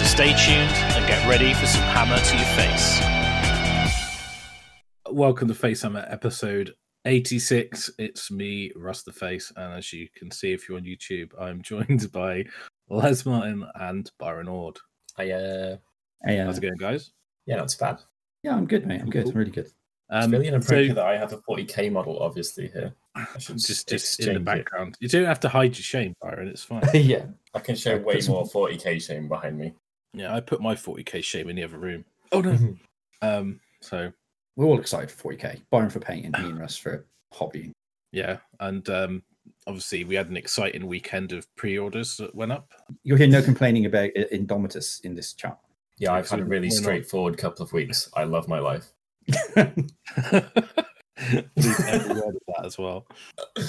So stay tuned and get ready for some hammer to your face. Welcome to Facehammer episode 86. It's me, Russ the Face, and as you can see if you're on YouTube, I'm joined by Les Martin and Byron Ord. I uh Hey, uh, How's it going, guys? yeah, not too bad. yeah, I'm good, mate. I'm good. Cool. I'm really good. It's Um, really inappropriate so that I have a 40k model, obviously here. I just just in the exchange it. background. You don't have to hide your shame, Byron. It's fine. yeah, I can show way more 40k shame behind me. Yeah, I put my 40k shame in the other room. Oh no. Um. So We're all excited for 40k. Byron for painting, me and Russ for hobbying. yeah, and um, obviously we had an exciting weekend of pre-orders that went up. You'll hear no complaining about I- Indomitus in this chat. Yeah, I've had a really straightforward couple of weeks. I love my life. Believe every word of that as well.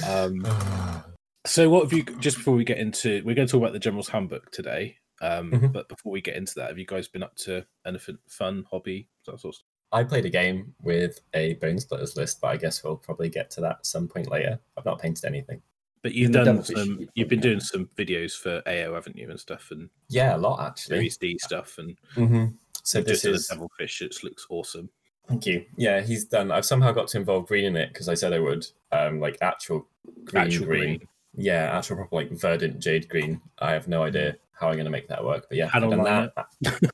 Um, So, what have you just before we get into? We're going to talk about the General's Handbook today. Um, Mhm. But before we get into that, have you guys been up to anything fun, hobby, that sort of stuff? I played a game with a Bone Splitters list, but I guess we'll probably get to that some point later. I've not painted anything. But you've done some. You've been doing some videos for AO, haven't you, and stuff, and Yeah, a lot actually. Series D stuff, and hmm So just this to is the Devilfish. It looks awesome. Thank you. Yeah, he's done. I've somehow got to involve green in it because I said I would. Um, like actual green, Actual green. green. Yeah, actual proper like verdant jade green. I have no idea how I'm going to make that work, but yeah, I've Panel done liner. that.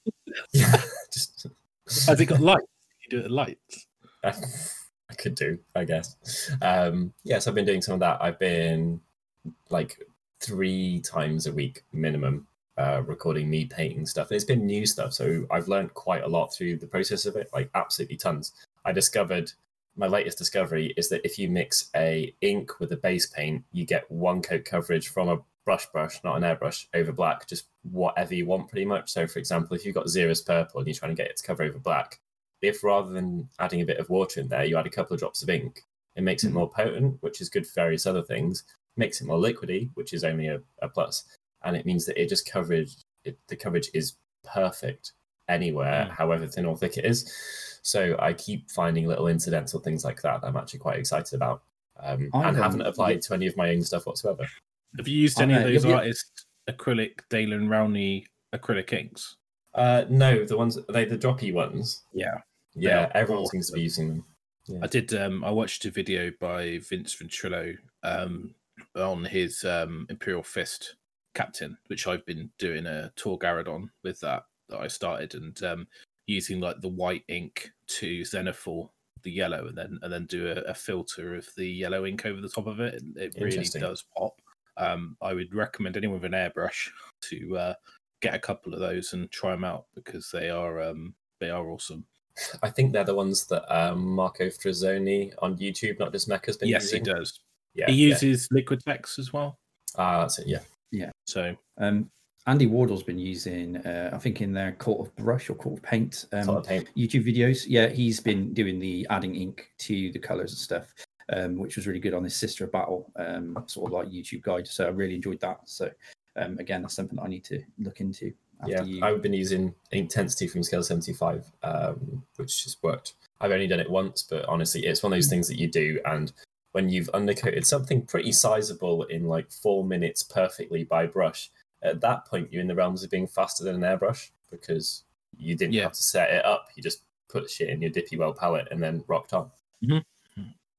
yeah, just Has it got lights? You do it at lights. I could do, I guess. Um, yes, I've been doing some of that. I've been like three times a week minimum uh, recording me painting stuff. And it's been new stuff, so I've learned quite a lot through the process of it, like absolutely tons. I discovered my latest discovery is that if you mix a ink with a base paint, you get one coat coverage from a brush brush, not an airbrush, over black, just whatever you want pretty much. So for example, if you've got Xereus purple and you're trying to get it to cover over black, if rather than adding a bit of water in there, you add a couple of drops of ink, it makes it Mhm. more potent, which is good for various other things. Makes it more liquidy, which is only a, a plus, and it means that it just coverage. It, the coverage is perfect anywhere, Mm. however thin or thick it is. So I keep finding little incidental things like that. that I'm actually quite excited about, um, and haven't applied to any of my own stuff whatsoever. Have you used I any of those yeah, yeah. artists acrylic Daler-Rowney acrylic inks? Uh, no, the ones they the droppy ones. Yeah. Yeah, everyone awesome. seems to be using them. Yeah. I did. Um, I watched a video by Vince Venturella um, on his um, Imperial Fist captain, which I've been doing a Tor Garadon with that that I started and um, using like the white ink to xenophore the yellow and then and then do a, a filter of the yellow ink over the top of it. It really does pop. Um, I would recommend anyone with an airbrush to uh, get a couple of those and try them out because they are um, they are awesome. I think they're the ones that um, Marco Frazzoni on YouTube, not just Mecca's been Yes, he does. Yeah, he yeah. uses Liquitex as well. Ah, that's it. Yeah, yeah. So Um, Andy Wardle's been using, uh, I think, in their Court of Brush or Court of Paint um, Sort of paint. YouTube videos. Yeah, he's been doing the adding ink to the colors and stuff, um, which was really good on his Sister of Battle um, sort of like YouTube guide. So I really enjoyed that. So um, again, that's something that I need to look into. After Yeah, you. I've been using Inktensity from Scale 75, um, which has worked. I've only done it once, but honestly, it's one of those things that you do, and when you've undercoated something pretty sizable in like four minutes perfectly by brush, at that point you're in the realms of being faster than an airbrush because you didn't Yeah. have to set it up. You just put shit in your dippy well palette and then rocked on.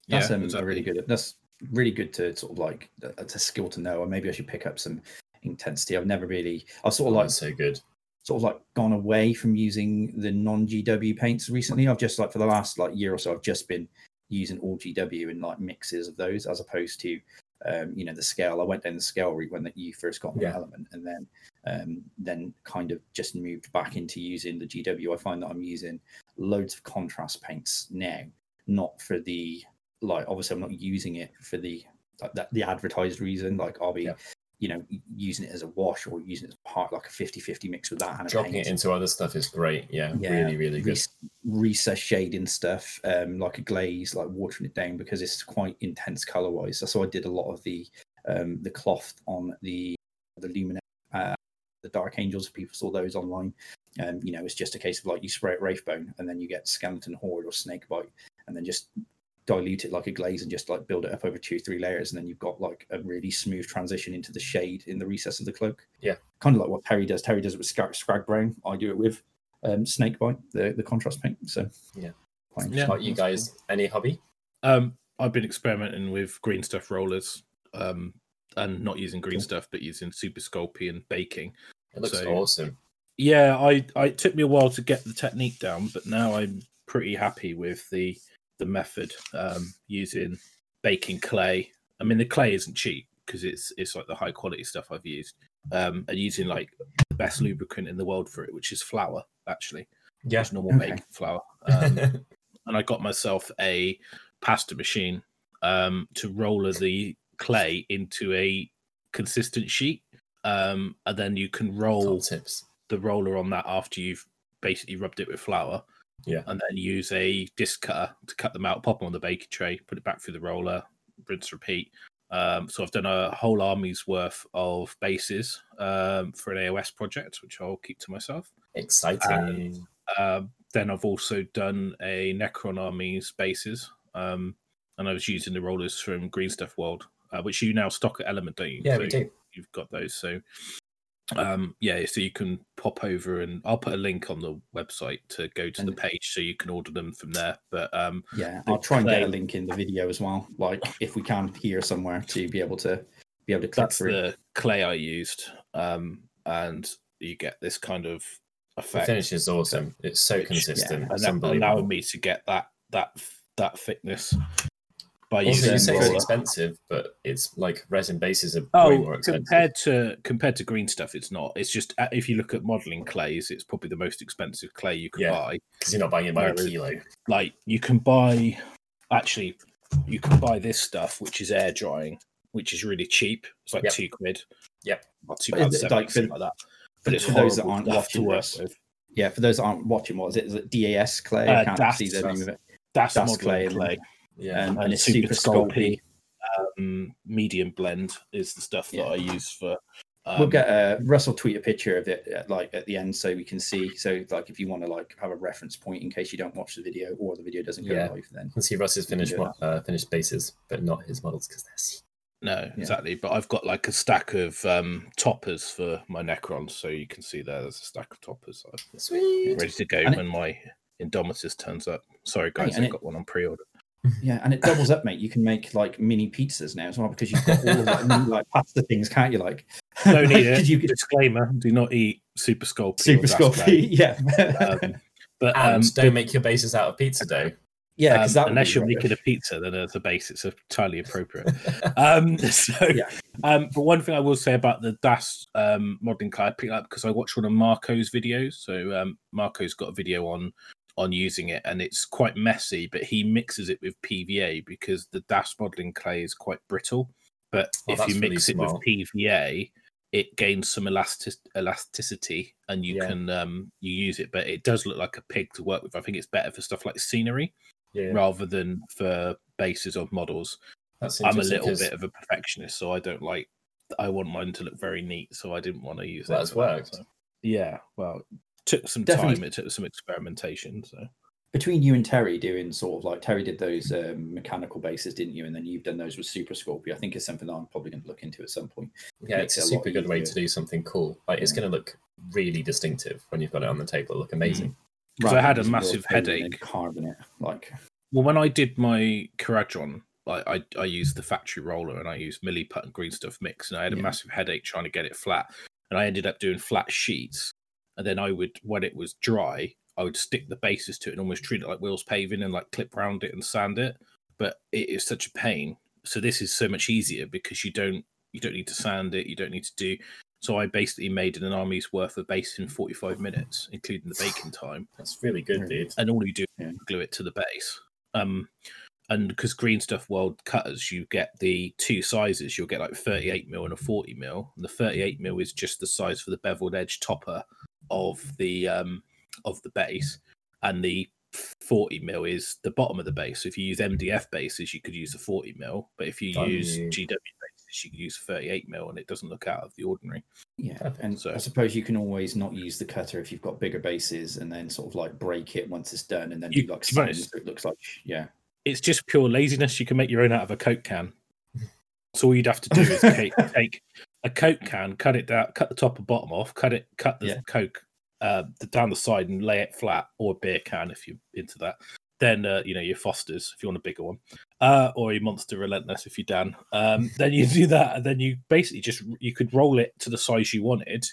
That's yeah, um, exactly. really good. That's really good to sort of like it's a skill to know. Or maybe I should pick up some Inktensity. I've never really. I've sort of Oh, like so good. sort of like gone away from using the non GW paints recently. I've just like for the last like year or so, I've just been using all GW and like mixes of those as opposed to um, you know the scale. I went down the scale route when that you first got Yeah. element, and then um, then kind of just moved back into using the GW. I find that I'm using loads of contrast paints now, not for the like. Obviously, I'm not using it for the like that the advertised reason. Like I'll be Yeah. you know using it as a wash or using it as part like a 50-50 mix with that and Dropping it into other stuff is great. Yeah, really, really good. Recess shading stuff, um, like a glaze, like watering it down because it's quite intense color wise. So I did a lot of the um, the cloth on the the luminous, uh, the Dark Angels. If people saw those online, um, you know, it's just a case of like you spray it Wraithbone and then you get Skeleton Horde or Snakebite, and then just dilute it like a glaze and just like build it up over two three layers and then you've got like a really smooth transition into the shade in the recess of the cloak Yeah. kind of like what terry does terry does it with scrag, scrag brown i do it with um snakebite the the contrast paint so Yeah. quite Yeah. How about you guys? Any hobby? Um, I've been experimenting with green stuff rollers, um, and not using green Cool. stuff, but using super sculpey and baking. It looks So- awesome. Yeah, I, I it took me a while to get the technique down, but now I'm pretty happy with the the method um, using baking clay. I mean, the clay isn't cheap because it's it's like the high quality stuff I've used, um, and using like the best lubricant in the world for it, which is flour actually, Yeah. just normal Okay. baking flour. Um, and I got myself a pasta machine um, to roller the clay into a consistent sheet, um, and then you can roll tips. the roller on that after you've basically rubbed it with flour. Yeah. And then use a disc cutter to cut them out, pop them on the baking tray, put it back through the roller, rinse, repeat. Um, so I've done a whole army's worth of bases um, for an AOS project, which I'll keep to myself. Exciting. Um, then I've also done a Necron army's bases, um, and I was using the rollers from Green Stuff World, uh, which you now stock at Element, don't you? yeah, So we do. you've got those. So um yeah, so you can pop over and I'll put a link on the website to go to the page so you can order them from there. But um yeah i'll try and get a link in the video as well like if we can here somewhere to be able to be able to click that's through the clay I used. Um and you get this kind of The effect. finish is awesome. It's so Which- consistent. and that allowed me to get that that that thickness by Also, using you say it's expensive, but it's like resin bases are way Oh, more expensive. compared to compared to green stuff, it's not. It's just uh, if you look at modeling clays, it's probably the most expensive clay you can Yeah. buy. because you're not buying it by a kilo. like you can buy actually you can buy this stuff which is air drying which is really cheap it's like Yep. two quid Yep. or two pounds it seventy, like for- something like that but it's for those that aren't stuff to watching work this, with yeah for those that aren't watching what is it is it das clay Uh, i can't Das- see the name of it that's, That's modeling clay, clay, Yeah. um, and, and it's super, sculpey um, medium blend is the stuff Yeah. that i use for um, we'll get uh, Russell tweet a picture of it at, like at the end so we can see. So like if you want to like have a reference point in case you don't watch the video or the video doesn't go Yeah. live, then You can see Russ's finished mo- uh, finished bases, but not his models because they're no exactly but i've got like a stack of um toppers for my necrons so you can see there there's a stack of toppers sweet. ready to go And it- when my indomitus turns up sorry guys i've it- got one on pre-order yeah, and it doubles up, mate. You can make like mini pizzas now as well because you've got all of like, like pasta things, can't you? Like No need it. 'cause you could Disclaimer: Do not eat super sculpey. super Das sculpey, yeah, Um, but And um, don't make your bases out of pizza dough. yeah, um, because that unless be you're rubbish. making a pizza, then as a base, it's entirely appropriate. um, so, Yeah. um, but one thing I will say about the DAS um, modeling card, I picked up because I watched one of Marco's videos. So um, Marco's got a video on on using it, and it's quite messy, but he mixes it with PVA because the DAS modeling clay is quite brittle. But Oh, if you really mix it smart. with PVA, it gains some elastic elasticity, and you Yeah. can um, you use it. But it does look like a pig to work with. I think it's better for stuff like scenery Yeah, rather than for bases of models. that's I'm a little bit of a perfectionist, so I don't like. I want mine to look very neat, so I didn't want to use Well, it. that's that, worked. so- Yeah, well, took some Definitely. time. It took some experimentation. So between you and Terry doing sort of like Terry did those um, mechanical bases, didn't you? And then you've done those with Super Sculpey. I think it's something that I'm probably going to look into at some point. Yeah, it's a a super good way to do something cool. Like it's going to look really distinctive when you've got it on the table. It'll look amazing. 'Cause I had a using massive phone and then headache. carving it like Well, when I did my Kharadron, like I, I used the factory roller and I used milliput and green stuff mix, and I had a Yeah. massive headache trying to get it flat. And I ended up doing flat sheets, and then I would, when it was dry, I would stick the bases to it and almost treat it like wheels paving and like clip round it and sand it. But it is such a pain. So this is so much easier because you don't you don't need to sand it, you don't need to do. So I basically made an army's worth of base in 45 minutes, including the baking time That's really good, dude. and all you do Yeah. is glue it to the base. Um, and because Green Stuff World cutters, you get the two sizes. You'll get like 38 mil and a 40 mil. And the 38 mil is just the size for the beveled edge topper of the um of the base, and the 40 mil is the bottom of the base. So if you use MDF bases, you could use a 40 mil, but if you use. GW bases, you could use 38 mil, and it doesn't look out of the ordinary. Yeah, and So- I suppose you can always not use the cutter if you've got bigger bases, and then sort of like break it once it's done, and then You- do like to be honest- signs so it looks like yeah. It's just pure laziness. You can make your own out of a Coke can. So all you'd have to do is take, take a Coke can, cut it down, cut the top and bottom off, cut it, cut the Yeah. Coke uh, down the side, and lay it flat, or a beer can if you're into that. Then uh, you know your Fosters if you want a bigger one, uh, or your Monster Relentless if you're Dan. Um, then you do that, and then you basically just you could roll it to the size you wanted,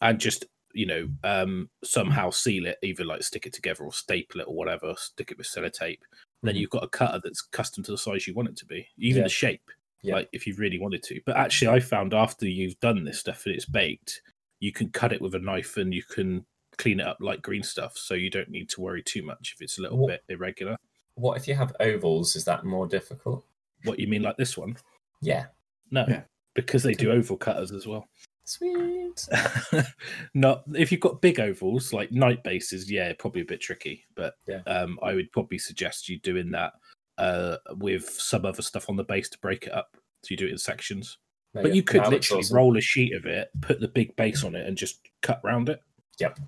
and just you know um, somehow seal it, either like stick it together or staple it or whatever, stick it with sellotape. Then Mhm. you've got a cutter that's custom to the size you want it to be, even Yeah. the shape Yeah. like if you really wanted to. But actually, I found after you've done this stuff and it's baked, you can cut it with a knife and you can clean it up like green stuff, so you don't need to worry too much if it's a little What- bit irregular. What if you have ovals? Is that more difficult? What you mean, like this one? Yeah. No, Yeah. because they do oval cutters as well. Sweet. Not if you've got big ovals like night bases, yeah, probably a bit tricky. But Yeah. um, I would probably suggest you doing that uh, with some other stuff on the base to break it up. So you do it in sections. No, But yeah, you could looks literally awesome. roll a sheet of it, put the big base on it, and just cut round it. Yep.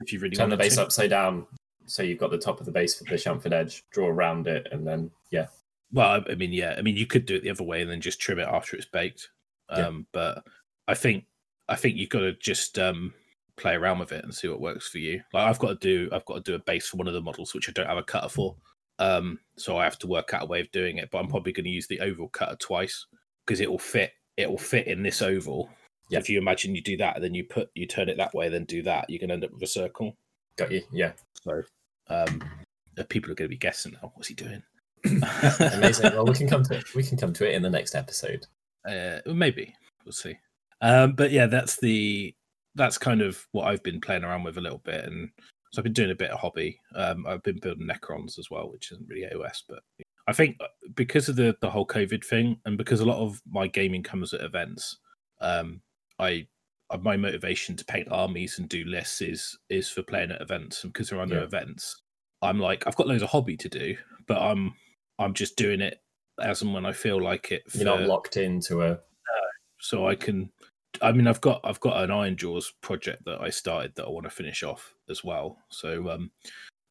If you really Turn the base to. upside down, so you've got the top of the base for the chamfered edge. Draw around it, and then yeah, Well, I- mean, yeah, I mean, you could do it the other way and then just trim it after it's baked. Yeah. Um, But I think I think you've got to just um, play around with it and see what works for you. Like I've got to do I've got to do a base for one of the models which I don't have a cutter for. Um, so I have to work out a way of doing it. But I'm probably going to use the oval cutter twice because it will fit. It will fit in this oval. Yeah. If you imagine you do that, and then you put you turn it that way, then do that, you're going to end up with a circle. got you. Yeah, So um, people are going to be guessing now. What's he doing? amazing. well, we can come to it. We can come to it in the next episode. Uh, maybe we'll see. Um, but yeah, that's the that's kind of what I've been playing around with a little bit, and so I've been doing a bit of hobby. Um, I've been building Necrons as well, which isn't really AOS, but I think uh, because of the the whole COVID thing, and because a lot of my gaming comes at events, um, I uh, my motivation to paint armies and do lists is is for playing at events, and because there are no Yeah. events, I'm like I've got loads of hobby to do, but I'm I'm just doing it as and when I feel like it. You're not locked into a. so I can. I mean, I've got I've got an Ironjawz project that I started that I want to finish off as well. So um,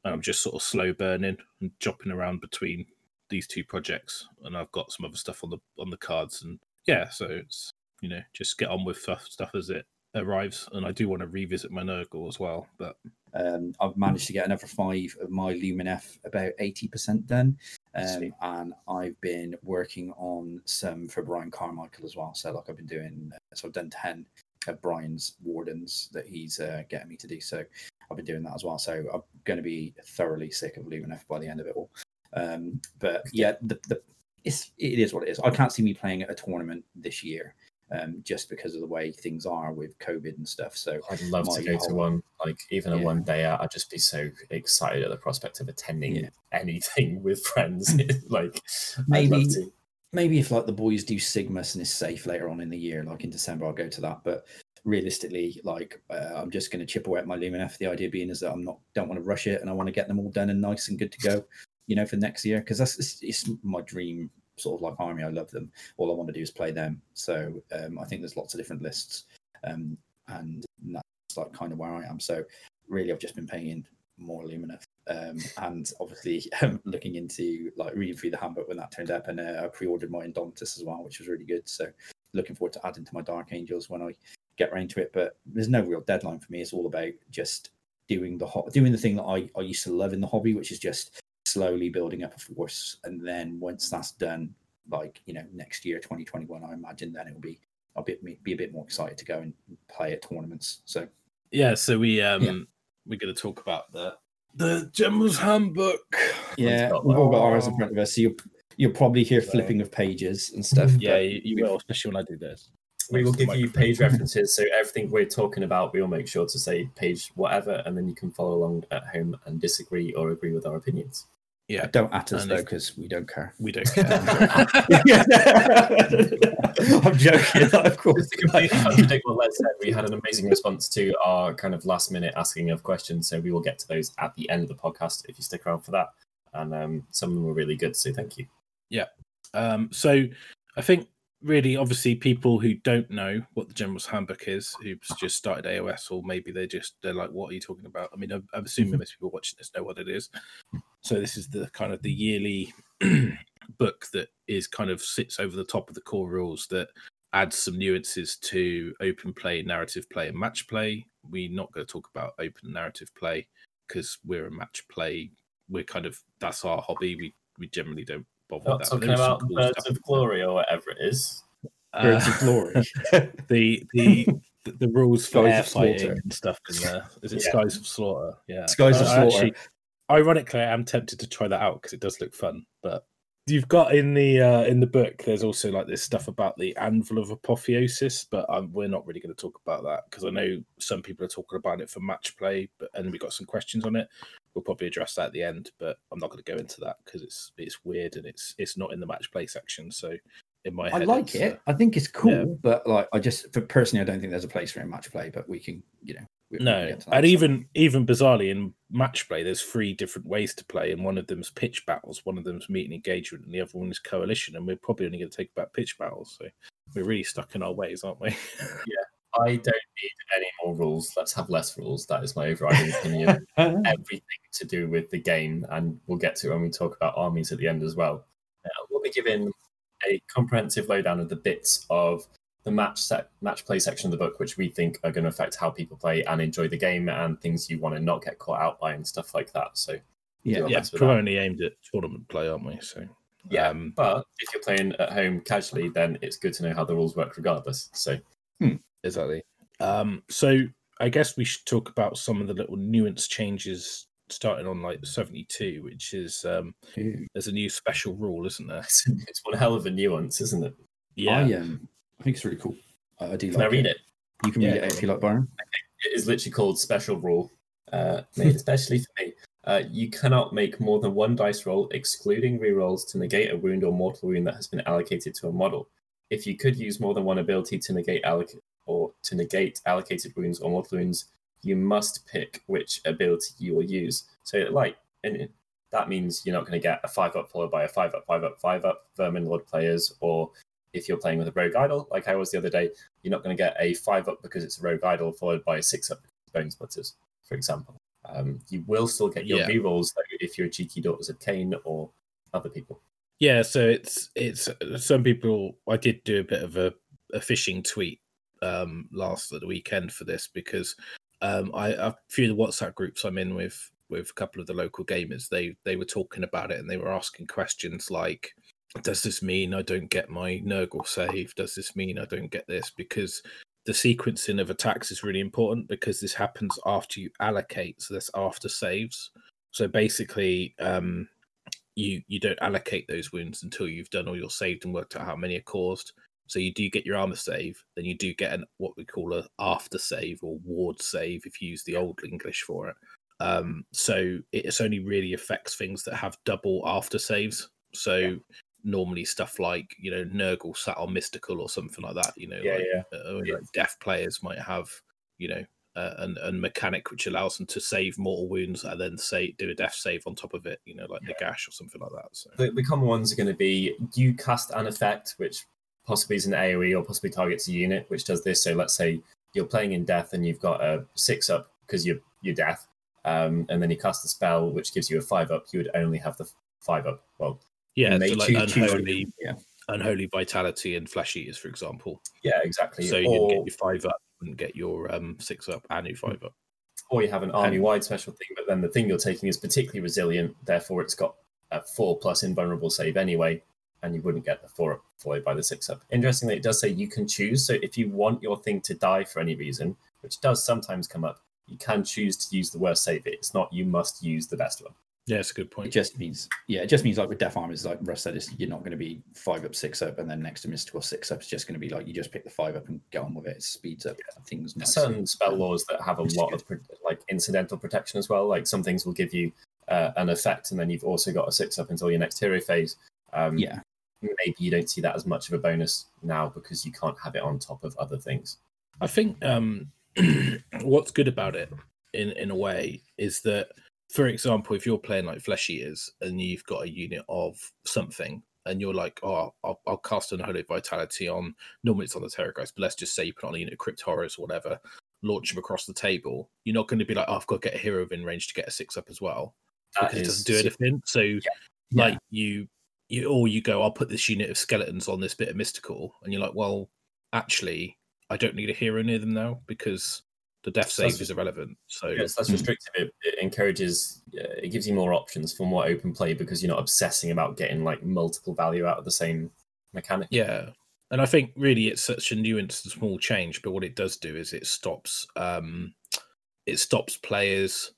I'm just sort of slow burning and jumping around between these two projects, and I've got some other stuff on the on the cards, and yeah, so it's you know just get on with stuff stuff as it arrives, and I do want to revisit my Nurgle as well, but Um, I've managed to get another five of my Lumineth about eighty percent done, um, and I've been working on some for Brian Carmichael as well. So like I've been doing, so I've done ten of Brian's wardens that he's uh, getting me to do. So I've been doing that as well. So I'm going to be thoroughly sick of Lumineth by the end of it all. Um, but yeah, the, the it's it is what it is. I can't see me playing at a tournament this year. Um, just because of the way things are with COVID and stuff. So I'd love to go to one. Like even a one day out, I'd just be so excited at the prospect of attending Yeah. anything with friends. like Maybe-. Maybe if like the boys do Sigmas and it's safe later on in the year, like in December, I'll go to that. But realistically, like uh, I'm just going to chip away at my Lumineth. The idea being is that I'm not don't want to rush it and I want to get them all done and nice and good to go, you know, for next year because that's it's, it's my dream sort of like army. I love them. All I want to do is play them. So um, I think there's lots of different lists, um, and that's like kind of where I am. So really, I've just been playing more Lumineth. Um, and obviously um, looking into like reading through the handbook when that turned up, and uh, I pre-ordered my Indomitus as well, which was really good. So looking forward to adding to my Dark Angels when I get around to it. But there's no real deadline for me. It's all about just doing the ho- doing the thing that I, I used to love in the hobby, which is just slowly building up a force, and then once that's done, like you know next year 2021, I imagine then it'll be I'll be, be a bit more excited to go and play at tournaments. So yeah. So we um Yeah. we're going to talk about the the General's Handbook. yeah, we've all got ours in front of us, so you'll you'll probably hear Right. flipping of pages and stuff. Yeah, you, you will, especially when I do this. We will give you page references, so everything we're talking about, we'll make sure to say page whatever, and then you can follow along at home and disagree or agree with our opinions. Yeah, Don't at us And though, because we don't care. we don't care. I'm joking, of course. Just to completely contradict what Les said, we had an amazing response to our kind of last minute asking of questions. So we will get to those at the end of the podcast if you stick around for that. And um, some of them were really good. So thank you. Yeah. Um, so I think really, obviously, people who don't know what the General's Handbook is, who's just started AOS, or maybe they're just they're like, "What are you talking about?" I mean, I'm, I'm assuming mm-hmm. most people watching this know what it is. So this is the kind of the yearly book that is kind of sits over the top of the core rules that adds some nuances to open play, narrative play, and match play. We're not going to talk about open narrative play because we're a match play. We're kind of that's our hobby. We we generally don't bother Not with that. talking There is some about cool Birds stuff of Glory or whatever it is. Birds uh, of glory. the the the, the rules for Skies air of Slaughter. fighting and stuff in there. Is it Yeah. Skies of Slaughter? Yeah. Skies of Slaughter. actually- ironically, I am tempted to try that out because it does look fun. But you've got in the uh, in the book, there's also like this stuff about the Anvil of Apotheosis, but um, we're not really going to talk about that because I know some people are talking about it for match play, but and we got some questions on it. We'll probably address that at the end, but I'm not going to go into that because it's it's weird and it's it's not in the match play section. So in my head I like it. uh, I think it's cool, yeah. but like I just for personally, I don't think there's a place for it in match play. But we can, you know, we, we can No, get to that and at some even even bizarrely in match play, there's three different ways to play, and one of them's pitch battles, one of them's meet and engagement, and the other one is coalition. And we're probably only going to take about pitch battles, so we're really stuck in our ways, aren't we? Yeah, I don't need any more rules. Let's have less rules. That is my overriding opinion. Everything to do with the game, and we'll get to it when we talk about armies at the end as well. Now, we'll be giving a comprehensive lowdown of the bits of the match set, match play section of the book, which we think are going to affect how people play and enjoy the game, and things you want to not get caught out by and stuff like that. So yeah, do yeah, best with that. primarily aimed at tournament play, aren't we? So Yeah, um, But if you're playing at home casually, then it's good to know how the rules work regardless. So exactly. Um, so I guess we should talk about some of the little nuance changes starting on like 72, which is um, Ooh. there's a new special rule, isn't there? it's, it's one hell of a nuance, isn't it? Yeah, I think it's really cool. I, I do Can like I read it? You can Yeah, read it if you like, Byron. It is literally called special rule, uh, made especially for me. Uh, you cannot make more than one dice roll, excluding rerolls, to negate a wound or mortal wound that has been allocated to a model. If you could use more than one ability to negate alloc- or to negate allocated wounds or mortal wounds, you must pick which ability you will use. So, like, and that means you're not going to get a five up followed by a five up, five up, five up Vermin Lord players, or if you're playing with a rogue idol, like I was the other day, you're not going to get a five up because it's a rogue idol followed by a six up bone splitters, for example. Um, you will still get your Yeah. rerolls though if you're cheeky daughters of Cain or other people. Yeah, so it's it's some people. I did do a bit of a, a phishing tweet um last the weekend for this because um I a few of the WhatsApp groups I'm in with with a couple of the local gamers they they were talking about it and they were asking questions like does this mean I don't get my Nurgle save? Does this mean I don't get this? Because the sequencing of attacks is really important because this happens after you allocate, so that's after saves. So basically, um, you you don't allocate those wounds until you've done all your saved and worked out how many are caused. So you do get your armor save, then you do get an what we call a after save or ward save if you use the old English for it. Um, so it's only really affects things that have double after saves. So Yeah. Normally stuff like you know Nurgle sat on mystical or something like that. You know, Yeah, like, yeah. uh, Yeah. like deaf players might have you know uh, an, an mechanic which allows them to save mortal wounds and then say do a death save on top of it. You know, like the gash or something like that. So The, the common ones are going to be you cast an effect, which possibly is an AoE or possibly targets a unit, which does this. So let's say you're playing in death and you've got a six up because you're you're death, um, and then you cast a spell which gives you a five up. You would only have the five up. Well, yeah, so like choose- choose- unholy, yeah. unholy vitality and flesh eaters, for example. yeah, exactly. So you get your five up, and get your um six up and your five up. or you have an army wide special thing, but then the thing you're taking is particularly resilient. Therefore, it's got a four plus invulnerable save anyway, and you wouldn't get the four up followed by the six up. Interestingly, it does say you can choose. So if you want your thing to die for any reason, which does sometimes come up, you can choose to use the worst save. It's not you must use the best one. Yeah, it's a good point. It just means, yeah, it just means like with Death Armors, like Russ said, it's, you're not going to be five up, six up, and then next to Mystical six up. It's just going to be like you just pick the five up and get on with it. It speeds up things There's nice. certain spell lores that have a lot of like incidental protection as well. Like some things will give you uh, an effect, and then you've also got a six up until your next hero phase. Um, Yeah. maybe you don't see that as much of a bonus now because you can't have it on top of other things. I think um, what's good about it, in in a way, is that, for example, if you're playing like Flesh Eaters and you've got a unit of something, and you're like, oh, I'll, I'll cast Unholy Vitality on. Normally it's on the Terrorgeist, but let's just say you put on a unit of Crypt Horrors or whatever, launch them across the table. You're not going to be like, oh, I've got to get a hero within range to get a six up as well That because it doesn't do anything. So, Yeah. like you, you or you go, I'll put this unit of skeletons on this bit of mystical, and you're like, well, actually, I don't need a hero near them now because the death So that's- save is irrelevant. So Yes, that's Mm. restrictive. It, it encourages, uh, it gives you more options for more open play because you're not obsessing about getting like multiple value out of the same mechanic. yeah, and I think really it's such a nuanced and small change, but what it does do is it stops, um, it stops players,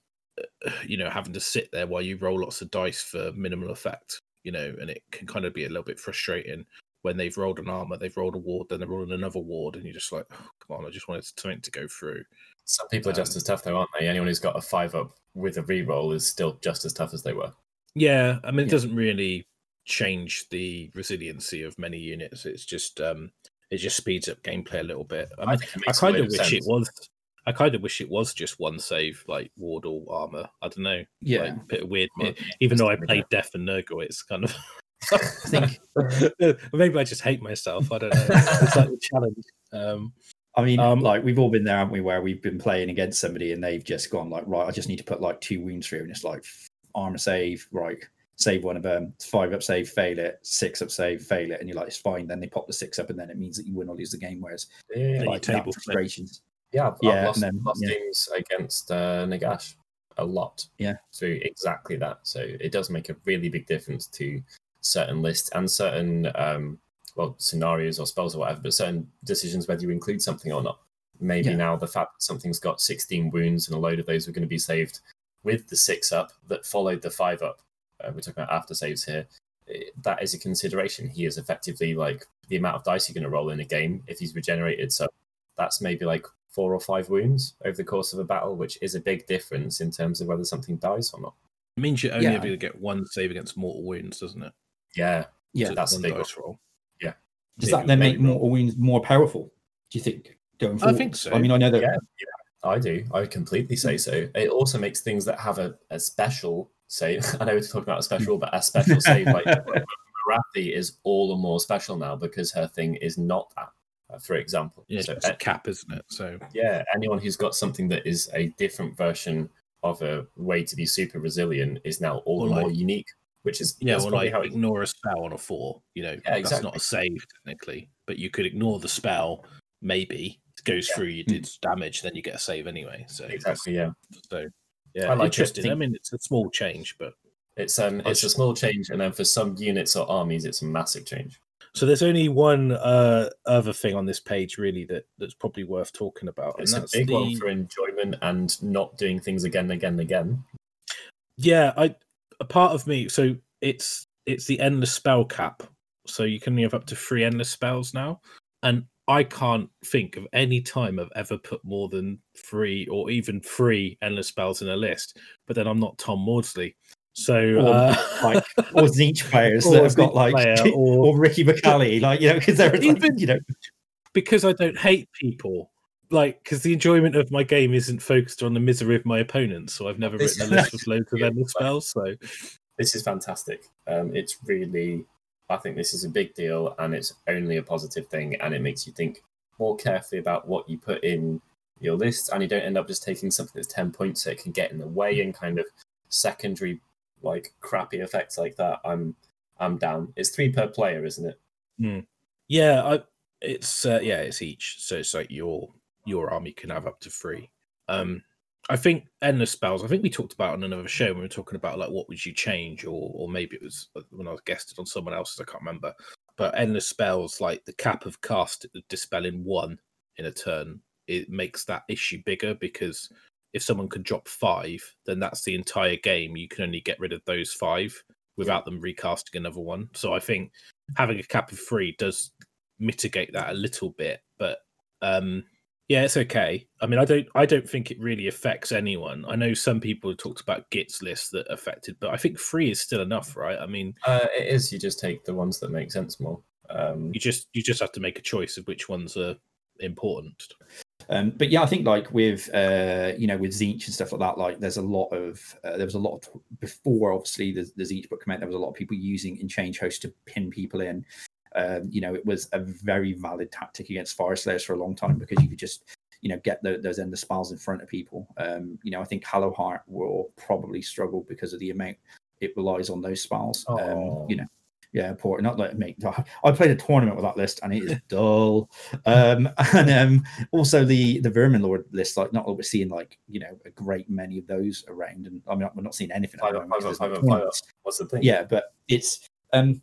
uh, you know, having to sit there while you roll lots of dice for minimal effect, you know, and it can kind of be a little bit frustrating when they've rolled an armor, they've rolled a ward, then they're rolling another ward, and you're just like, oh, come on, I just wanted something to go through. Some people are just Um, as tough though, aren't they? Anyone who's got a five up with a reroll is still just as tough as they were. Yeah, I mean, it Yeah. doesn't really change the resiliency of many units. It's just, um, it just speeds up gameplay a little bit. I, mean, it I kind of wish sense. it was. I kind of wish it was just one save, like ward or armor. I don't know. Yeah. like, a bit weird. Well, Even though I played Death and Nurgle, it's kind of. I think maybe I just hate myself. I don't know. It's like the challenge. Um, I mean, Um, like we've all been there, haven't we? Where we've been playing against somebody and they've just gone like, right, I just need to put like two wounds through, and it's like armor save, right, save one of them, five up save, fail it, six up save, fail it, and you're like, it's fine. Then they pop the six up, and then it means that you win or lose the game. Whereas Yeah, yeah, like table frustrations, yeah. I've, Yeah, I've lost, and then- lost yeah. games against uh, Nagash a lot. Yeah. through exactly that. So it does make a really big difference to certain lists and certain um, well scenarios or spells or whatever, but certain decisions whether you include something or not. Maybe Yeah. now the fact that something's got 16 wounds and a load of those are going to be saved with the six up that followed the five up. Uh, we're talking about after saves here. eh, That is a consideration. He is effectively like the amount of dice you're going to roll in a game if he's regenerated. So that's maybe like four or five wounds over the course of a battle, which is a big difference in terms of whether something dies or not. it means you only Yeah. ever get one save against mortal wounds, doesn't it? Yeah, yeah, that's one a big dice roll. does maybe that then make more mortal wounds more powerful? Do you think going I think so. I mean, I know that. Yeah, I do. I would completely say so. It also makes things that have a, a special save. I know we're talking about a special, but a special save like Morathi is all the more special now because her thing is not that. uh, For example, Yeah, so it's a cap, isn't it? So yeah, anyone who's got something that is a different version of a way to be super resilient is now all Or the more unique. Which is yeah, well, like how it, ignore a spell on a four. You know, that's not a save technically, but you could ignore the spell. Maybe it goes Yeah. through. You Mm. did damage, then you get a save anyway. So exactly yeah. So yeah, I like it. interesting. I mean, it's a small change, but It's um it's a small change, and then for some units or armies, it's a massive change. so there's only one uh, other thing on this page really that that's probably worth talking about, It's and a that's big the one for enjoyment and not doing things again and again and again. yeah. I a part of me. So it's it's the endless spell cap. So you can only have up to three endless spells now, and I can't think of any time I've ever put more than three or even three endless spells in a list. But then I'm not Tom Maudsley, so Or, uh, like, or Tzeentch players Or that have got like, or, or- Ricky McCallie, like you know, because they're like, you know, because I don't hate people. Like, because the enjoyment of my game isn't focused on the misery of my opponents, so I've never This- written a list with loads of endless spells. So This is fantastic. Um, it's really, I think this is a big deal, and it's only a positive thing, and it makes you think more carefully about what you put in your list, and you don't end up just taking something that's ten points so it can get in the way and kind of secondary, like crappy effects like that. I'm, I'm down. It's three per player, isn't it? yeah, I it's uh, yeah, it's each. So it's like your your army can have up to three. Um, I think endless spells. I think we talked about on another show when we were talking about like what would you change, or or maybe it was uh, when I was guested on someone else's. I can't remember. But endless spells, like the cap of cast dispelling one in a turn, it makes that issue bigger because if someone can drop five, then that's the entire game. You can only get rid of those five without them recasting another one. So I think having a cap of three does mitigate that a little bit, but um Yeah, it's okay. I mean, I don't, I don't think it really affects anyone. I know some people have talked about Git's list that affected, but I think three is still enough, right? I mean, Uh, it is. You just take the ones that make sense more. Um, you just, you just have to make a choice of which ones are important. Um, but yeah, I think like with uh, you know with Tzeentch and stuff like that, like there's a lot of uh, there was a lot of before obviously the, the Tzeentch book came out. There was a lot of people using in Change Host to pin people in. Um, you know, it was a very valid tactic against Fyreslayers for a long time because you could just you know get the, those ender spells in front of people. Um, you know, I think Hallowheart will probably struggle because of the amount it relies on those spells. Um, you know, yeah, poor. Not like me. I played a tournament with that list and it is dull. Um, and um, also the the Vermin Lord list, like not that we're seeing like you know a great many of those around, and I mean we're not seeing anything. Five five five no five up. tournaments. what's the thing? Yeah, but it's um,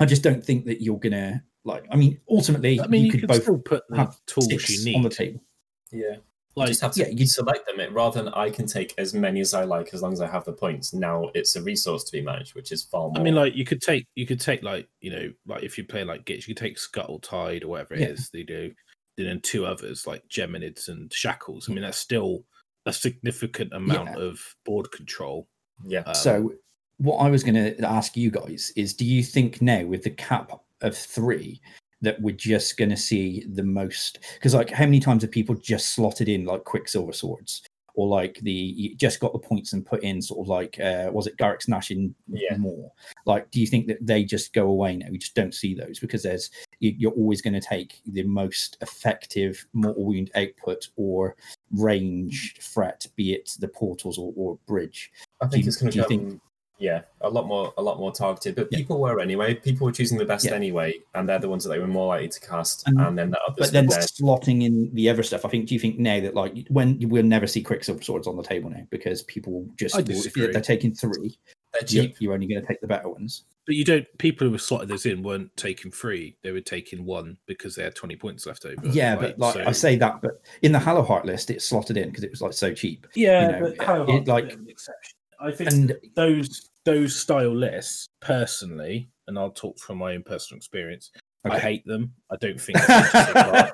I just don't think that you're gonna like. I mean, ultimately, I mean, you, could can both still put the have tools you need. on the table. yeah. You Like, just have to yeah, you- select them. It rather than I can take as many as I like as long as I have the points. Now it's a resource to be managed, which is far more. I mean, like you could take, you could take like you know, like if you play like Gits, you could take Scuttle Tide or whatever it Yeah. is they do. Then two others like Geminids and Shackles. I mean, that's still a significant amount Yeah. of board control. yeah. Um, so, what I was going to ask you guys is, do you think now with the cap of three that we're just going to see the most? Because like, how many times have people just slotted in like Quicksilver swords? Or like the you just got the points and put in sort of like uh was it Garrick's Nash in Yeah. more? Like, do you think that they just go away now? We just don't see those because there's you- you're always going to take the most effective mortal wound output or range threat, be it the portals or, or bridge. I think you- it's going do to come. think- Yeah, a lot more, a lot more targeted. But Yeah. people were anyway. People were choosing the best Yeah. anyway, and they're the ones that they were more likely to cast. And- And, then the others. But then there. slotting in the ever stuff, I think. Do you think now that like when we'll never see Quicksilver swords on the table now because people just I will- they're taking three. they're you- cheap. You're only going to take the better ones. But you don't. People who were slotted those in weren't taking three; they were taking one because they had twenty points left over. yeah, right? but like So- I say that, but in the Hallowheart list, it's slotted in because it was like so cheap. yeah, you know, but Hollow it- Heart's like- an exception. I think And those those style lists personally, and I'll talk from my own personal experience. I hate them. I don't think. they should be allowed.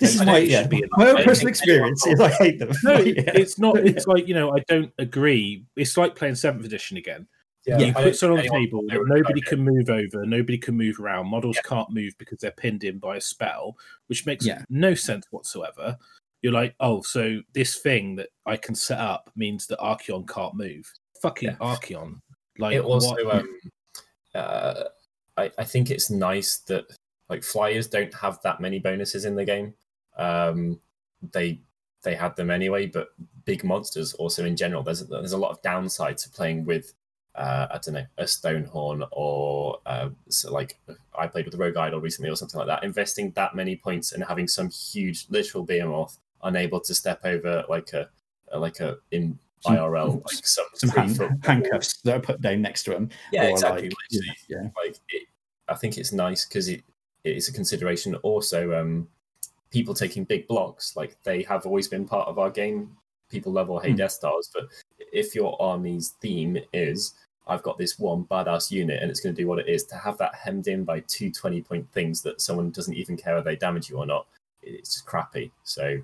this is my yeah, be my own personal experience is I hate them. No, Yeah. it's not. It's like you know, I don't agree. It's like playing seventh edition again. Yeah, you I put don't someone on the table that nobody can move over, nobody can move around. Models Yeah. can't move because they're pinned in by a spell, which makes Yeah. no sense whatsoever. You're like, oh, so this thing that I can set up means that Archaon can't move. Fucking Yeah. Archaon. Like, it also what- um uh I, I think it's nice that like flyers don't have that many bonuses in the game. Um they they had them anyway but big monsters also in general there's there's a lot of downside to playing with uh i don't know a stonehorn or uh, so like i played with the rogue idol recently or something like that. Investing that many points and having some huge literal behemoth unable to step over like a like a in Some- IRL like some, some hand, handcuffs that are put down next to them. yeah, exactly. like, yeah, yeah. like it, I think it's nice because it, it is a consideration. Also, um, people taking big blocks, like they have always been part of our game. People love or hate Hmm. Death Stars, but if your army's theme is I've got this one badass unit and it's going to do what it is, to have that hemmed in by two 20 point things that someone doesn't even care if they damage you or not, it's just crappy. So,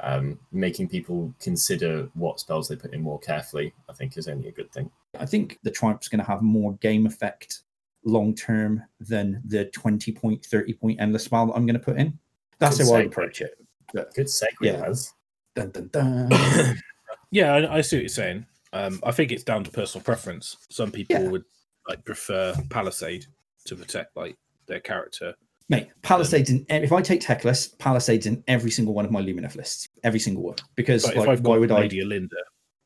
um, making people consider what spells they put in more carefully, I think, is only a good thing. I think the Triumph's going to have more game effect long term than the 20 point, 30 point endless spell that I'm going to put in. That's Good how I approach it. But Good segue, Yeah. lads. dun, dun, dun. yeah, I, I see what you're saying. Um, I think it's down to personal preference. Some people Yeah. would like prefer Palisade to protect like their character. Mate, Palisades in if I take Teclis, Palisades in every single one of my Lumineth lists, every single one. Because But if I've why got would I? Lady Olynder,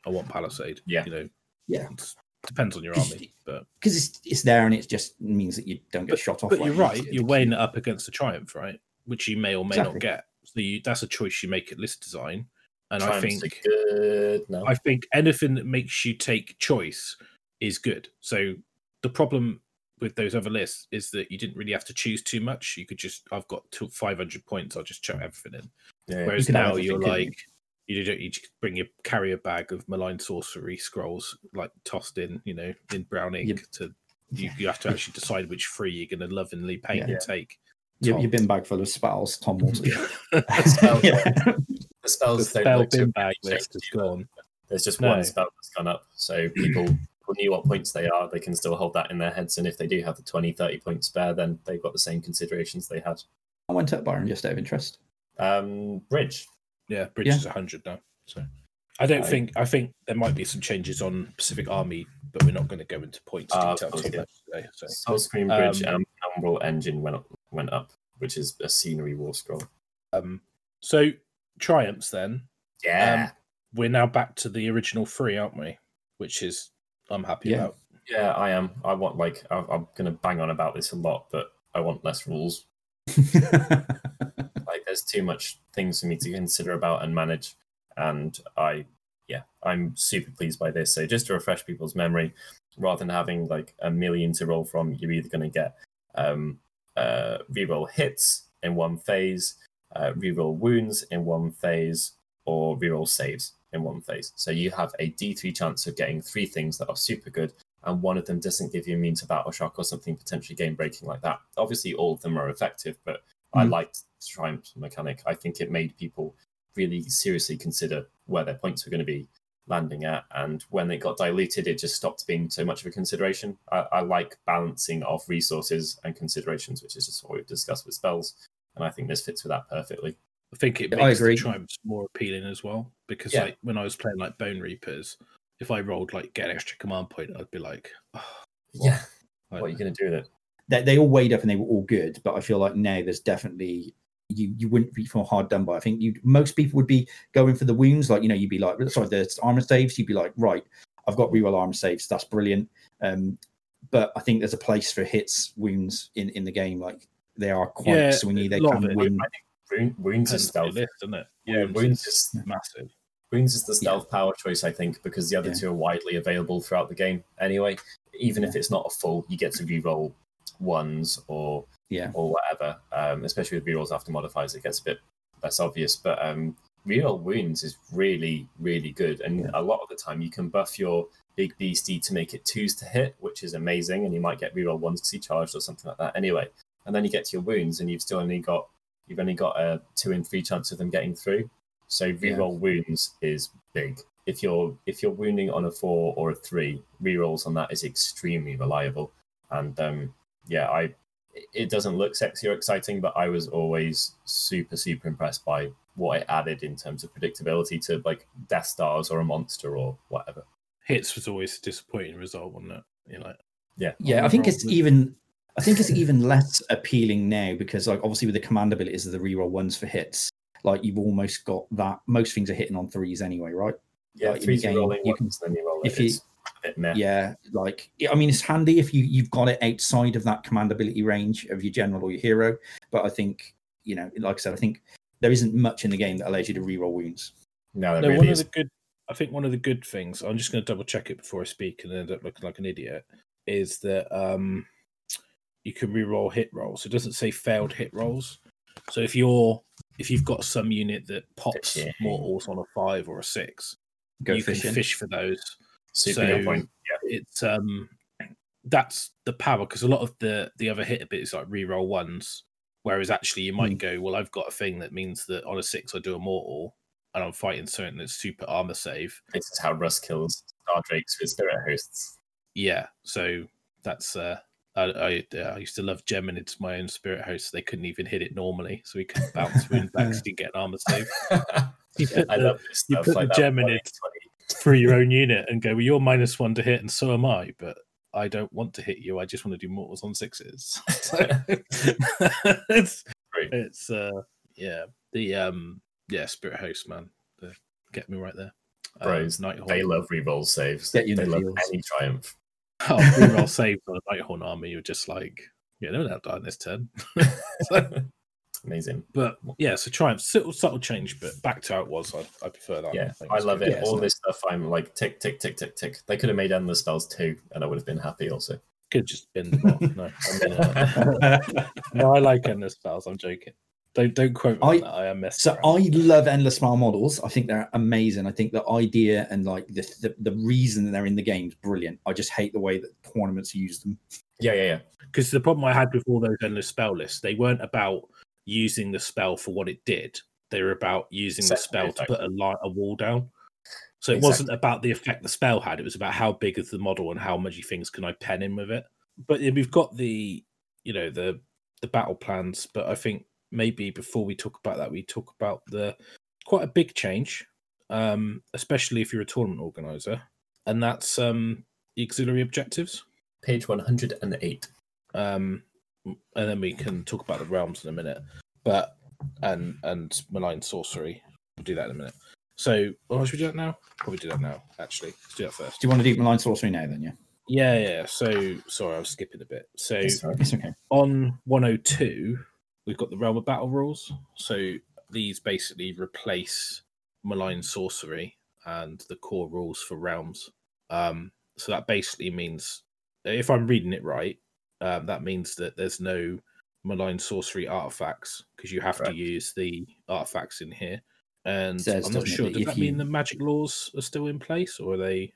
I want Palisade. Yeah. you know, Yeah. it's- depends on your army, but Because it's it's there and it just means that you don't get but, shot off. but like you're right. You're weighing it up against the Triumph, right? Which you may or may Exactly. not get. So you, that's a choice you make at list design. And I think good. No, I think anything that makes you take choice is good. So the problem with those other lists is that you didn't really have to choose too much. You could just, I've got 500 points, I'll just chuck everything in. yeah. Whereas could have now you're like, you don't you just bring your carrier bag of malign sorcery scrolls like tossed in, you know, in brown ink Yep. to you, you have to actually decide which three you're going to lovingly paint Yeah. and take. Your, Tom. your bin bag full of spells, Tom Walton. Spell- yeah. The the spells don't spell look bin bag list is gone. There's just No. one spell that's gone up. So people, people knew what points they are. They can still hold that in their heads. And if they do have the 20, 30 points spare, then they've got the same considerations they had. I went up Byron just out of interest. Um, Bridge. Yeah, Bridge Yeah. is 100 now. So I don't I- think, I think there might be some changes on Pacific Army, but we're not going to go into points detail of too much today. So, Soul Scream Bridge Um, and Umbral Engine went up, went up, which is a scenery war scroll. um, so triumphs then. Yeah. We're now back to the original three, aren't we? Which is, I'm happy Yeah. about. yeah, I am. I want, like, I, I'm going to bang on about this a lot, but I want less rules. like there's too much things for me to consider about and manage and i yeah i'm super pleased by this so just to refresh people's memory rather than having like a million to roll from you're either going to get um uh reroll hits in one phase uh reroll wounds in one phase or reroll saves in one phase so you have a d3 chance of getting three things that are super good and one of them doesn't give you immune to battle shock or something potentially game breaking like that obviously all of them are effective but I Mm. liked Triumph's mechanic. I think it made people really seriously consider where their points were going to be landing at. And when it got diluted, it just stopped being so much of a consideration. I, I like balancing of resources and considerations, which is just what we've discussed with spells. And I think this fits with that perfectly. I think it Yeah, I makes the triumphs more appealing as well because Yeah. like when I was playing like Bonereapers, if I rolled like get an extra command point, I'd be like, oh, Yeah. What are you going to do with it? they, they all weighed up and they were all good, but I feel like now there's definitely you you wouldn't be feel hard done by. I think you most people would be going for the wounds, like you know, you'd be like, sorry, the armor saves, you'd be like, right, I've got reroll armor saves, that's brilliant. Um, but I think there's a place for hits wounds in in the game, like they are quite Yeah, swingy. They a lot of can win. Wound, wounds is depends on your stealth. list, isn't it? Yeah, wounds is massive. Wounds is the Yeah. stealth power choice, I think, because the other Yeah. two are widely available throughout the game anyway. Even if it's not a full, you get to reroll ones or Yeah. or whatever. Um, especially with rerolls after modifiers, it gets a bit less obvious. But um, reroll wounds is really really good, and Yeah. a lot of the time you can buff your big beastie to make it twos to hit, which is amazing, and you might get reroll ones because he charged or something like that. Anyway, and then you get to your wounds, and you've still only got you've only got a two in three chance of them getting through. So reroll wounds is big. If you're if you're wounding on a four or a three, rerolls on that is extremely reliable. And um, yeah, I it doesn't look sexy or exciting, but I was always super super impressed by what it added in terms of predictability to like Death Stars or a monster or whatever. Hits was always a disappointing result, wasn't it? You know, like Yeah, Yeah, I think it's would- even. I think it's even less appealing now because, like, obviously with the command abilities of the reroll ones for hits, like you've almost got that. Most things are hitting on threes anyway, right? yeah, Like, in three game, rolling you ones, then you roll if it. you- bit. Yeah, like I mean, it's handy if you you've got it outside of that command ability range of your general or your hero. But I think you know, like I said, I think there isn't much in the game that allows you to reroll wounds. No, that no, really one is. of the good. I think one of the good things. I'm just going to double check it before I speak and end up looking like an idiot. Is that um, you can re-roll hit rolls. It doesn't say failed hit rolls. So if you're if you've got some unit that pops Fishing. mortals on a five or a six, Go you fishing. can fish for those. Super so- point. Yeah. It's um, that's the power because a lot of the the other hit bit is like re-roll ones, whereas actually you might go, well, I've got a thing that means that on a six I do a mortal, and I'm fighting something that's super armor save. This is how Russ kills Star Drakes with Spirit Hosts. Yeah, so that's uh. I, I, I used to love Geminids, my own spirit host. They couldn't even hit it normally, so we couldn't bounce wound back to get an armor save. You put I the- love this you put like the gem in it. 20. through your own unit and go, well, you're minus one to hit, and so am I, but I don't want to hit you. I just want to do mortals on sixes. So it's Great. it's uh yeah the um yeah spirit host man, the, get me right there. Bros, Nighthaunt. They love reroll saves. Get you they the love feels. any triumph. Oh, reroll saved on a Nighthaunt army. You're just like, yeah, no, not dying this turn. So- Amazing. but yeah, so triumph, subtle, subtle change, but back to how it was. I, I prefer that. Yeah, think I love good. it. Yeah, All so- this stuff, I'm like tick, tick, tick, tick, tick. They could have made endless spells too, and I would have been happy also. Could just bend them off. No, I mean, uh, no, I like endless spells. I'm joking. Don't don't quote me I- on that. I am messing So around. I love endless smile models. I think they're amazing. I think the idea and like the, the the reason they're in the game is brilliant. I just hate the way that tournaments use them. Yeah, yeah, yeah. because the problem I had with all those endless spell lists, they weren't about using the spell for what it did. They were about using the Set spell to put a light, a wall down. So it Exactly. wasn't about the effect the spell had. It was about how big is the model and how much things can I pen in with it. But we've got the, you know, the the battle plans. But I think maybe before we talk about that, we talk about the quite a big change, um, especially if you're a tournament organizer, and that's um, the auxiliary objectives. Page 108. Um, and then we can talk about the realms in a minute. But and and malign sorcery. We'll do that in a minute. So, well, should we do that now? Probably do that now. Actually, let's do that first. Do you want to do malign sorcery now? Then yeah, Yeah, yeah. So, sorry, I was skipping a bit. So, It's it's okay. on 102, we've got the Realm of Battle rules. So these basically replace malign sorcery and the core rules for realms. Um, so that basically means, if I'm reading it right, um, that means that there's no malign sorcery artifacts because you have Correct. to use the artifacts in here. And Says, I'm not sure. Does that mean the magic lores are still in place, or are they?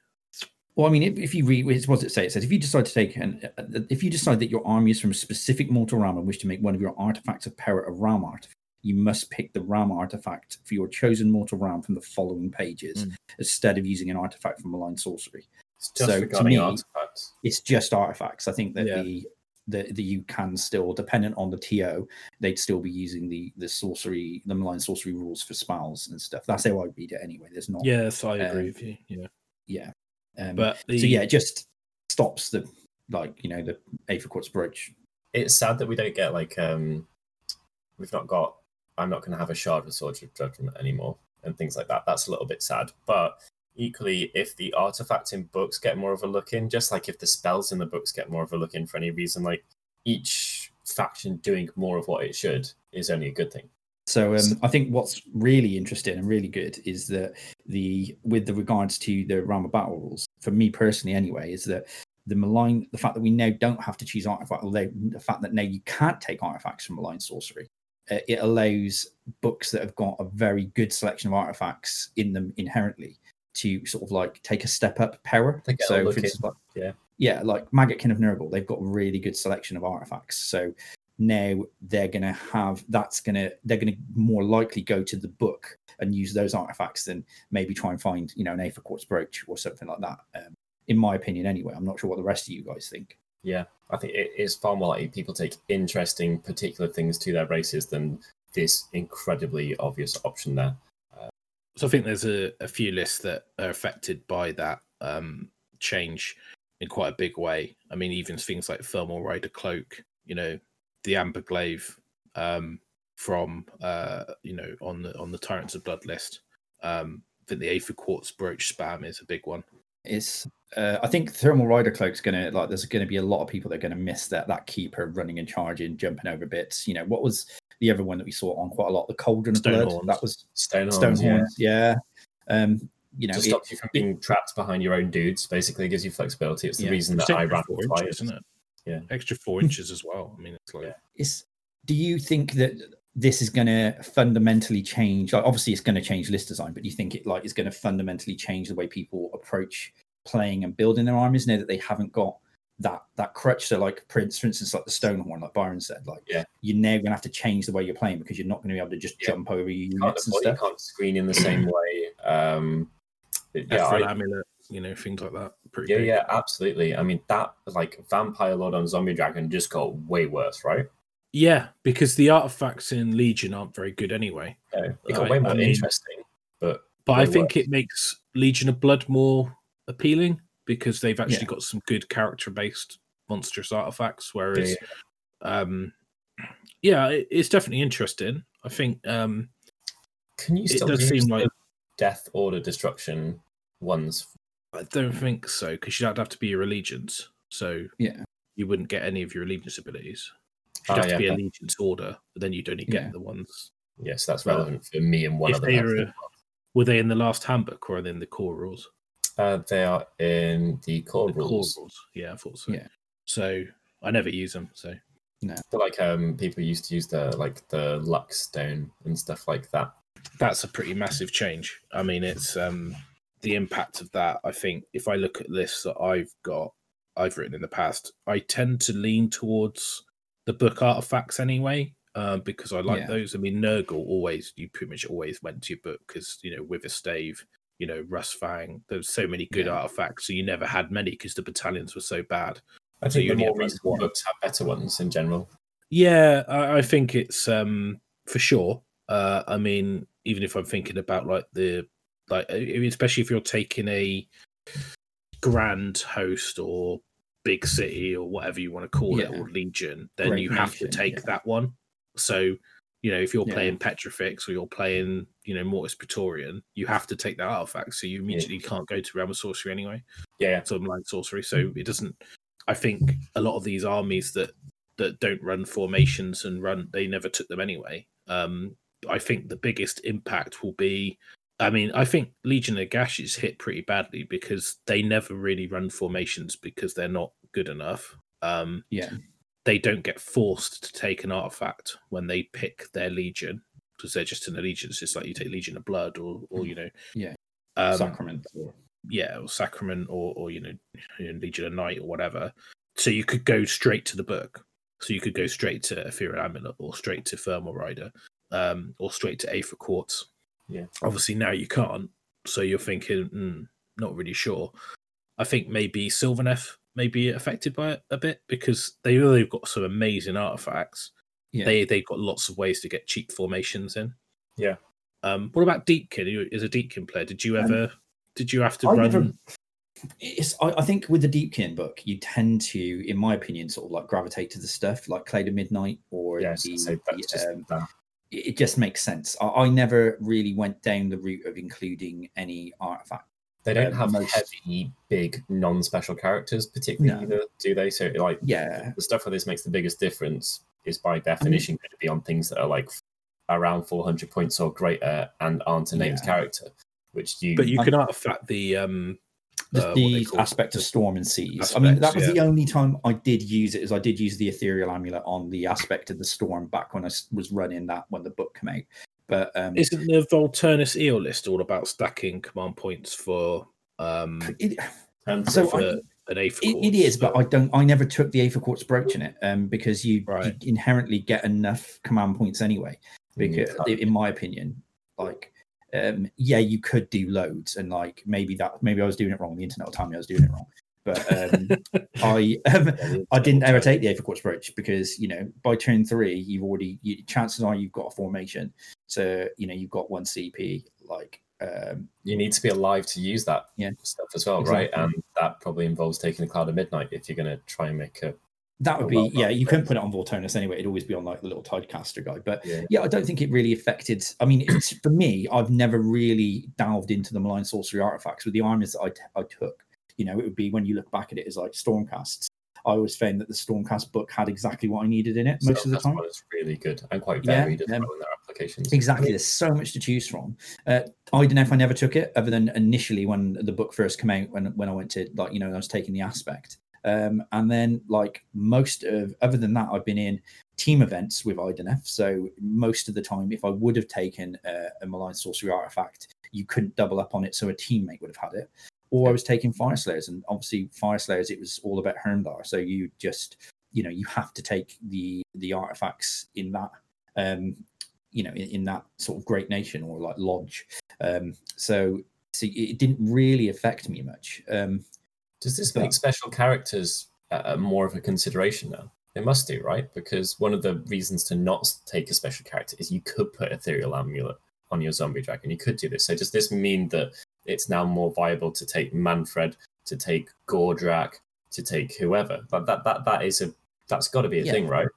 Well, I mean, if, if you read, what does it say? It says if you decide to take an, uh, if you decide that your army is from a specific mortal realm and wish to make one of your artifacts of power a realm artifact, you must pick the realm artifact for your chosen mortal realm from the following pages Mm. instead of using an artifact from malign sorcery. So, to me- artifacts. It's just artifacts. I think that Yeah. the the, the you can still, dependent on the TO, they'd still be using the the sorcery, the malign sorcery rules for spells and stuff. That's how I read it anyway. There's not, Yes, I Um, agree with you. Yeah, yeah. Um, but the, so yeah, it just stops the like you know the Aether Quartz brooch. It's sad that we don't get like um we've not got I'm not gonna have a shard of Sword of Judgment anymore and things like that. That's a little bit sad. But equally if the artifacts in books get more of a look in, just like if the spells in the books get more of a look in for any reason, like each faction doing more of what it should is only a good thing. So um, I think what's really interesting and really good is that the with the regards to the realm of battle rules, for me personally anyway, is that the malign the fact that we now don't have to choose artifact, although the fact that now you can't take artifacts from malign sorcery, uh, it allows books that have got a very good selection of artifacts in them inherently to sort of like take a step up power. So for instance, like, yeah. yeah, like Maggotkin of Nurgle, they've got a really good selection of artifacts. So now they're gonna have that's gonna they're gonna more likely go to the book and use those artifacts than maybe try and find you know an Aether Quartz brooch or something like that. Um, in my opinion, anyway. I'm not sure what the rest of you guys think. Yeah, I think it is far more likely people take interesting particular things to their races than this incredibly obvious option there. So I think there's a, a few lists that are affected by that um, change in quite a big way. I mean, even things like Thermal Rider Cloak, you know, the Amberglaive um, from uh, you know on the on the Tyrants of Blood list. Um, I think the Aether Quartz brooch spam is a big one. It's uh, I think Thermal Rider Cloak's gonna like there's gonna be a lot of people that are gonna miss that that keeper running and charging, jumping over bits. You know, what was the other one that we saw on quite a lot? The Cauldron of Blood. Stonehorns. That was Stonehorns, Stonehorns, yeah. yeah. Um, you know, Just it- stops you from being trapped behind your own dudes. Basically, gives you flexibility. It's the Yeah. reason It's that I extra ran four with inches, fires. isn't it? Yeah. extra four inches as well. I mean, it's like Yeah. is do you think that this is going to fundamentally change like obviously it's going to change list design but do you think it like is going to fundamentally change the way people approach playing and building their armies now that they haven't got that that crutch so like prince for instance like the stonehorn like byron said like Yeah. you're now going to have to change the way you're playing because you're not going to be able to just Yeah. jump over your You can't, units and stuff. you can't screen in the same way. Um, yeah, I- amulet, you know, things like that. Pretty yeah, big. yeah, absolutely. I mean, that like Vampire Lord on Zombie Dragon just got way worse, right? Yeah, because the artifacts in Legion aren't very good anyway. Yeah, it got I- way I more mean- interesting, but But I think worse. it makes Legion of Blood more appealing because they've actually Yeah. got some good character based monstrous artifacts. Whereas, um, yeah, it, it's definitely interesting. I think um, can you it still does use seem the like Death Order Destruction ones? I don't think so because you'd have to be your allegiance, so Yeah. you wouldn't get any of your allegiance abilities. You'd Ah, have to yeah, be but- allegiance order, but then you'd only get Yeah. the ones. Yes, that's relevant for me and one other. they were- they in the last handbook or are they in the core rules? Uh, they are in the core The core rules. rules. Yeah, I thought so. Yeah. So I never use them. So no. But like um, people used to use the like the luck Stone and stuff like that. that's a pretty massive change. I mean, it's um the impact of that. I think if I look at lists that I've got, I've written in the past, I tend to lean towards the book artifacts anyway, uh, because I like Yeah. those. I mean, Nurgle always, you pretty much always went to your book because, you know, with a stave, you know, Russ Fang, there's so many good Yeah. artifacts. So you never had many because the battalions were so bad. I So think you the more recent one. books have better ones in general. Yeah, I, I think it's um for sure. Uh, I mean, even if I'm thinking about like the like, especially if you're taking a grand host or big city or whatever you want to call it or legion, then Great you have to take yeah. that one. So, you know, if you're Yeah. playing Petrifex or you're playing, you know, Mortis Praetorian, you have to take that artifact. So you immediately can't go to Realm of Sorcery anyway Yeah, sort of line sorcery. So it doesn't. I think a lot of these armies that that don't run formations and run, they never took them anyway. Um, I think the biggest impact will be. I mean, I think Legion of Nagash is hit pretty badly because they never really run formations because they're not good enough. Um, Yeah. they don't get forced to take an artifact when they pick their legion because they're just an allegiance. It's like you take Legion of Blood or, or you know, Yeah. um, Sacrament. Or, yeah, or sacrament, or or you know, Legion of Night or whatever. So you could go straight to the book. So you could go straight to Ethereal Amulet, or straight to Thermal Rider, um, or straight to Aether Quartz. Yeah. Obviously now you can't. So you're thinking, mm, not really sure. I think maybe Sylvaneth may be affected by it a bit because they really got some amazing artifacts. yeah. They they've got lots of ways to get cheap formations in. Yeah. Um, what about Deepkin? As a Deepkin player, did you Um, ever did you have to I run? never- It's, I, I think with the Deepkin book, you tend to, in my opinion, sort of like gravitate to the stuff like Cloud of Midnight or yes. the, So that's just um. It it just makes sense. I, I never really went down the route of including any artifact. They don't um, have most- heavy, big, non-special characters, particularly No. either, do they? So, like, Yeah, the stuff where this makes the biggest difference is by definition going to be on things that are like around 400 points or greater and aren't a named Yeah. character, which you. But you can artifact the um the, uh, the aspect of storm and seas. I mean, that Aspects, was the only time I did use it. Is I did use the ethereal amulet on the aspect of the storm back when I was running that when the book came out. But um, Isn't the Volturnus Eel list all about stacking command points for um it, and so for I- an eighth It, it quartz, is, but I don't. I never took the Aether Quartz brooch in it, um, because you, Right. you inherently get enough command points anyway. Mm, Because, can't- in my opinion, like, um, yeah, you could do loads, and like maybe that, maybe I was doing it wrong. The internet will tell me I was doing it wrong, but um, I, um, I didn't ever take the Quartz brooch because you know by turn three you've already you, chances are you've got a formation, so you know you've got one CP. Like, um, you need to be alive to use that Yeah. stuff as well, right? And that probably involves taking the Cloud of Midnight if you're going to try and make a. that would Oh, be well, yeah. You couldn't put it on Volturnus anyway. It'd always be on like the little Tidecaster guy, but. Yeah. yeah, I don't think it really affected. I mean, it's for me. I've never really delved into the malign sorcery artifacts with the armies that I, t- I took. You know, it would be when you look back at it as like stormcasts. I always found that the stormcast book had exactly what I needed in it most of the that's time. It's really good and quite Yeah, varied as um, in their applications. Exactly. There's so much to choose from. Uh, I don't know if I never took it, other than initially when the book first came out, when when I went to like you know I was taking the aspect, um, and then like most of other than that, I've been in team events with IDNF. So most of the time, if I would have taken uh, a malign sorcery artifact, you couldn't double up on it, so a teammate would have had it. Or I was taking Fyreslayers, and obviously Fyreslayers, it was all about Hermdar. So you just you know you have to take the the artifacts in that um you know in, in that sort of great nation or like lodge um so so it didn't really affect me much um Does this but- make special characters uh, more of a consideration now? It must do, right? Because one of the reasons to not take a special character is you could put Ethereal Amulet on your zombie dragon. You could do this. So does this mean that it's now more viable to take Mannfred, to take Gordrakk, to take whoever? But that that, that is a that's got to be a Yeah. thing, right?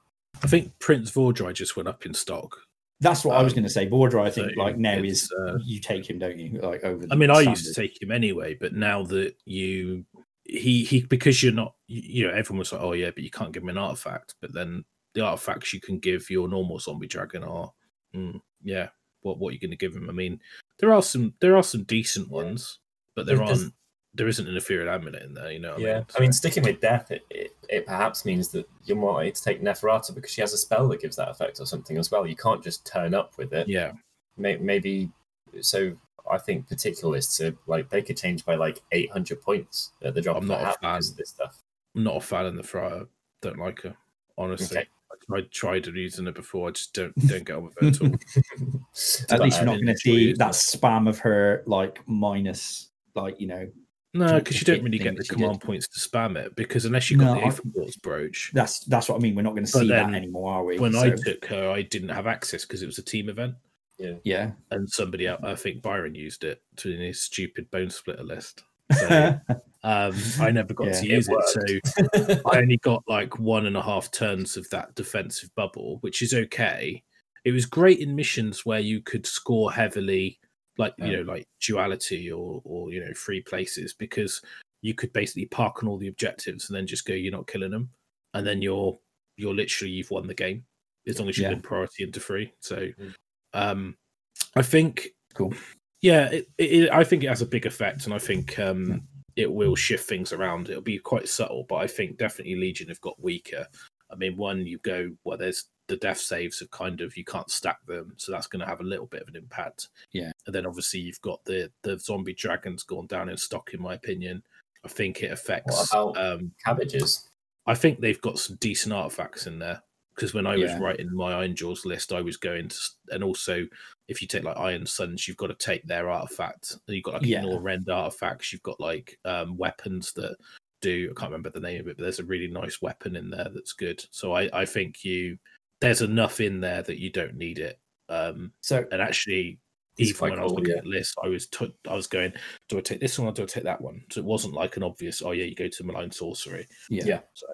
I think Prince Vhordrai just went up in stock. that's what i was Um, going to say Vhordrai i think so like now is uh, you take him don't you like over I the mean, I used to take him anyway, but now that you he he because you're not you know everyone was like, oh yeah, but you can't give him an artifact. But then the artifacts you can give your normal zombie dragon are, mm, yeah, what what are you going to give him? I mean, there are some there are some decent ones, but there There's- aren't. There isn't an ethereal amulet in there, you know. yeah. I mean, I mean, sticking with death, it, it, it perhaps means that you're more likely to take Neferata because she has a spell that gives that effect or something as well. You can't just turn up with it. yeah, maybe so i think particular lists are like they could change by like 800 points at the drop I'm not a a fan. of this stuff I'm not a fan of the Fryer. Don't like her. Honestly, Okay. I tried using it before. I just don't don't get on with it at all. At least you're uh, not going to see that it. spam of her like minus like you know No, because you don't really get the command did. points to spam it. Because unless you got No, the I- Aether Quartz brooch, that's that's what I mean. We're not going to But see that anymore, are we? when I took her, I didn't have access because it was a team event, yeah, and somebody else, I think Byron used it to in his stupid Bonesplitterz list. So um, I never got Yeah. to use it. So I only got like one and a half turns of that defensive bubble, which is okay. It was great in missions where you could score heavily, like you Yeah. know, like duality or or you know, free places, because you could basically park on all the objectives and then just go, you're not killing them, and then you're you're literally you've won the game as long as you've Yeah. been priority into free. So, Mm. Um, I think Cool. Yeah, it, it, I think it has a big effect, and I think um, it will shift things around. It'll be quite subtle, but I think definitely Legion have got weaker. I mean, one you go well, there's the death saves have kind of you can't stack them, so that's going to have a little bit of an impact. Yeah. and then obviously you've got the the zombie dragons gone down in stock, in my opinion. I think it affects. about- um, Cabbages. I think they've got some decent artifacts in there because when I was Yeah. writing my Ironjawz list, I was going to, and also if you take like Ironsunz, you've got to take their artifacts. You've got like Yeah. ignore rend artifacts. You've got like um, weapons that do. I can't remember the name of it, but there's a really nice weapon in there that's good. So I, I think you there's enough in there that you don't need it. Um, so and actually, even when I was looking yeah. at list, I was t- I was going, do I take this one or do I take that one? So it wasn't like an obvious. Oh yeah, you go to malign sorcery. yeah. Yeah. So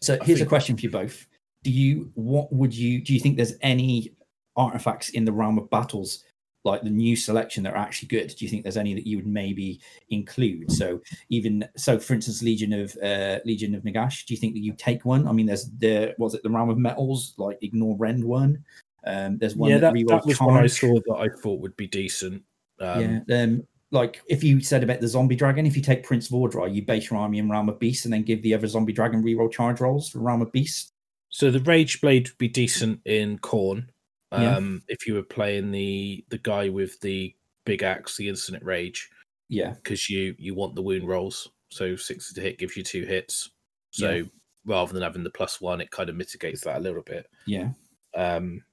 So I here's a question for you both. Do you what would you do you think there's any artifacts in the realm of battles like the new selection that are actually good? Do you think there's any that you would maybe include? So even so for instance Legion of uh Legion of Nagash, do you think that you take one? I mean there's the was it the realm of metals like ignore rend one? Um there's one yeah, that, that, that was one I saw that I thought would be decent. Um, yeah. Um like if you said about the zombie dragon, if you take Prince Vhordrai, you base your army in Realm of Beast and then give the other zombie dragon reroll charge rolls for Realm of Beast. So the Rage Blade would be decent in Khorne. Yeah. Um, if you were playing the the guy with the big axe, the Infinite Rage, Yeah. because you you want the wound rolls. So six to hit gives you two hits. So Yeah. rather than having the plus one, it kind of mitigates that a little bit. Yeah. Um,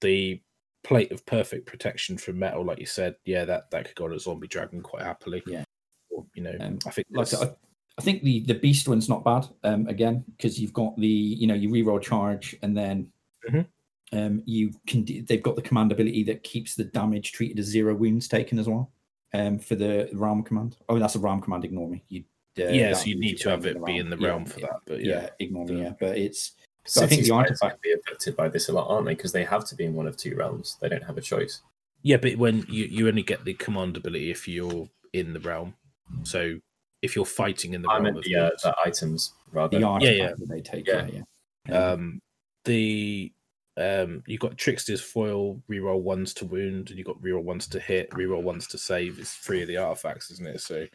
the plate of perfect protection from metal, like you said, yeah, that that could go on a zombie dragon quite happily. Yeah. Or, you know, Um, I think Like I I, I think the the beast one's not bad. Um, again, because you've got the you know you reroll charge and then Mhm. um you can d- they've got the command ability that keeps the damage treated as zero wounds taken as well. Um, for the realm command. Oh, that's a realm command. Ignore me. You. Uh, yeah, so you need to have it be in the Yeah, realm for that. But Yeah, yeah, ignore me. Yeah, but it's But I think the Spires artifact- be affected by this a lot, aren't they? Because they have to be in one of two realms. They don't have a choice. Yeah, but when you, you only get the command ability if you're in the realm. So if you're fighting in the I realm meant of the, uh, the items rather. the artifact yeah. that they take. Yeah. Yeah, yeah. um the um you got trickster's foil reroll ones to wound and you've got reroll ones to hit reroll ones to save it's three of the artifacts isn't it so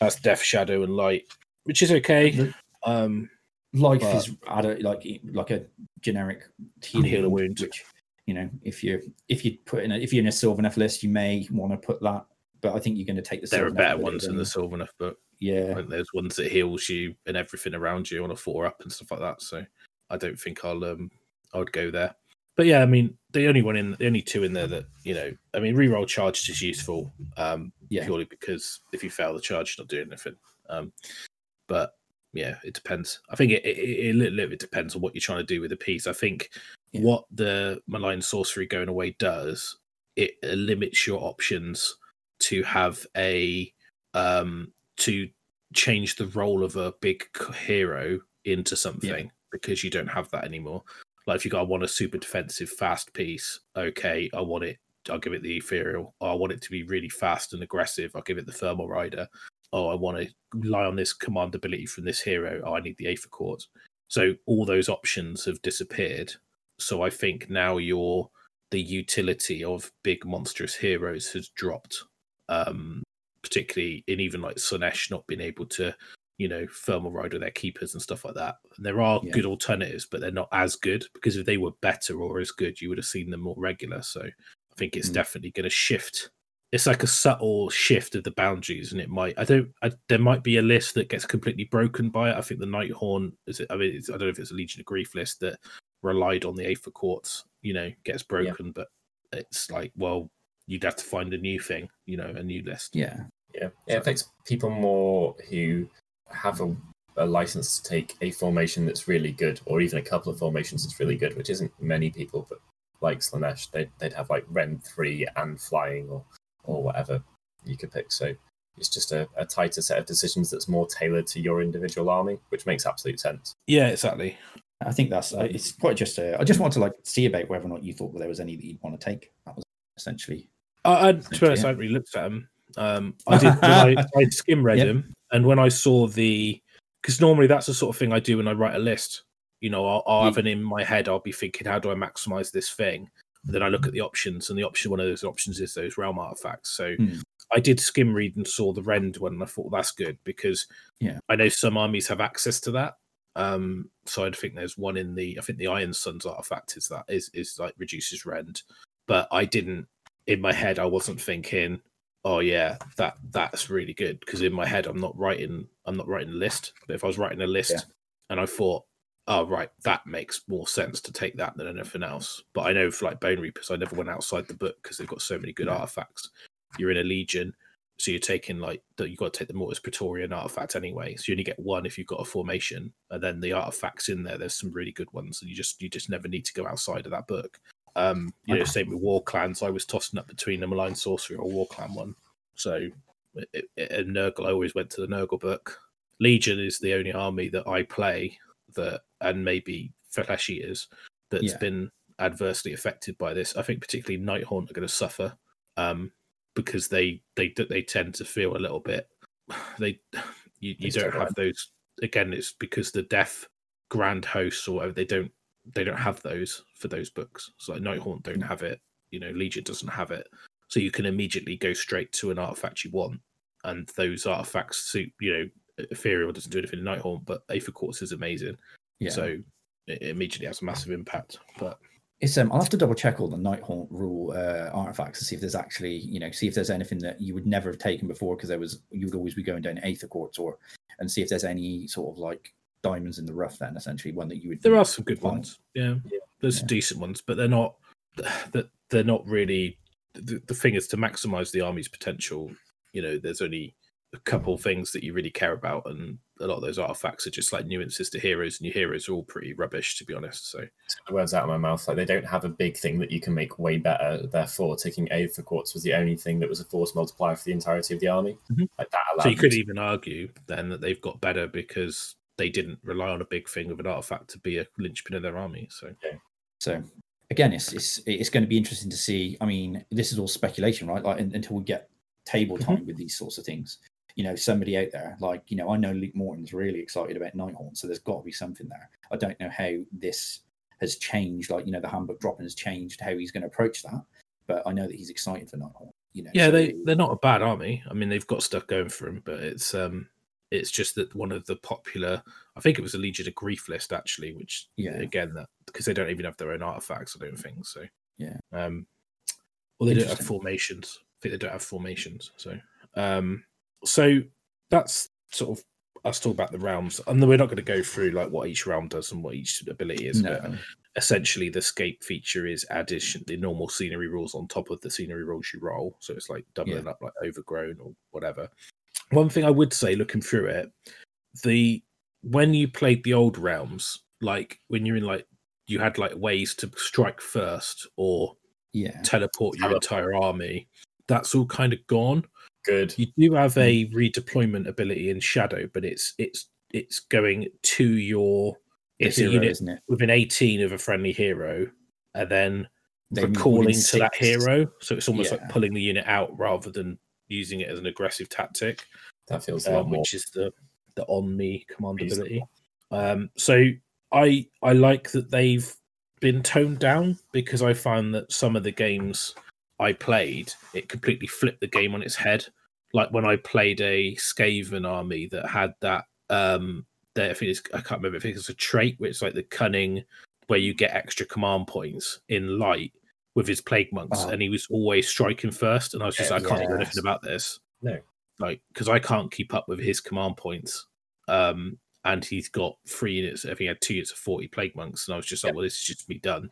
that's death shadow and light which is okay The- um life But- is add a, like like a generic healing Heal a wound, wound. which you know if you if you put in a, if you're in a Sylvaneth list, you may want to put that. But I think you're going to take the. there are better ones in than- the Sylvaneth book I Yeah, there's ones that heals you and everything around you on a four up and stuff like that so i don't think i'll um i would go there but yeah i mean the only one in the only two in there that you know i mean reroll charge is useful um Yeah. purely because if you fail the charge you're not doing anything um but yeah it depends i think it, it, it a little bit depends on what you're trying to do with the piece i think Yeah. what the malign sorcery going away does it limits your options to have a um to change the role of a big hero into something because you don't have that anymore. Like if you go, I want a super defensive fast piece, okay, I want it. I'll give it the ethereal. Oh, I want it to be really fast and aggressive. I'll give it the thermal rider. Oh, I want to rely on this command ability from this hero. Oh, I need the Aether Quartz. So all those options have disappeared. So I think now your the utility of big monstrous heroes has dropped. Um, particularly in even like Slaanesh not being able to, you know, thermal ride with their keepers and stuff like that. And there are Yeah. good alternatives, but they're not as good because if they were better or as good, you would have seen them more regular. So I think it's Mm. definitely going to shift it's like a subtle shift of the boundaries, and it might. I don't. I, there might be a list that gets completely broken by it. I think the Nighthaunt is. It, I mean, it's, I don't know if it's a Legion of Grief list that relied on the Aether Quartz. You know, gets broken, but it's like, well, you'd have to find a new thing. You know, a new list. Yeah. Yeah, it affects people more who have a, a license to take a formation that's really good, or even a couple of formations that's really good, which isn't many people, but like Slaanesh, they'd, they'd have like Ren 3 and flying or, or whatever you could pick. So it's just a, a tighter set of decisions that's more tailored to your individual army, which makes absolute sense. Yeah, exactly. I think that's uh, it's quite just a. I just want to like see about whether or not you thought there was any that you'd want to take. That was essentially. I, I, to be honest, I haven't really looked at them. Um, I did. I, I skim read Yep. him, and when I saw the, because normally that's the sort of thing I do when I write a list. You know, I'll, I'll Ye- have an in my head. I'll be thinking, how do I maximize this thing? And then I look at the options, and the option one of those options is those realm artifacts. So Hmm. I did skim read and saw the rend one, and I thought that's good because Yeah. I know some armies have access to that. Um, so I think there's one in the I think the Ironsunz artifact is that is is like reduces rend, but I didn't in my head I wasn't thinking, oh yeah, that that's really good because in my head I'm not writing I'm not writing a list. But if I was writing a list Yeah. and I thought, oh right, that makes more sense to take that than anything else. But I know for like Bonereapers, I never went outside the book because they've got so many good Yeah. artifacts. You're in a legion, so you're taking like the, you've got to take the Mortis Praetorian artifact anyway. So you only get one if you've got a formation, and then the artifacts in there. There's some really good ones, and you just you just never need to go outside of that book. Um, you know, same with war clans. I was tossing up between a malign sorcery or war clan one. So, it, it, and Nurgle, I always went to the Nurgle book. Legion is the only army that I play that, and maybe Flesh Eaters, that's Yeah. been adversely affected by this. I think particularly Nighthaunt are going to suffer um, because they they they tend to feel a little bit they you, you don't have those again. It's because the deaf grand hosts or whatever they don't they don't have those for those books. So like Nighthaunt don't have it. You know, Legion doesn't have it. So you can immediately go straight to an artifact you want, and those artifacts suit. You know, Ethereal doesn't do anything in Nighthaunt, but Aether Quartz is amazing. Yeah. So it immediately has a massive impact. But It's um, I'll have to double check all the Nighthaunt rule uh, artifacts to see if there's actually, you know, see if there's anything that you would never have taken before because there was you would always be going down Aether Quartz or and see if there's any sort of like diamonds in the rough then essentially one that you would there are some good Fine. ones. Yeah, Yeah. there's some Yeah. decent ones, but they're not. That they're not really. The, the thing is to maximize the army's potential. You know, there's only a couple things that you really care about, and a lot of those artifacts are just like nuances to heroes, and your heroes are all pretty rubbish, to be honest. So the words out of my mouth. Like they don't have a big thing that you can make way better. Therefore, taking Aether Quartz was the only thing that was a force multiplier for the entirety of the army. Mhm. Like that allowed So you could to- even argue then that they've got better because they didn't rely on a big thing of an artifact to be a linchpin of their army. So So again, it's it's it's going to be interesting to see. I mean, this is all speculation, right? Like until we get table Mhm. time with these sorts of things. You know, somebody out there, like you know, I know Luke Morton's really excited about Nighthaunt, so there's got to be something there. I don't know how this has changed. Like you know, the handbook dropping has changed how he's going to approach that, but I know that he's excited for Nighthaunt. You know, yeah, so- they they're not a bad army. I mean, they've got stuff going for them, but it's um it's just that one of the popular. I think it was a Legion of Grief list actually, which Yeah. again that because they don't even have their own artifacts. I don't think so. Yeah. Um, well, they don't have formations. I think they don't have formations. So um, so that's sort of us talk about the realms, and then we're not going to go through like what each realm does and what each ability is. but essentially the scape feature is addition the normal scenery rules on top of the scenery rules you roll so it's like doubling up like overgrown or whatever one thing i would say looking through it the when you played the old realms like when you're in like you had like ways to strike first or yeah, teleport your Teleport. entire army that's all kind of gone good. you do have a redeployment ability in shadow but it's it's it's going to your the it's a unit isn't it? within 18 of a friendly hero and then They recalling to that hero so it's almost Yeah. like pulling the unit out rather than using it as an aggressive tactic That feels a lot um, more. which is the the on me command ability um so i i like that they've been toned down because i found that some of the games i played it completely flipped the game on its head like when i played a skaven army that had that um that i think it's, i can't remember i think it's a trait where it's like the cunning where you get extra command points in light with his plague monks, Oh. and he was always striking first. And I was just, Yeah, I can't do yes. anything about this. No. like because I can't keep up with his command points. Um, and he's got three units. I think he had two units of forty plague monks, and I was just like, Yeah. well, this is just me done.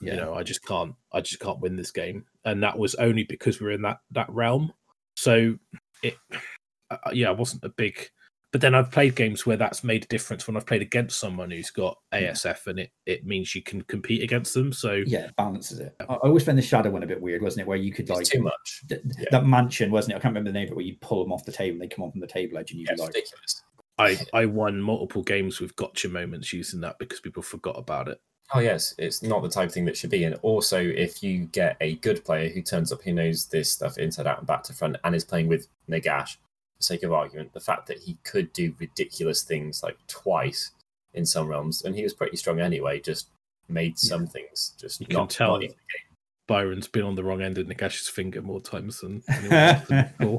Yeah. You know, I just can't, I just can't win this game, and that was only because we are in that that realm. So it, uh, yeah, I wasn't a big. But then I've played games where that's made a difference when I've played against someone who's got mm. ASF, and it it means you can compete against them. So yeah, it balances it. I I always found the shadow one a bit weird, wasn't it? Where you could like It's too much. th- Yeah. that mansion, wasn't it? I can't remember the name, but where you pull them off the table and they come on from the table edge and you Yeah, like, ridiculous. I I won multiple games with gotcha moments using that because people forgot about it. Oh yes, it's not the type of thing that should be. And also, if you get a good player who turns up, who knows this stuff inside out and back to front, and is playing with Nagash, for sake of argument, the fact that he could do ridiculous things like twice in some realms, and he was pretty strong anyway, just made some things just You not can tell not in Byron's been on the wrong end of Nagash's finger more times than anyone else before.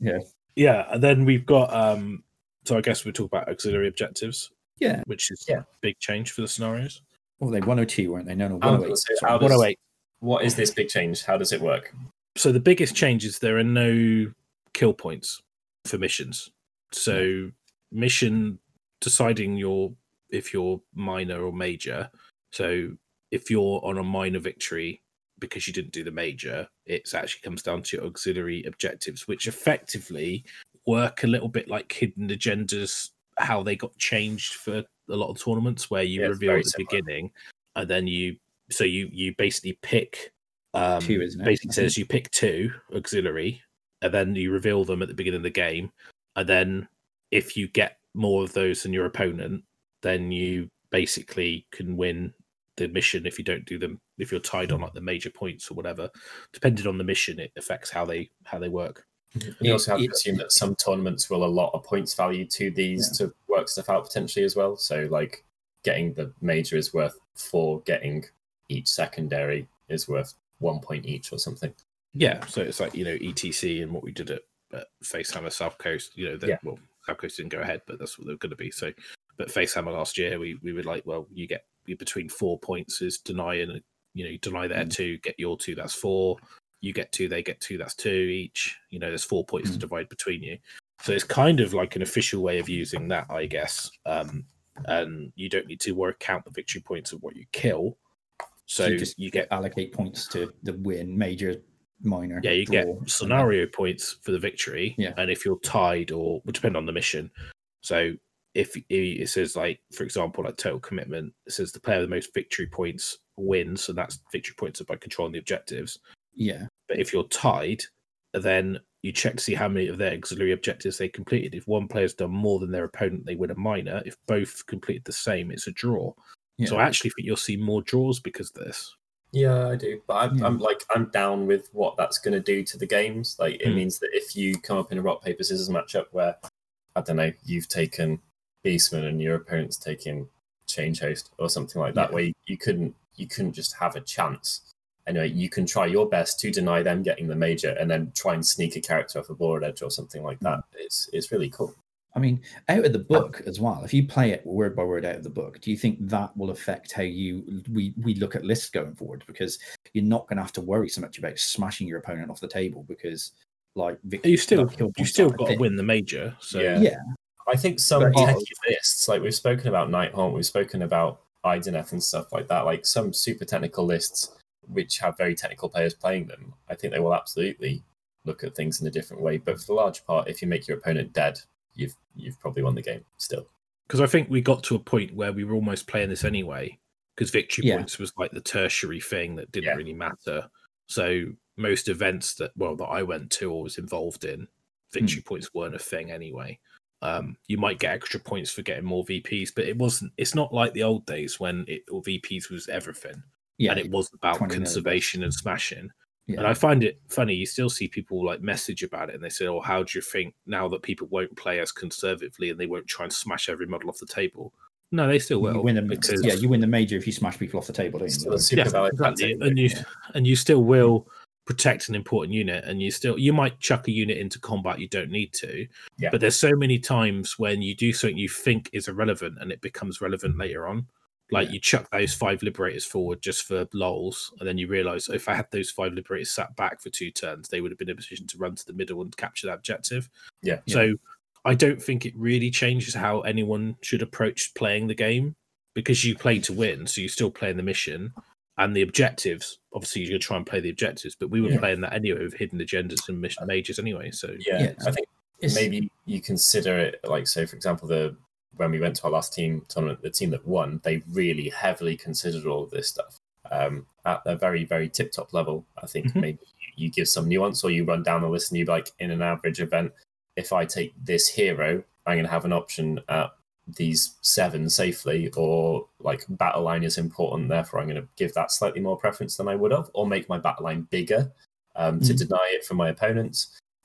Yeah, Yeah. and then we've got um so I guess we talk about auxiliary objectives, yeah. which is Yeah. a big change for the scenarios. Well, they 102, weren't they? No, no, 108. gonna say, Sorry. does- 108. What is this big change? How does it work? So the biggest change is there are no kill points for missions. So mission deciding your if you're minor or major. So if you're on a minor victory because you didn't do the major, it actually comes down to your auxiliary objectives, which effectively work a little bit like hidden agendas, how they got changed for a lot of tournaments where you Yeah, reveal at the similar. beginning and then you so you you basically pick um Two, isn't it? basically says you pick two auxiliary and then you reveal them at the beginning of the game and then if you get more of those than your opponent then you basically can win the mission if you don't do them if you're tied on like the major points or whatever depending on the mission it affects how they how they work And you also have to assume that some tournaments will allot a points value to these to work stuff out potentially as well. So, like, getting the major is worth four, getting each secondary is worth one point each or something. Yeah so it's like you know etc and what we did at, at facehammer south coast you know that Yeah. well south coast didn't go ahead but that's what they're going to be so but facehammer last year we we were like well you get you between four points is deny and you know you deny their Mm. two get your two that's four you get two they get two that's two each you know there's four points to Mm. divide between you so it's kind of like an official way of using that i guess um and you don't need to work count the victory points of what you kill so you just you get allocate points to the win, major, minor. yeah, you get scenario points for the victory. Yeah. And if you're tied or will depend on the mission. So if it says like, for example, like total commitment, it says the player with the most victory points wins, and that's victory points by controlling the objectives. Yeah. But if you're tied, then you check to see how many of their auxiliary objectives they completed. If one player's done more than their opponent, they win a minor. If both completed the same, it's a draw. yeah. So I actually think you'll see more draws because of this. Yeah, I do, but I'm, Yeah. I'm like I'm down with what that's going to do to the games. Like it Hmm. means that if you come up in a rock paper scissors matchup where I don't know you've taken Beastman and your opponent's taking Change Host or something like that, Yeah. where you, you couldn't you couldn't just have a chance. Anyway, you can try your best to deny them getting the major, and then try and sneak a character off a board edge or something like that. It's it's really cool. I mean, out of the book as well. If you play it word by word out of the book, do you think that will affect how you we we look at lists going forward? Because you're not going to have to worry so much about smashing your opponent off the table because, like, vic- You still you still got to win the major. So Yeah. Yeah, I think some But techie it's- lists, like we've spoken about Night Nighthaunt, we've spoken about Idoneth and stuff like that, like some super technical lists which have very technical players playing them, I think they will absolutely look at things in a different way. But for the large part, if you make your opponent dead, you've you've probably won the game still. because I think we got to a point where we were almost playing this anyway, because victory Yeah. points was like the tertiary thing that didn't Yeah. really matter. So most events that well that I went to or was involved in, victory points weren't a thing anyway. Um, you might get extra points for getting more VPs, but it wasn't. It's not like the old days when it or VPs was everything, yeah, and it was about 20 million. conservation and smashing. Yeah. And I find it funny. You still see people like message about it, and they say, "Oh, how do you think now that people won't play as conservatively and they won't try and smash every model off the table?" No, they still will. you win the because yeah, you win the major if you smash people off the table, don't you? super yeah, exactly. and you yeah. and you still will protect an important unit, and you still you might chuck a unit into combat you don't need to, Yeah. but there's so many times when you do something you think is irrelevant and it becomes relevant later on Like Yeah. you chuck those five liberators forward just for lols, and then you realise if I had those five liberators sat back for two turns, they would have been in a position to run to the middle and capture that objective. Yeah. So I don't think it really changes how anyone should approach playing the game because you play to win, so you're still playing the mission and the objectives. Obviously, you're going to try and play the objectives, but we were Yeah. playing that anyway with hidden agendas and mission uh, majors anyway. So Yeah, Yeah, I think It's, maybe you consider it like so. For example, the when we went to our last team tournament, the team that won, they really heavily considered all of this stuff um, at a very very tip top level. I think Mhm. maybe you give some nuance, or you run down the list and you like in an average event, if I take this hero, I'm going to have an option at these seven safely, or like battle line is important, therefore I'm going to give that slightly more preference than I would have, or make my battle line bigger um, to Mhm. deny it from my opponents.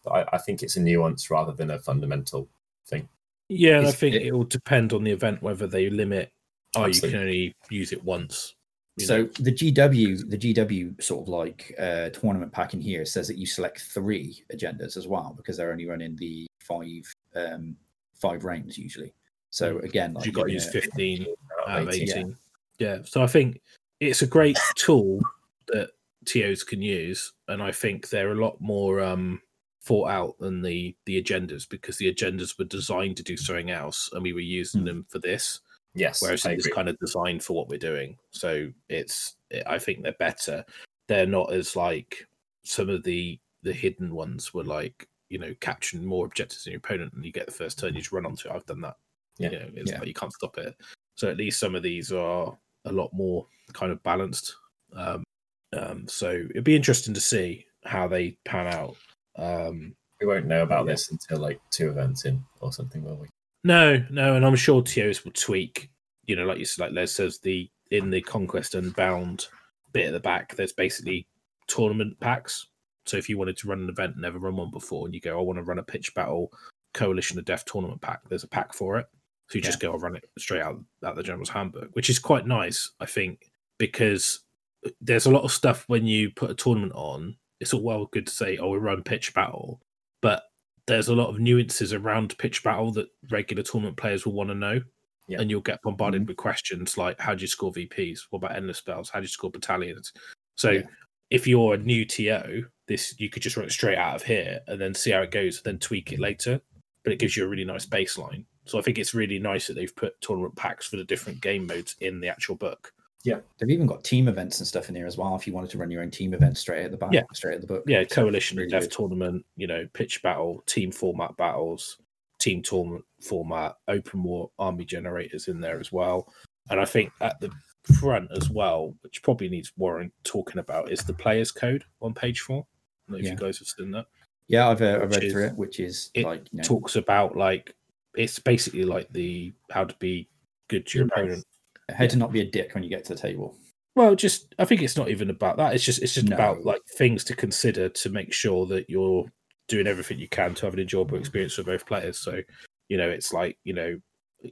But I, I think it's a nuance rather than a fundamental thing. Yeah, and I think it- will depend on the event whether they limit. Oh, you can only use it once. So know. the GW, the GW sort of like uh, tournament pack in here says that you select three agendas as well because they're only running the five um, five rounds usually. So again, like you've got to use know, fifteen out of 18. eighteen. Yeah. So I think it's a great tool that TOs can use, and I think they're a lot more um, thought out than the the agendas because the agendas were designed to do something else, and we were using Hmm. them for this. Yes, whereas it's kind of designed for what we're doing. So it's I think they're better. They're not as like some of the the hidden ones were like you know capturing more objectives than your opponent, and you get the first turn, you just run onto it. I've done that. Yeah. you know, it's Yeah. like you can't stop it. So at least some of these are a lot more kind of balanced. Um, um, so it'd be interesting to see how they pan out. Um, we won't know about Yeah. this until like two events in or something, will we? No, no, and I'm sure TOs will tweak. You know, like you said, like Les says, the in the Conquest Unbound bit at the back, there's basically tournament packs. So if you wanted to run an event never run one before, and you go, I want to run a pitch battle Coalition of Death tournament pack, there's a pack for it. So you just go, I'll run it straight out at the General's Handbook, which is quite nice, I think, because there's a lot of stuff when you put a tournament on. It's all well good to say, oh, we run pitch battle, but there's a lot of nuances around pitch battle that regular tournament players will want to know. Yeah. And you'll get bombarded Mhm. with questions like, how do you score VPs? What about endless spells? How do you score battalions? So Yeah. if you're a new TO, this you could just run it straight out of here and then see how it goes, then tweak it later. But it gives you a really nice baseline. So I think it's really nice that they've put tournament packs for the different game modes in the actual book. Yeah, they've even got team events and stuff in here as well. If you wanted to run your own team event straight at the back, Yeah. straight at the book. Yeah, So coalition really death good. tournament, you know, pitch battle, team format battles, team tournament format, open war army generators in there as well. And I think at the front as well, which probably needs Warren talking about, is the players code on page four. I don't know if Yeah. you guys have seen that. Yeah, I've, uh, I've read through is- it, which is it like you know, Talks about like it's basically like the how to be good to your opponent. How to not be a dick when you get to the table. Well, just I think it's not even about that. It's just it's just No. about like things to consider to make sure that you're doing everything you can to have an enjoyable experience for both players. So, you know, it's like you know,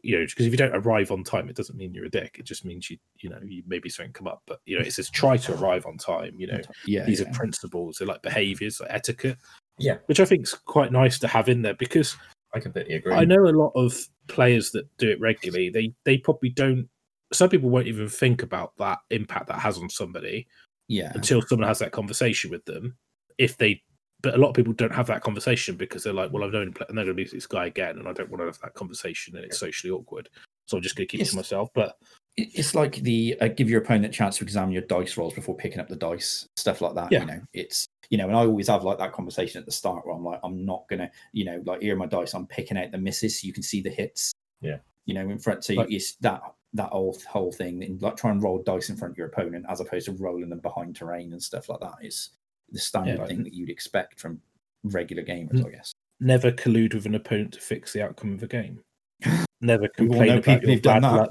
you know, because if you don't arrive on time, it doesn't mean you're a dick. It just means you you know you maybe something come up. But you know, it says try to arrive on time. You know, Yeah, these yeah. are principles. They're like behaviors, like etiquette. Yeah. which I think is quite nice to have in there because I completely agree. I know a lot of players that do it regularly. They they probably don't. Some people won't even think about that impact that has on somebody yeah. until someone has that conversation with them. If they, but a lot of people don't have that conversation because they're like, "Well, I've known and they're going to be this guy again, and I don't want to have that conversation, and it's socially awkward, so I'm just going to keep it to myself." But It's like the uh, give your opponent a chance to examine your dice rolls before picking up the dice, stuff like that. Yeah. You know, it's you know, and I always have like that conversation at the start where I'm like, I'm not gonna, you know, like here are my dice. I'm picking out the misses so you can see the hits. Yeah. You know, in front. So Like- it's that that whole whole thing, and like try and roll dice in front of your opponent as opposed to rolling them behind terrain and stuff like that is the standard like- thing that you'd expect from regular gamers, Mm. I guess. never collude with an opponent to fix the outcome of a game. Never complain know about people your who've done bad luck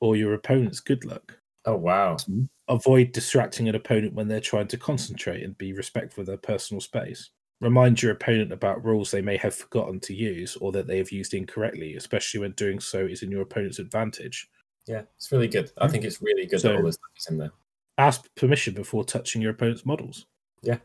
or your opponent's good luck. oh wow, Avoid distracting an opponent when they're trying to concentrate and be respectful of their personal space. Remind your opponent about rules they may have forgotten to use or that they have used incorrectly, especially when doing so is in your opponent's advantage. Yeah, it's really good. I think it's really good So- that all this stuff is in there. Ask permission before touching your opponent's models. Yeah,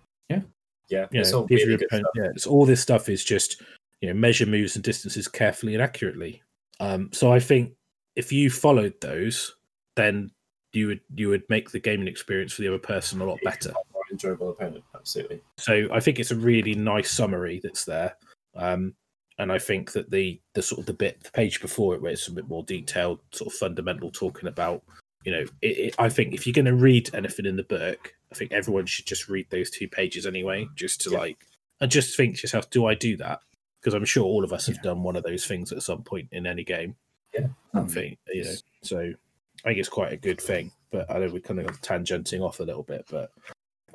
You it's know, all really opponent, yeah, it's all this stuff is just you know measure moves and distances carefully and accurately. Um, so I think if you followed those, then you would you would make the gaming experience for the other person a lot better. More enjoyable opponent, absolutely. So I think it's a really nice summary that's there. Um, and I think that the the sort of the bit the page before it where it's a bit more detailed, sort of fundamental talking about, you know, it, it, I think if you're going to read anything in the book, I think everyone should just read those two pages anyway, just to Yeah. like and just think to yourself, do I do that? Because I'm sure all of us have Yeah. done one of those things at some point in any game. Yeah. I Um, think you know. So I think it's quite a good thing. But I know we're kind of tangenting off a little bit, but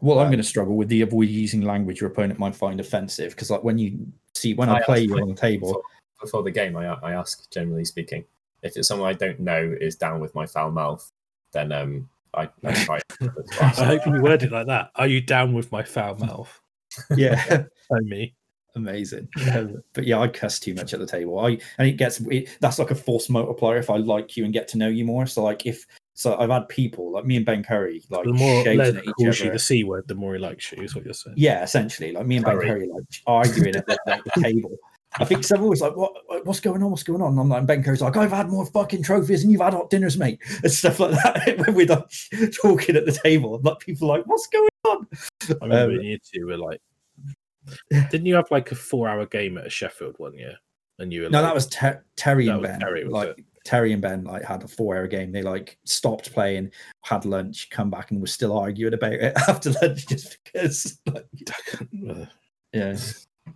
Well, I'm Um, going to struggle with the avoid using language your opponent might find offensive because, like, when you see when I, I play you on the table, Before, before the game, I, I ask, generally speaking, if it's someone I don't know is down with my foul mouth, then um, I, I try. I hope you word it like that. Are you down with my foul mouth? yeah, Oh me. amazing. Um, but yeah, I cuss too much at the table. I and it gets it, that's like a force multiplier if I like you and get to know you more. So like if so, I've had people like me and Ben Curry like The more shouting at each other. the c word, the more he likes you. Is what you're saying. Yeah, essentially, like me and Ben Curry. Curry like arguing at the, the table. I think someone was like, "What? What's going on? What's going on?" And I'm like, and Ben Curry's like, "I've had more fucking trophies than you've had hot dinners, mate," and stuff like that. when we're like talking at the table, like people are like, "What's going on?" I remember Um, you two were like, didn't you have like a four-hour game at a Sheffield one year? And you were No, like, that was Ter- Terry That and Ben. Terry, was like it? Terry and Ben like had a four-hour game. They like stopped playing, had lunch, come back, and were still arguing about it after lunch just because. Like, yeah,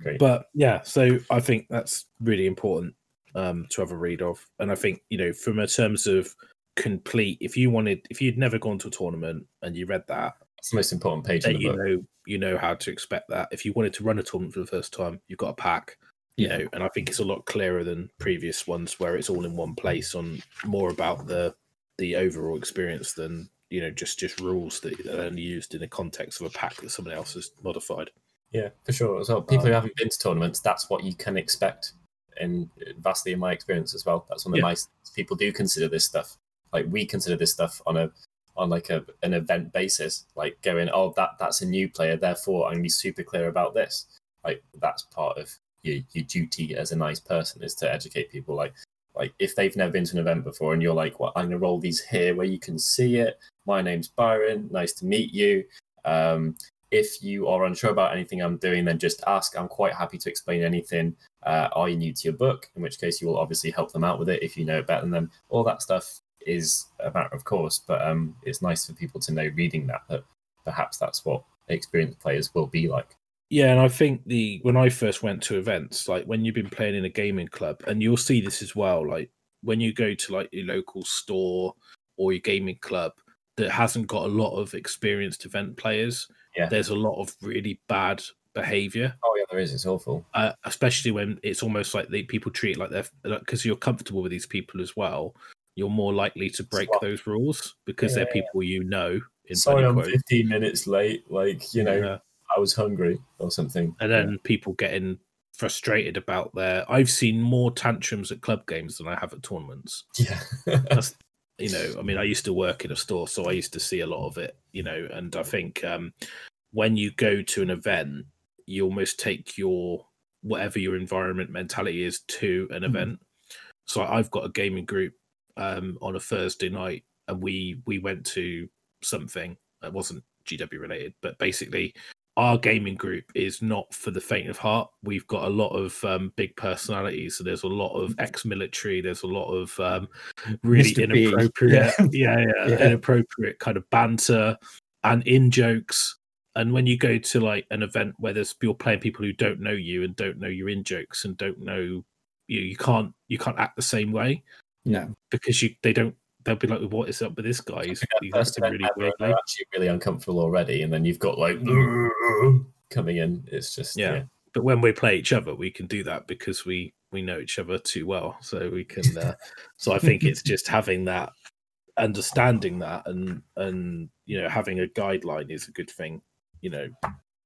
Great. but yeah, so I think that's really important um, to have a read of, and I think you know, from a terms of complete, if you wanted, if you'd never gone to a tournament and you read that, It's the most important page in the you book. know you know how to expect that. If you wanted to run a tournament for the first time, you've got a pack, you know, and I think it's a lot clearer than previous ones where it's all in one place on more about the the overall experience than you know just just rules that are only used in the context of a pack that someone else has modified. Yeah, for sure. So people who um, haven't been to tournaments, that's what you can expect. And vastly, in my experience as well, that's one of Yeah. my people do consider this stuff. Like we consider this stuff on a on like a an event basis. Like going, oh, that that's a new player, therefore I'm gonna be super clear about this. Like that's part of your your duty as a nice person is to educate people. Like like if they've never been to an event before and you're like, well, I'm gonna roll these here where you can see it. My name's Byron. Nice to meet you. Um, if you are unsure about anything I'm doing, then just ask. I'm quite happy to explain anything. Uh, are you new to your book? In which case, you will obviously help them out with it if you know it better than them. All that stuff is a matter of course, but um, it's nice for people to know reading that that perhaps that's what experienced players will be like. Yeah, and I think the when I first went to events, like when you've been playing in a gaming club, and you'll see this as well, like when you go to like your local store or your gaming club that hasn't got a lot of experienced event players, Yeah. there's a lot of really bad behavior. Oh yeah, there is. It's awful. uh, especially when it's almost like the people treat it like they're because you're comfortable with these people as well. You're more likely to break Swap. those rules because they're Yeah. people you know. In Sorry, I'm quotes. 15 minutes late. Like you know, Yeah. I was hungry or something. and then people getting frustrated about their. I've seen more tantrums at club games than I have at tournaments. yeah, That's you know, I mean, I used to work in a store, so I used to see a lot of it. You know, and I think um, when you go to an event, you almost take your whatever your environment mentality is to an Mhm. event. So I've got a gaming group um, on a Thursday night, and we we went to something that wasn't GW related, but basically our gaming group is not for the faint of heart. We've got a lot of um, big personalities. So there's a lot of ex-military. There's a lot of um, really Mr. Inappropriate, Yeah. yeah. Yeah, Yeah. inappropriate kind of banter and in jokes. And when you go to like an event where there's you're playing people who don't know you and don't know your in jokes and don't know you, you can't you can't act the same way no, because you they don't they'll be like, what is up with this guy? He's, he's acting really weirdly." They're actually really uncomfortable already, and then you've got like coming in. It's just Yeah. yeah. but when we play each other we can do that because we we know each other too well so we can uh, so i think it's just having that understanding that and and you know having a guideline is a good thing you know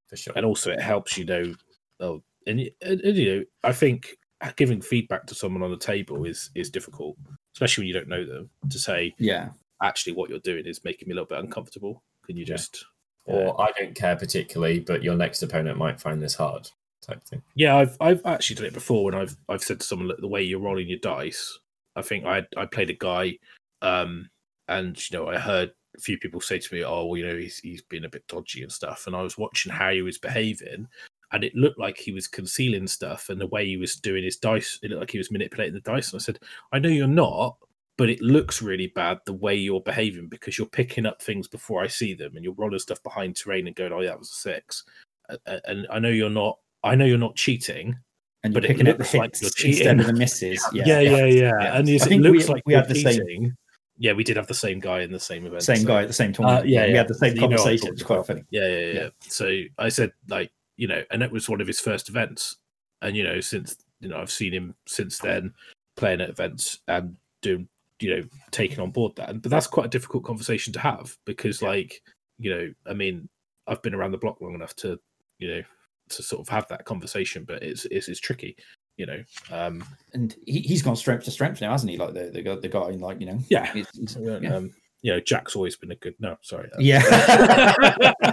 for sure. and also it helps you know oh and, and, and, you know i think giving feedback to someone on the table is is difficult especially when you don't know them to say yeah, actually what you're doing is making me a little bit uncomfortable can you Yeah. just or I don't care particularly, but your next opponent might find this hard type thing. Yeah, I've I've actually done it before when I've I've said to someone "Look, the way you're rolling your dice. I think I I played a guy, um, and you know, I heard a few people say to me, "Oh, well, you know, he's he's been a bit dodgy and stuff." And I was watching how he was behaving, and it looked like he was concealing stuff, and the way he was doing his dice, it looked like he was manipulating the dice. And I said, "I know you're not." But it looks really bad the way you're behaving because you're picking up things before I see them, and you're rolling stuff behind terrain and going, "Oh, yeah, that was a six. And I know you're not. I know you're not cheating, and you're but it picking up the looks like hits you're instead cheating. of the misses. Yeah, yeah, yeah, yeah. yeah. And it looks we- like we had the same-. Yeah, we did have the same guy in the same event. Same so- guy at the same uh, tournament. yeah, we had the same You know what I'm conversation. It's quite funny. Yeah, yeah, yeah, Yeah. So I said, like, you know, and it was one of his first events. And, you know, since, you know, I've seen him since then playing at events and doing, you know, taking on board that. But that's quite a difficult conversation to have because, like, you know, I mean, I've been around the block long enough to, you know, to sort of have that conversation, but it's, it's, it's tricky, you know. Um, And he, he's gone strength to strength now, hasn't he? Like the the, guy- the guy, in like you know, yeah. he's- he's- Um, yeah. You know, Jack's always been a good, no, sorry. uh, Yeah.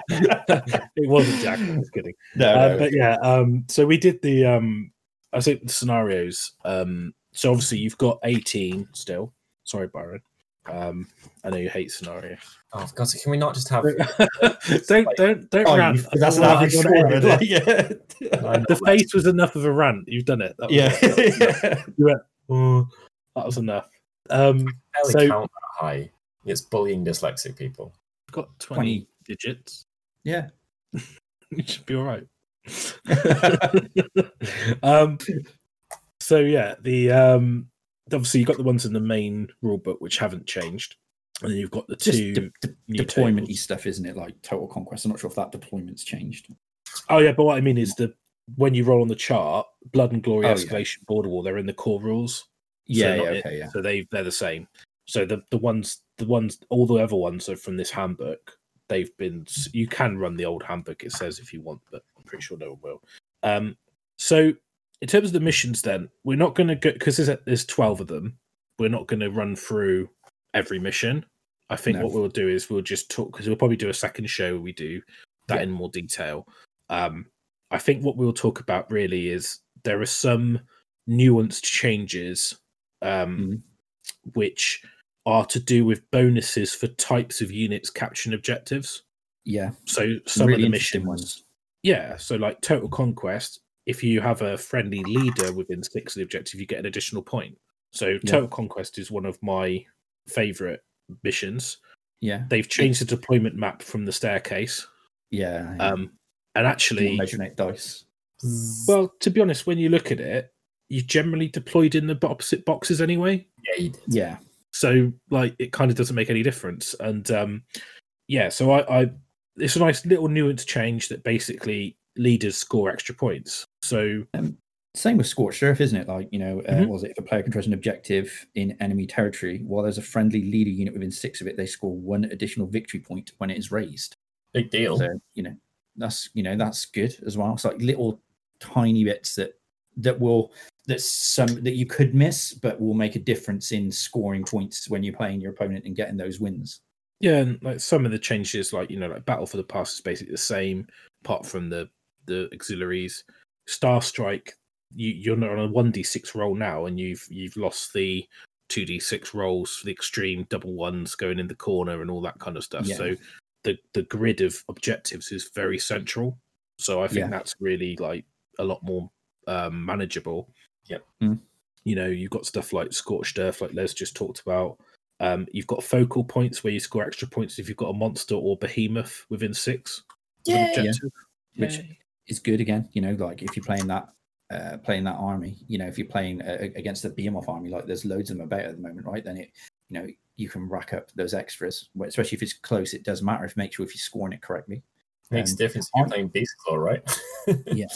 it wasn't Jack. I was kidding. no, Uh, no. but yeah, um, so we did the um, I think the scenarios. Um, so obviously you've got eighteen still. Sorry, Byron. Um, I know you hate scenarios. Oh, God! God's sake, can we not just have? don't don't don't Oh, rant. that's an average score. edit it. Like, yeah. the face was enough of a rant. You've done it. That was yeah. it. You went, "Oh, that was enough. Um, barely So- count that high. It's bullying dyslexic people. got 20, 20. digits. yeah. you should be all right. um, so yeah, the um, obviously you've got the ones in the main rule book which haven't changed, and then you've got the Just two de- de- new deployment y tables. stuff, isn't it? Like total conquest. I'm not sure if that deployment's changed. Oh yeah, but what I mean is the when you roll on the chart, blood and glory Oh, yeah. escalation border wall, they're in the core rules. Yeah, not yeah, it- yeah. So they they're the same. So the the ones the ones all the other ones are from this handbook. They've been you can run the old handbook. It says if you want, but I'm pretty sure no one will. Um, so in terms of the missions, then we're not going to go because there's there's twelve of them. We're not going to run through every mission. I think No. what we'll do is we'll just talk because we'll probably do a second show. where We do that Yeah. in more detail. Um, I think what we'll talk about really is there are some nuanced changes um, Mhm. which are to do with bonuses for types of units capturing objectives. Yeah. So some really of the interesting missions, ones. yeah. So like Total Conquest, if you have a friendly leader within six of the objective, you get an additional point. So Yeah. Total Conquest is one of my favorite missions. Yeah. They've changed the deployment map from the staircase. Yeah. yeah. Um, and actually, measuring dice. well, to be honest, when you look at it, you generally deployed in the opposite boxes anyway. Yeah, you did. Yeah. So like it kind of doesn't make any difference and um yeah so i i it's a nice little nuance change that basically leaders score extra points so Same with Scorched Earth, isn't it? Like, you know, uh, Mhm. was it if a player controls an objective in enemy territory, while there's a friendly leader unit within six of it, they score one additional victory point when it is raised. Big deal. So, you know, that's you know, that's good as well. It's like little tiny bits that that will that some that you could miss, but will make a difference in scoring points when you're playing your opponent and getting those wins. yeah and like some of the changes like you know like battle for the pass is basically the same apart from the the auxiliaries star strike you you're not on a 1d6 roll now and you've you've lost the 2d6 rolls for the extreme double ones going in the corner and all that kind of stuff Yeah. so the the grid of objectives is very central so i think Yeah. that's really like a lot more um manageable Yep. Mm. you know you've got stuff like scorched earth like les just talked about um, you've got focal points where you score extra points if you've got a monster or behemoth within six. of an Which- Yay. It's good again, you know, like if you're playing that uh, playing that army, you know, if you're playing uh, against the Behemoth army, like there's loads of them about at the moment, right? Then it, you know, you can rack up those extras, especially if it's close. It does matter if make sure if you're scoring it correctly. Makes Um, a difference if you're playing Beast Claw, right? yeah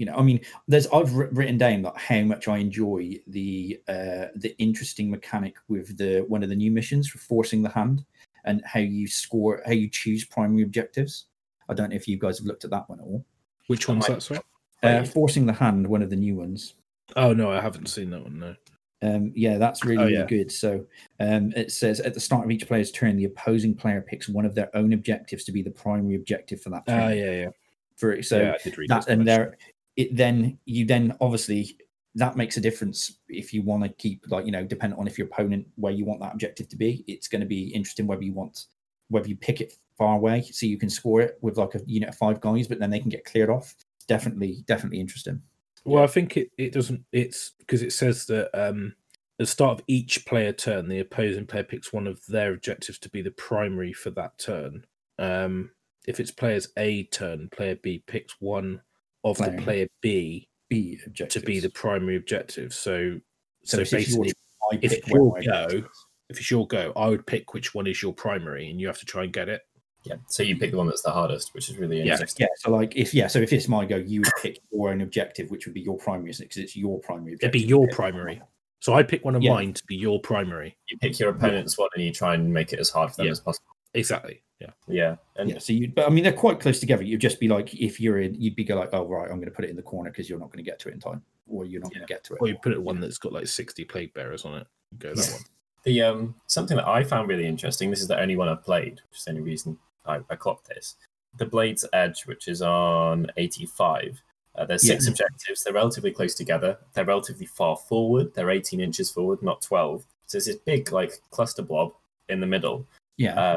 you know i mean there's i've written down like how much i enjoy the uh the interesting mechanic with the one of the new missions for forcing the hand and how you score how you choose primary objectives i don't know if you guys have looked at that one at all Which one's that? Sorry. uh, forcing the hand one of the new ones Oh no, I haven't seen that one. No. um yeah that's really, Oh, really good so um it says at the start of each player's turn the opposing player picks one of their own objectives to be the primary objective for that turn Ah, yeah, yeah. for so yeah, I did read that and there it then you then obviously that makes a difference if you want to keep like you know depending on if your opponent where you want that objective to be it's going to be interesting whether you want whether you pick it far away so you can score it with like a unit of five guys but then they can get cleared off definitely definitely interesting Well, I think it, it doesn't. It's because it says that um, at the start of each player turn, the opposing player picks one of their objectives to be the primary for that turn. Um, if it's player's A turn, player B picks one of Player. the player B b objective to be the primary objective. So, so, so, if it's your basically, I if it's your go, objective if it's your go, I would pick which one is your primary, and you have to try and get it. Yeah. So you pick the one that's the hardest, which is really Yeah. interesting. yeah so like if yeah so if it's my go you would pick your own objective which would be your primary because it's your primary It'd be your primary. So I pick one of Yeah. mine to be your primary. You pick your opponent's one and you try and make it as hard for them Yeah. as possible. Exactly. Yeah. Yeah. And yeah so you but i mean they're quite close together you'd just be like if you're in you'd be go like oh right i'm going to put it in the corner because you're not going to get to it in time or you're not going to get to it Or you put it one that's got like sixty plague bearers on it. Go that Yeah. one. The um something that I found really interesting. This is the only one I've played, which is the only reason I, I clocked this. The Blade's Edge, which is on eighty five. Uh, there's six Yeah. objectives. They're relatively close together. They're relatively far forward. They're eighteen inches forward, not twelve. So there's this big like cluster blob in the middle, yeah uh,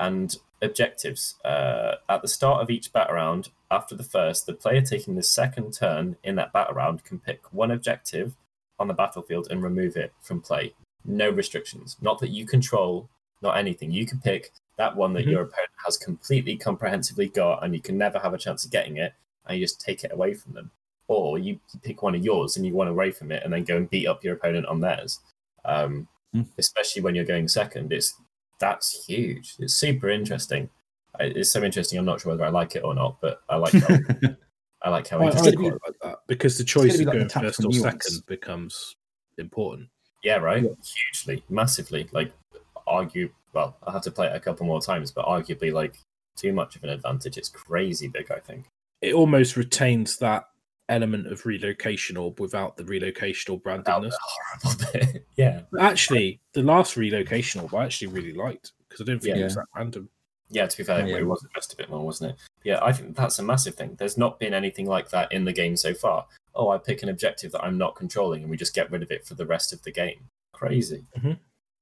and objectives. Uh, at the start of each battle round, after the first, the player taking the second turn in that battle round can pick one objective on the battlefield and remove it from play. No restrictions. Not that you control, not anything. You can pick that one that Mhm. your opponent has completely comprehensively got, and you can never have a chance of getting it, and you just take it away from them. Or you pick one of yours and you want away from it, and then go and beat up your opponent on theirs. Um, Hmm. Especially when you're going second, it's that's huge. It's super interesting. It's so interesting. I'm not sure whether I like it or not, but I like how, I like how I, I interesting. gonna quite that because the choice of like going tactical first or nuance. second becomes important. Yeah, right. Yeah. Hugely, massively. Like argue. Well, I have to play it a couple more times, but arguably, like too much of an advantage. It's crazy big. I think. It almost retains that element of relocation orb without the relocation orb Without randomness. the yeah, But Actually, the last relocation orb I actually really liked because I didn't think it Yeah. was that random. yeah. To be fair, Yeah. it was just a bit more, wasn't it? Yeah, I think that's a massive thing. There's not been anything like that in the game so far. Oh, I pick an objective that I'm not controlling, and we just get rid of it for the rest of the game. Crazy. Mm-hmm.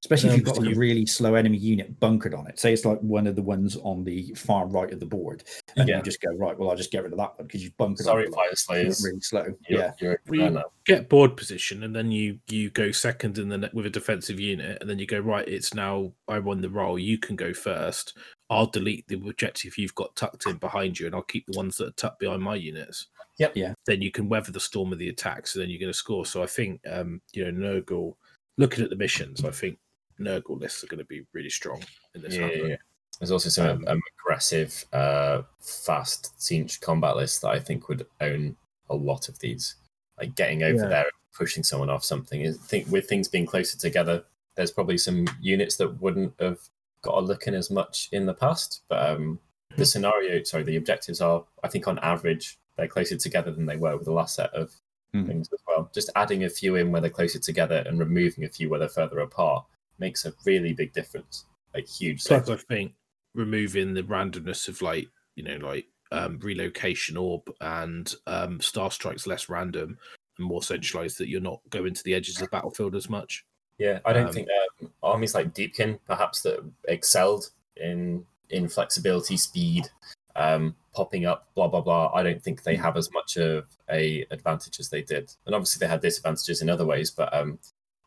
Especially if Um, you've got so like a really slow enemy unit bunkered on it say it's like one of the ones on the far right of the board and Yeah. you just go right well i'll just get rid of that one because you've bunkered Sorry, on Fire like, Slayers. really slow You're, yeah you're Well, you no, no. get board position and then you you go second in the ne- with a defensive unit and then you go right. It's now I won the role. You can go first. I'll delete the objective you've got tucked in behind you, and I'll keep the ones that are tucked behind my units. Yep. Yeah. Then you can weather the storm of the attacks, and then you're going to score. So I think um, you know Nurgle. Looking at the missions, I think Nurgle lists are going to be really strong in this. Yeah, yeah. There's also some Um, um, aggressive, uh, fast siege combat lists that I think would own a lot of these. Like getting over Yeah. there and pushing someone off something. Is think with things being closer together, there's probably some units that wouldn't have got a look in as much in the past. But um, the scenario, sorry, the objectives are, I think, on average, they're closer together than they were with the last set of Mhm. things as well. Just adding a few in where they're closer together and removing a few where they're further apart makes a really big difference. Like huge. Plus, I think removing the randomness of like you know like um, relocation orb and um, star strikes less random and more centralized that you're not going to the edges of the battlefield as much. Yeah, I don't Um, think um, armies like Deepkin, perhaps that excelled in in flexibility, speed, um, popping up, blah blah blah. I don't think they have as much of a advantage as they did, and obviously they had disadvantages in other ways. But um,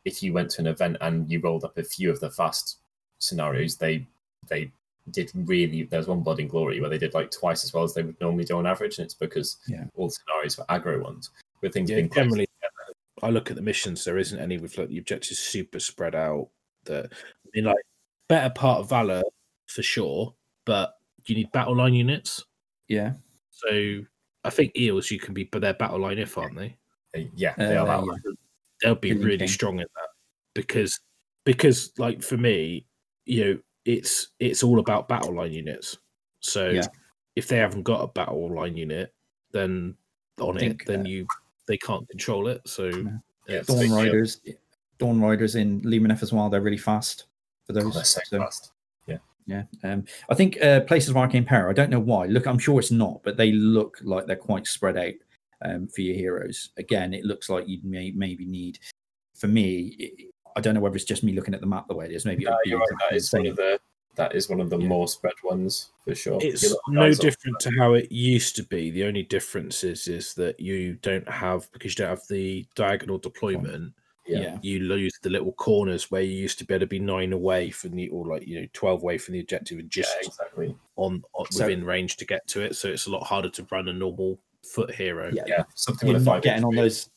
if you went to an event and you rolled up a few of the fast scenarios, they they did really. There's one Blood and Glory where they did like twice as well as they would normally do on average, and it's because Yeah. all the scenarios were aggro ones with things Yeah, being close generally, I look at the missions. There isn't any with like the objectives super spread out. That I mean, like better part of valor for sure, but you need battle line units. yeah So I think eels you can be, but they're battle line if aren't they? Uh, yeah, they Uh, are. yeah. They'll be really King. strong in that because because like for me, you know, it's it's all about battle line units. So Yeah. if they haven't got a battle line unit, then on think, it, then uh, you they can't control it. So Yeah. Yeah, dawn yeah. riders dawn riders in lumineth as well they're really fast for Oh, those they're so fast. Yeah, um, I think uh, places of arcane power. I don't know why. Look, I'm sure it's not, but they look like they're quite spread out. Um, for your heroes. Again, it looks like you'd may, maybe need. For me, it, I don't know whether it's just me looking at the map the way it is. Maybe No, would you're right. exactly That the is one of the that is one of the Yeah. more spread ones for sure. It's no guys are- different to how it used to be. The only difference is is that you don't have because you don't have the diagonal deployment. Yeah. yeah. You lose the little corners where you used to be able to be nine away from the or like you know twelve away from the objective and Yeah, just exactly. on, on So- within range to get to it. So it's a lot harder to run a normal foot hero. Yeah, Yeah, something you're with a not five getting on those.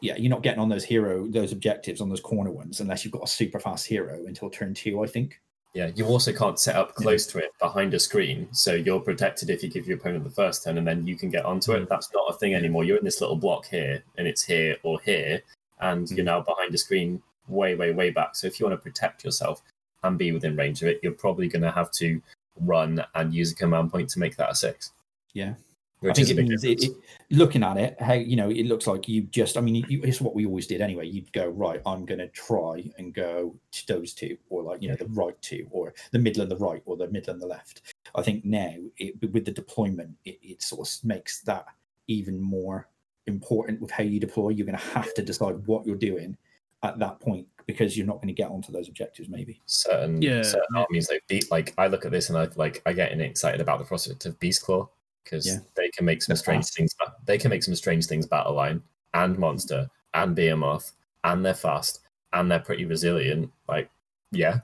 Yeah, you're not getting on those hero, those objectives on those corner ones unless you've got a super fast hero until turn two, I think. Yeah, you also can't set up close to it behind a screen, so you're protected if you give your opponent the first turn, and then you can get onto Mm. it. That's not a thing anymore. You're in this little block here, and it's here or here, and Mm. you're now behind a screen way, way, way back. So if you want to protect yourself and be within range of it, you're probably going to have to run and use a command point to make that a six. Yeah. Which I think a it means it, it, looking at it, how you know, it looks like you just. I mean, you, it's what we always did anyway. You'd go right. I'm going to try and go to those two, or like you know, the right two, or the middle and the right, or the middle and the left. I think now it, with the deployment, it, it sort of makes that even more important with how you deploy. You're going to have to decide what you're doing at that point because you're not going to get onto those objectives. Maybe. certain Yeah, certain yeah. armies like beat like I look at this and I like I get excited about the prospect of Beast Claw because Yeah. they can make some They're strange fast. things they can make some strange things battle line and monster and behemoth and they're fast and they're pretty resilient like yeah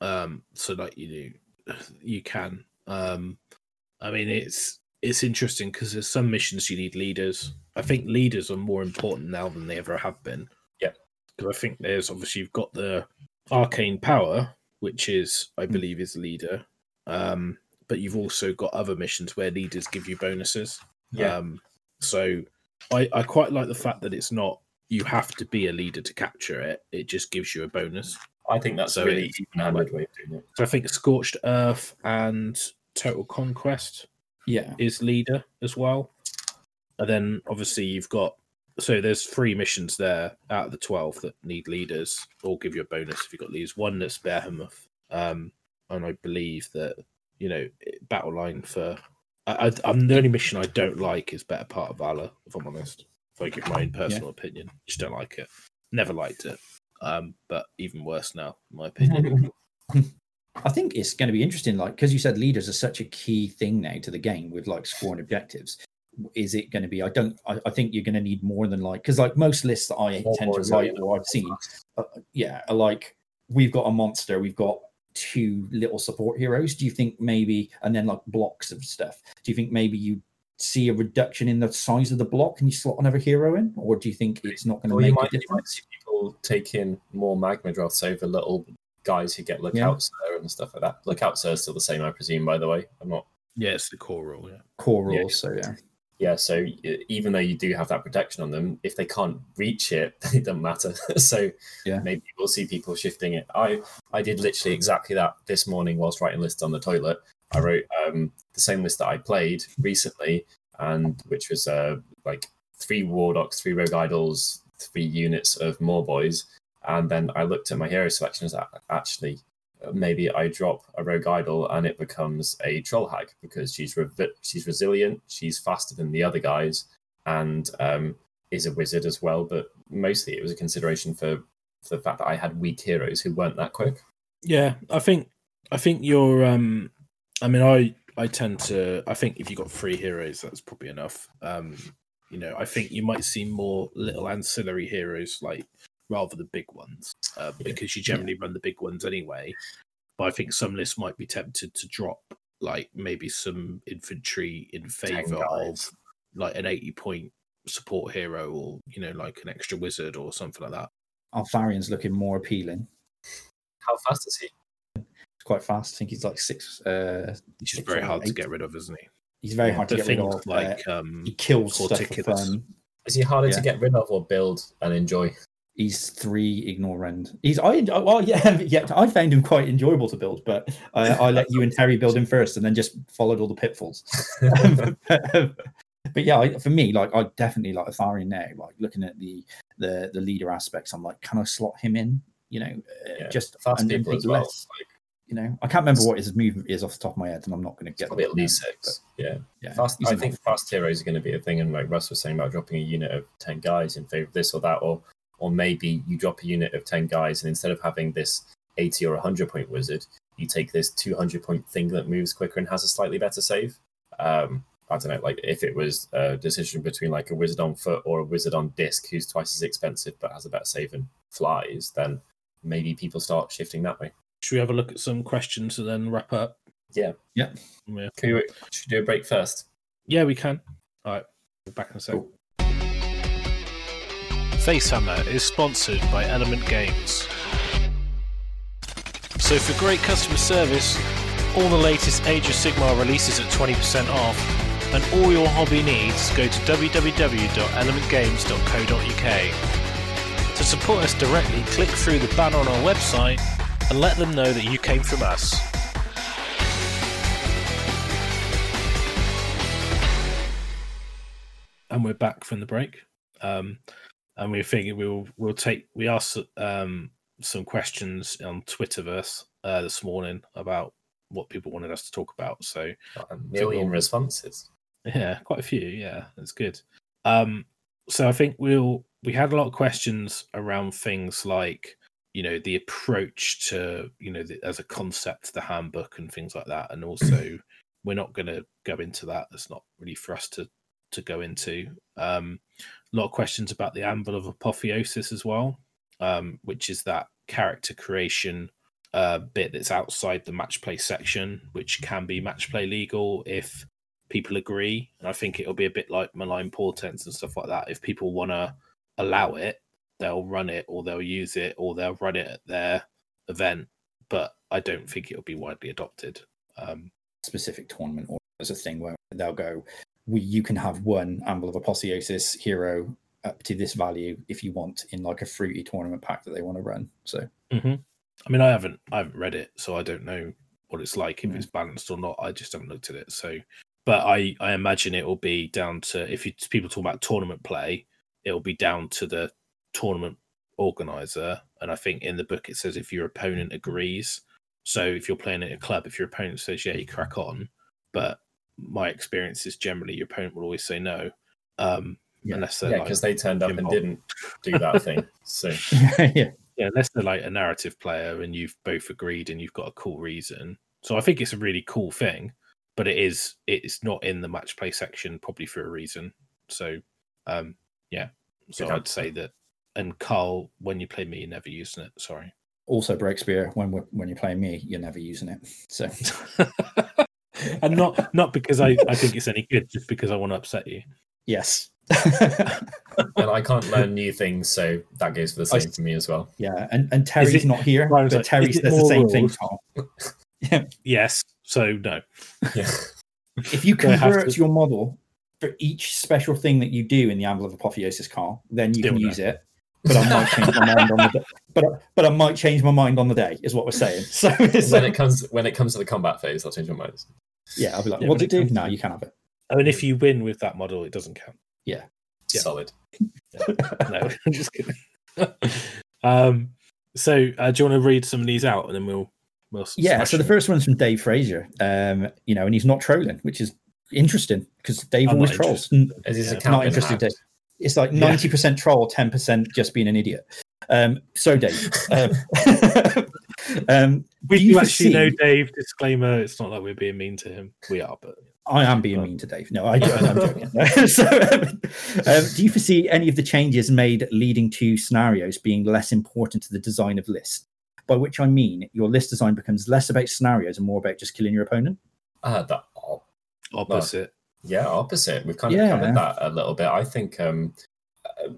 Um, so like you do, you can. Um, I mean, it's it's interesting because there's some missions you need leaders. I think leaders are more important now than they ever have been. Yeah. because I think there's obviously you've got the arcane power, which is I Mm. believe is leader. Um, but you've also got other missions where leaders give you bonuses. yeah Um, so I, I quite like the fact that it's not you have to be a leader to capture it. It just gives you a bonus. I think that's so a really it's even-handed way of doing it So I think Scorched Earth and Total Conquest Yeah. is leader as well. And then obviously you've got so there's three missions there out of the twelve that need leaders or give you a bonus if you've got leaders. One that's Behemoth. Um and I believe that, you know, battle line for I, I, I'm the only mission I don't like is Better Part of Valor, if I'm honest. If I give my own personal opinion. Just don't like it. Never liked it. Um, but even worse now, in my opinion. I think it's going to be interesting, like because you said leaders are such a key thing now to the game with like scoring objectives. Is it going to be? I don't. I, I think you're going to need more than like because like most lists that I More- tend to write or I've seen, uh, yeah, are like we've got a monster, we've got two little support heroes. Do you think maybe, and then like blocks of stuff? Do you think maybe you see a reduction in the size of the block and you slot another hero in, or do you think it's not going to Or you make might, a you might difference? see people taking more magma droths over little guys who get lookouts there and stuff like that. Lookouts are still the same, I presume. By the way, I'm not. yeah, it's the core rule, yeah. Core Yeah. rules, so yeah. Yeah, so even though you do have that protection on them, if they can't reach it, it doesn't matter. so Yeah. maybe we'll see people shifting it. I I did literally exactly that this morning whilst writing lists on the toilet. I wrote um, the same list that I played recently, and which was uh, like three Wardokks, three Rogue Idols, three units of Morboys, and then I looked at my hero selections. Actually, maybe I drop a Rogue Idol and it becomes a Troll Hag because she's re- she's resilient, she's faster than the other guys, and um, is a wizard as well. But mostly it was a consideration for, for the fact that I had weak heroes who weren't that quick. Yeah, I think I think you're um I mean I I tend to I think if you got three heroes that's probably enough. Um you know, I think you might see more little ancillary heroes like rather than big ones. Uh, Yeah. because you generally run the big ones anyway. But I think some lists might be tempted to drop like maybe some infantry in favor of like an 80 point support hero or you know like an extra wizard or something like that. Alfarian's looking more appealing. How fast is he? It's quite fast. I think he's like six. Uh, Which is very or hard to get rid of, isn't he? he's very Yeah, hard to The get rid of. like uh, um he kills stuff for Corticulus. fun. Is he harder to get rid of or build and enjoy? He's three ignore rend. He's I well yeah yeah I found him quite enjoyable to build, but I, I let you and Terry build him first, and then just followed all the pitfalls. but, yeah, I, for me, like I definitely like Atharian now. Like looking at the the the leader aspects, I'm like, can I slot him in? You know, uh, Yeah, just Fast and people as well. less- Like, you know, I can't remember what his movement is off the top of my head, and I'm not going to get Probably at least number, six. Yeah. Yeah, Fast, I think fast heroes are going to be a thing, and like Russ was saying about dropping a unit of ten guys in favor of this or that, or or maybe you drop a unit of ten guys, and instead of having this eighty or hundred point wizard, you take this two hundred point thing that moves quicker and has a slightly better save. Um, I don't know, like if it was a decision between like a wizard on foot or a wizard on disc who's twice as expensive but has a better save and flies, then maybe people start shifting that way. Should we have a look at some questions and then wrap up? Yeah. Yeah. Can we, should we do a break first? Yeah, we can. All right. We're back in a sec. Cool. Facehammer is sponsored by Element Games. So for great customer service, all the latest Age of Sigmar releases at 20% off, and all your hobby needs, go to www.elementgames.co.uk. To support us directly, click through the banner on our website and let them know that you came from us. and we're back from the break. Um, and we figured we'll we'll take we asked um, some questions on Twitterverse uh, this morning about what people wanted us to talk about. So A million we'll- responses. yeah, quite a few. Yeah, that's good. Um, so I think we'll we had a lot of questions around things like you know the approach to you know the, as a concept the handbook and things like that and also we're not going to go into that it's not really for us to to go into um a lot of questions about the anvil of apotheosis as well um which is that character creation uh bit that's outside the match play section which can be match play legal if people agree. And i think it'll be a bit like malign portents and stuff like that. If people want to allow it they'll run it or they'll use it or they'll run it at their event but i don't think it'll be widely adopted. Um specific tournament or as a thing where they'll go, we, you can have one Anvil of Apotheosis hero up to this value if you want in like a fruity tournament pack that they want to run. So hmm I mean, I haven't I haven't read it, so I don't know what it's like if Mm. it's balanced or not. I just haven't looked at it. So, but I I imagine it will be down to if you, people talk about tournament play, it will be down to the tournament organizer. And I think in the book it says if your opponent agrees. So if you're playing at a club, if your opponent says yeah, you crack on. But my experience is generally your opponent will always say no, um, Yeah. unless they're Yeah, like because they turned up and Bob. didn't do that thing. So yeah, yeah, unless they're like a narrative player and you've both agreed and you've got a cool reason. So I think it's a really cool thing, but it is it's not in the match play section probably for a reason. So um yeah. So Good I'd say that and Carl, when you play me, you're never using it. Sorry. also Breakspear when we're, when you're playing me, you're never using it. So and not not because I, I think it's any good, just because I want to upset you. yes. and I can't learn new things, so that goes for the I same for me as well. yeah, and, and Terry's it- not here, Right, I but like, Terry says the more same thing. rules? Carl. Yes. So no. Yeah. If you So I convert to- your model for each special thing that you do in the Anvil of Apotheosis, Carl, then you Still can no. use it. But I might change my mind on the day. But but I might change my mind on the day, is what we're saying. So, it's when it comes when it comes to the combat phase, I'll change my mind. yeah, I'll be like, Yeah, what when did it it do? comes No, you can't have it. I mean if you win with that model, it doesn't count. Yeah. Solid. no, I'm just kidding. um, so uh, do you want to read some of these out, and then we'll we'll Yeah, smash so the them? first one's from Dave Fraser. Um, you know, and he's not trolling, which is interesting because Dave I'm always trolls. N- Is his Yeah, account not been interested. Dave. It's like Yeah. ninety percent troll, ten percent just being an idiot. Um, so Dave, um, um, we do you do actually know Dave. Disclaimer: It's not like we're being mean to him. We are, but I am being mean to Dave. No, I, I'm joking. so, um, um, do you foresee any of the changes made leading to scenarios being less important to the design of lists? By which I mean your list design becomes less about scenarios and more about just killing your opponent. Uh, the op- opposite. Yeah, opposite. We've kind of Yeah. covered that a little bit. I think um, uh,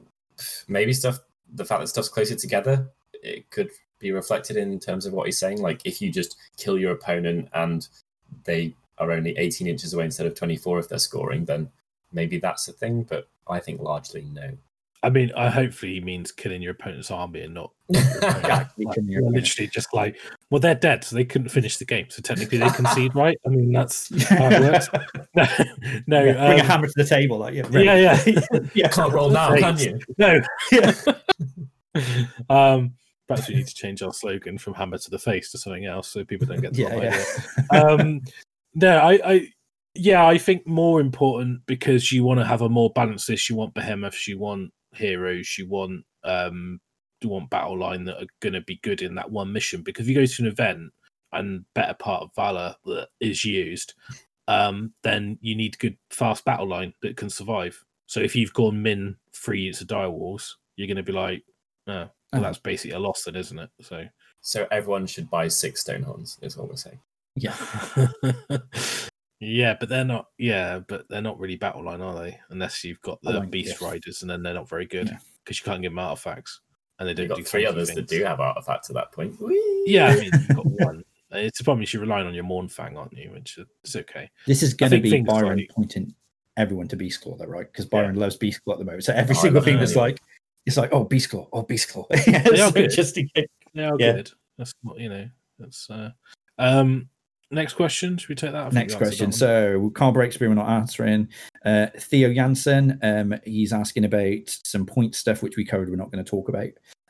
maybe stuff. The fact that stuff's closer together, it could be reflected in terms of what he's saying. Like if you just kill your opponent and they are only 18 inches away instead of 24 if they're scoring, then maybe that's a thing. But I think largely no. I mean, I hopefully he means killing your opponent's army and not Exactly, like, your literally just like, well, they're dead, so they couldn't finish the game. So technically, they concede, right? I mean, that's how it works. No, no, Yeah, bring a um, hammer to the table, like yeah, yeah, yeah. yeah. Can't roll now, can you? no. Yeah. um, Perhaps we need to change our slogan from "Hammer to the Face" to something else, so people don't get the Yeah, wrong yeah. idea. Um, no, I, I, yeah, I think more important because you want to have a more balanced list. You want behemoths, you want heroes, you want um, you want battle line that are going to be good in that one mission. Because if you go to an event and better part of valor that is used, um, then you need good fast battle line that can survive. So if you've gone min three units of dire wolves, you're going to be like, no, well, Oh. that's basically a loss, then, isn't it? So So everyone should buy six Stonehorns, is what we're saying. Yeah. yeah, but they're not. Yeah, but they're not really battle line, are they? Unless you've got the Oh, like, beast yes. riders, and then they're not very good Yeah. because you can't give them artifacts, and they don't You've do three funky others that do have artifacts at that point. Yeah, I mean, you've got one. It's a problem. You're relying on your Mournfang, aren't you? Which is okay. This is going to be Byron like- pointing everyone to Beast Claw, though, right? Because Yeah. Byron loves Beast Claw at the moment. So every Oh, I single thing it that's anyway. like, it's like, oh, Beast Claw, oh, Beast Claw. They are So good. just in case- They are Yeah. good. That's not you know. That's uh. Um. Next question. Should we take that? I Next question. that So Carl Breakspear, we're not answering. Uh, Theo Jansen, um, he's asking about some point stuff which we covered. We're not going to talk about.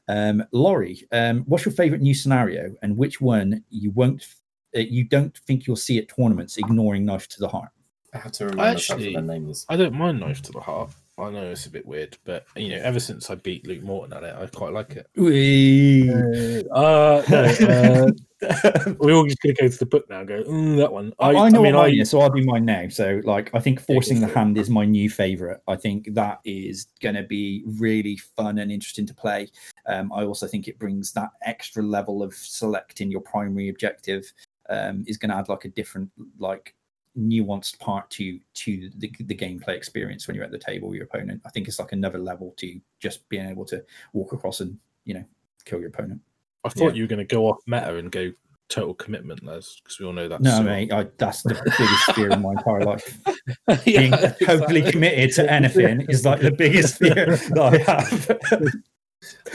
Um, Laurie, um, what's your favorite new scenario, and which one you won't, uh, you don't think you'll see at tournaments? Ignoring knife to the heart. I have to remind Actually- what their name is. I don't mind knife to the heart. I know it's a bit weird, but you know, ever since I beat Luke Morton at it, I quite like it. Whee! Uh, no, uh, we're all just gonna go to the book now. and Go mm, that one. I, I, know I mean, what I, mine is, so I'll do mine now. So, like, I think forcing the hand is my new favorite. I think that is going to be really fun and interesting to play. Um, I also think it brings that extra level of selecting your primary objective. Um, is going to add like a different, like, nuanced part to to the, the gameplay experience when you're at the table with your opponent. I think it's like another level to just being able to walk across and you know kill your opponent. I thought you were gonna go off meta and go total commitment, Les, because we all know that's No, so- mate, I, that's the biggest fear in my entire life. Yeah, being totally committed to anything is like the biggest fear that I have.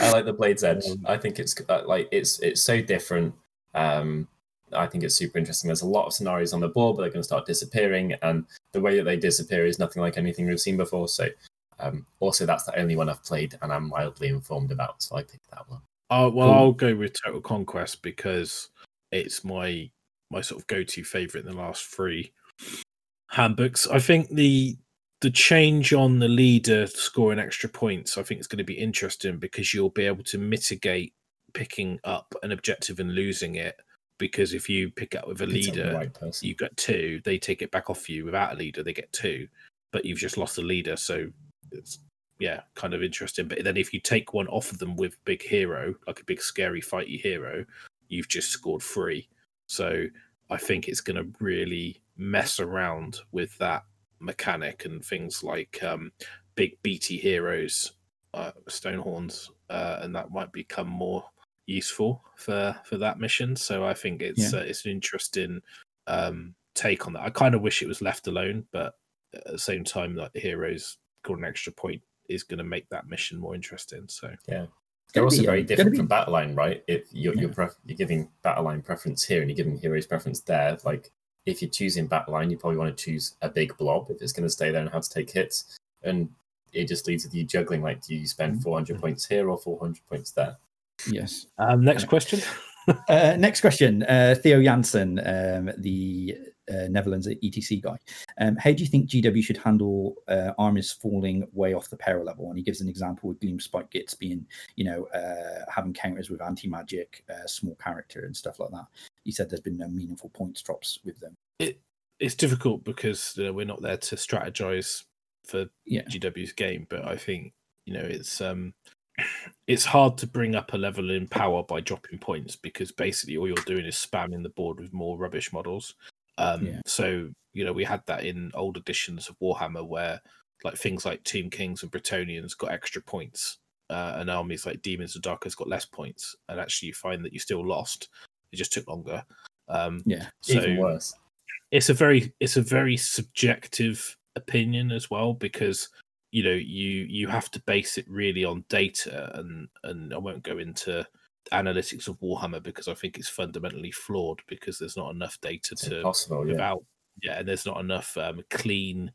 I like the Blade's Edge. Um, I think it's uh, like it's it's so different. Um, I think it's super interesting. There's a lot of scenarios on the board, but they're going to start disappearing, and the way that they disappear is nothing like anything we've seen before. So, um, also that's the only one I've played and I'm mildly informed about. So I picked that one. Uh, well, Cool. I'll go with Total Conquest because it's my my sort of go-to favorite in the last three handbooks. I think the the change on the leader scoring extra points, I think, is going to be interesting because you'll be able to mitigate picking up an objective and losing it. Because if you pick up with a It's the leader, right you get two. They take it back off you without a leader. They get two, but you've just lost a leader. So it's yeah, kind of interesting. But then if you take one off of them with big hero, like a big scary fighty hero, you've just scored three. So I think it's going to really mess around with that mechanic and things like um, big beaty heroes, uh, Stonehorns, uh, and that might become more useful for for that mission. So I think it's Yeah. uh, it's an interesting um, take on that. I kind of wish it was left alone, but at the same time, like the heroes got an extra point is going to make that mission more interesting. So yeah, They're also be, very um, different be- from battle line, right? If you're Yeah. you're, pref- you're giving battle line preference here and you're giving heroes preference there, like if you're choosing battle line, you probably want to choose a big blob if it's going to stay there and have to take hits, and it just leads with you juggling. Like, do you spend Mm-hmm. 400 points here or 400 points there? yes. um, next question. Uh, next question. Uh, Theo Jansen, um, the uh, Netherlands ETC guy. Um, how do you think GW should handle uh, armies falling way off the power level? And he gives an example with Gloomspite Gitz being, you know, uh, having counters with anti magic, uh, small character, and stuff like that. He said there's been no meaningful points drops with them. It it's difficult because you know, we're not there to strategize for Yeah. GW's game, but I think you know it's um it's hard to bring up a level in power by dropping points because basically all you're doing is spamming the board with more rubbish models. Um, Yeah. So you know we had that in old editions of Warhammer where like things like Tomb Kings and Bretonnians got extra points, uh, and armies like Demons of Darkness got less points, and actually you find that you still lost. It just took longer. Um, Yeah. so Even worse. it's a very it's a very subjective opinion as well because you know you you have to base it really on data and and I won't go into analytics of Warhammer because I think it's fundamentally flawed because there's not enough data It's to impossible. Yeah. without yeah and there's not enough um clean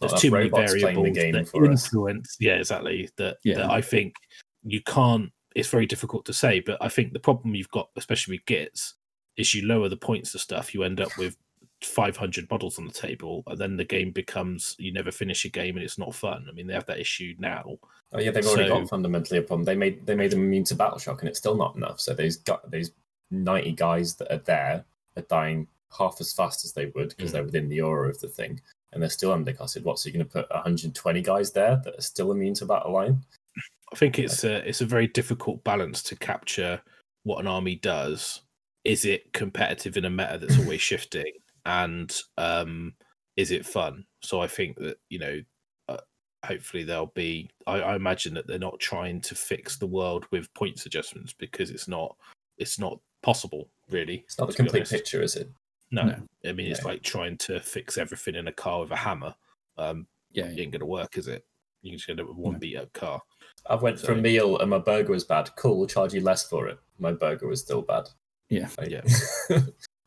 not there's too many variables game that for us. influence yeah exactly that, Yeah. that I think you can't it's very difficult to say. But I think the problem you've got, especially with Gitz, is you lower the points of stuff, you end up with 500 models on the table, and then the game becomes you never finish a game and it's not fun. I mean, they have that issue now. Oh yeah, they've already So- got fundamentally a problem. They made they made them immune to battle shock, and it's still not enough. So those got those ninety guys that are there are dying half as fast as they would because hmm. they're within the aura of the thing, and they're still undercosted. What? So you're going to put 120 guys there that are still immune to battle line? I think it's a it's a very difficult balance to capture what an army does. Is it competitive in a meta that's always shifting, and um, is it fun? So I think that you know, uh, hopefully there'll be. I, I imagine that they're not trying to fix the world with points adjustments because it's not it's not possible really. It's not the complete picture, is it? No, No. I mean it's No. like trying to fix everything in a car with a hammer. Um, Yeah, it ain't gonna work, is it? You can just end up with one No. beat up car. I went for a meal and my burger was bad. Cool, we'll charge you less for it. My burger was still bad. yeah. Like- Yeah.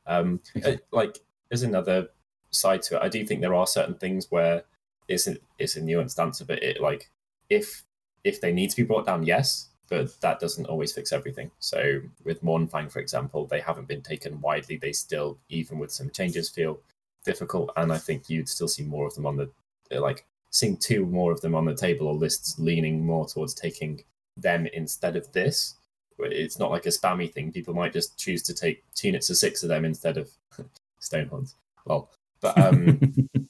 um, Okay. uh, like there's another side to it. I do think there are certain things where it's a, it's a nuanced answer, but it like if if they need to be brought down, yes, but that doesn't always fix everything. So with Mournfang, for example, they haven't been taken widely. They still, even with some changes, feel difficult, and I think you'd still see more of them on the like seeing two more of them on the table or lists leaning more towards taking them instead of this it's not like a spammy thing. People might just choose to take two units of six of them instead of Stonehorns. Well, but um,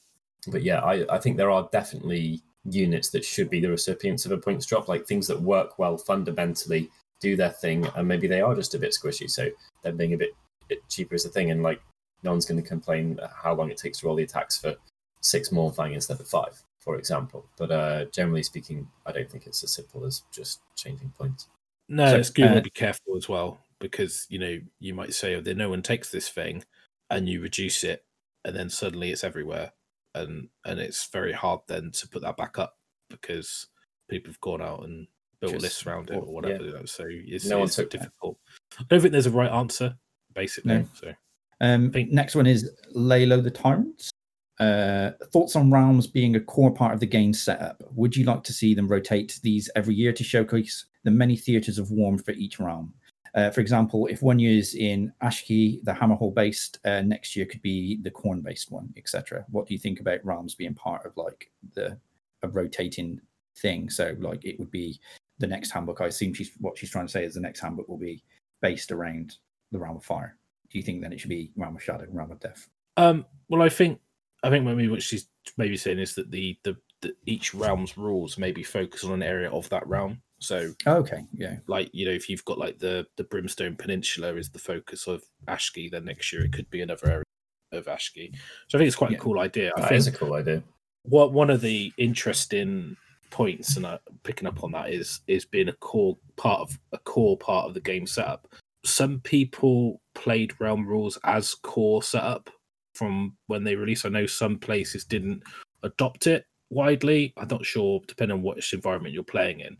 but yeah, I, I think there are definitely units that should be the recipients of a points drop, like things that work well fundamentally, do their thing, and maybe they are just a bit squishy. So them being a bit, bit cheaper is a thing, and like no one's going to complain how long it takes to roll the attacks for six Mournfang instead of five, for example. But uh, generally speaking, I don't think it's as simple as just changing points. No, So, it's good uh, to be careful as well because you know you might say, "Oh, then no one takes this thing," and you reduce it, and then suddenly it's everywhere, and and it's very hard then to put that back up because people have gone out and built Just- lists around it or whatever. know, So it's, No it's that. difficult. I don't think there's a right answer, basically. No. So Um, next one is Lalo the Tyrant. Uh, thoughts on realms being a core part of the game setup. Would you like to see them rotate these every year to showcase the many theaters of warm for each realm? Uh, for example, if one year is in Aqshy, the Hammerhal based, uh, next year could be the Corn based one, etc. What do you think about realms being part of like the a rotating thing? So like it would be the next handbook. I assume she's what she's trying to say is the next handbook will be based around the realm of fire. Do you think then it should be realm of shadow, and realm of death? Um, well, I think I think maybe what she's maybe saying is that the, the the each realm's rules maybe focus on an area of that realm. So, Okay, yeah, like you know, if you've got like the the Brimstone Peninsula is the focus of Aqshy, then next year it could be another area of Aqshy. So I think it's quite Yeah. a cool idea. I That think is a cool idea. what one of the interesting points, and uh, picking up on that is is being a core part of a core part of the game setup. Some people played Realm Rules as core setup from when they released. I know some places didn't adopt it widely. I'm not sure, depending on which environment you're playing in.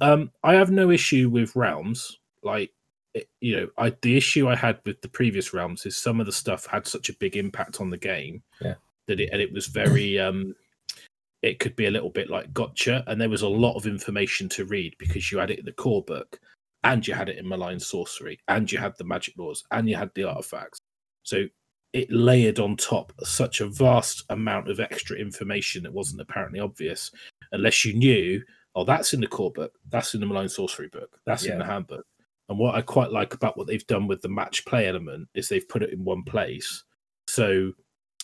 Um, I have no issue with realms. Like, it, you know, I the issue I had with the previous realms is some of the stuff had such a big impact on the game Yeah. that it and it was very um it could be a little bit like gotcha and there was a lot of information to read because you had it in the core book and you had it in malign sorcery and you had the magic lores and you had the artifacts so it layered on top such a vast amount of extra information that wasn't apparently obvious unless you knew oh that's in the core book that's in the malign sorcery book that's in the handbook and what i quite like about what they've done with the match play element is they've put it in one place so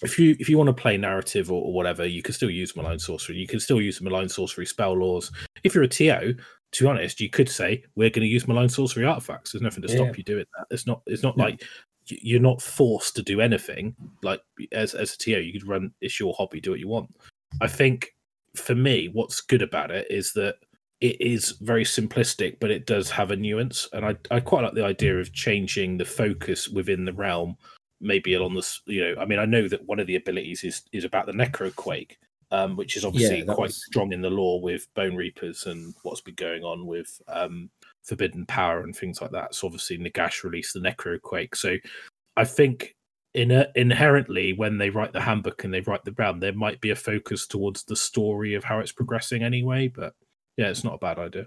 if you if you want to play narrative or, or whatever, you can still use malign sorcery. You can still use the malign sorcery spell lores. If you're a TO, to be honest, you could say we're going to use malign sorcery artifacts. There's nothing to stop Yeah. you doing that. It's not. It's not No. like you're not forced to do anything. Like as as a TO, you could run. It's your hobby. Do what you want. I think for me, what's good about it is that it is very simplistic, but it does have a nuance, and I I quite like the idea of changing the focus within the realm maybe along this you know i mean i know that one of the abilities is is about the necroquake um which is obviously Yeah, quite was- strong in the lore with Bonereapers and what's been going on with um forbidden power and things like that. So obviously nagash released the necroquake. So i think in inherently when they write the handbook and they write the realm there might be a focus towards the story of how it's progressing anyway but yeah it's not a bad idea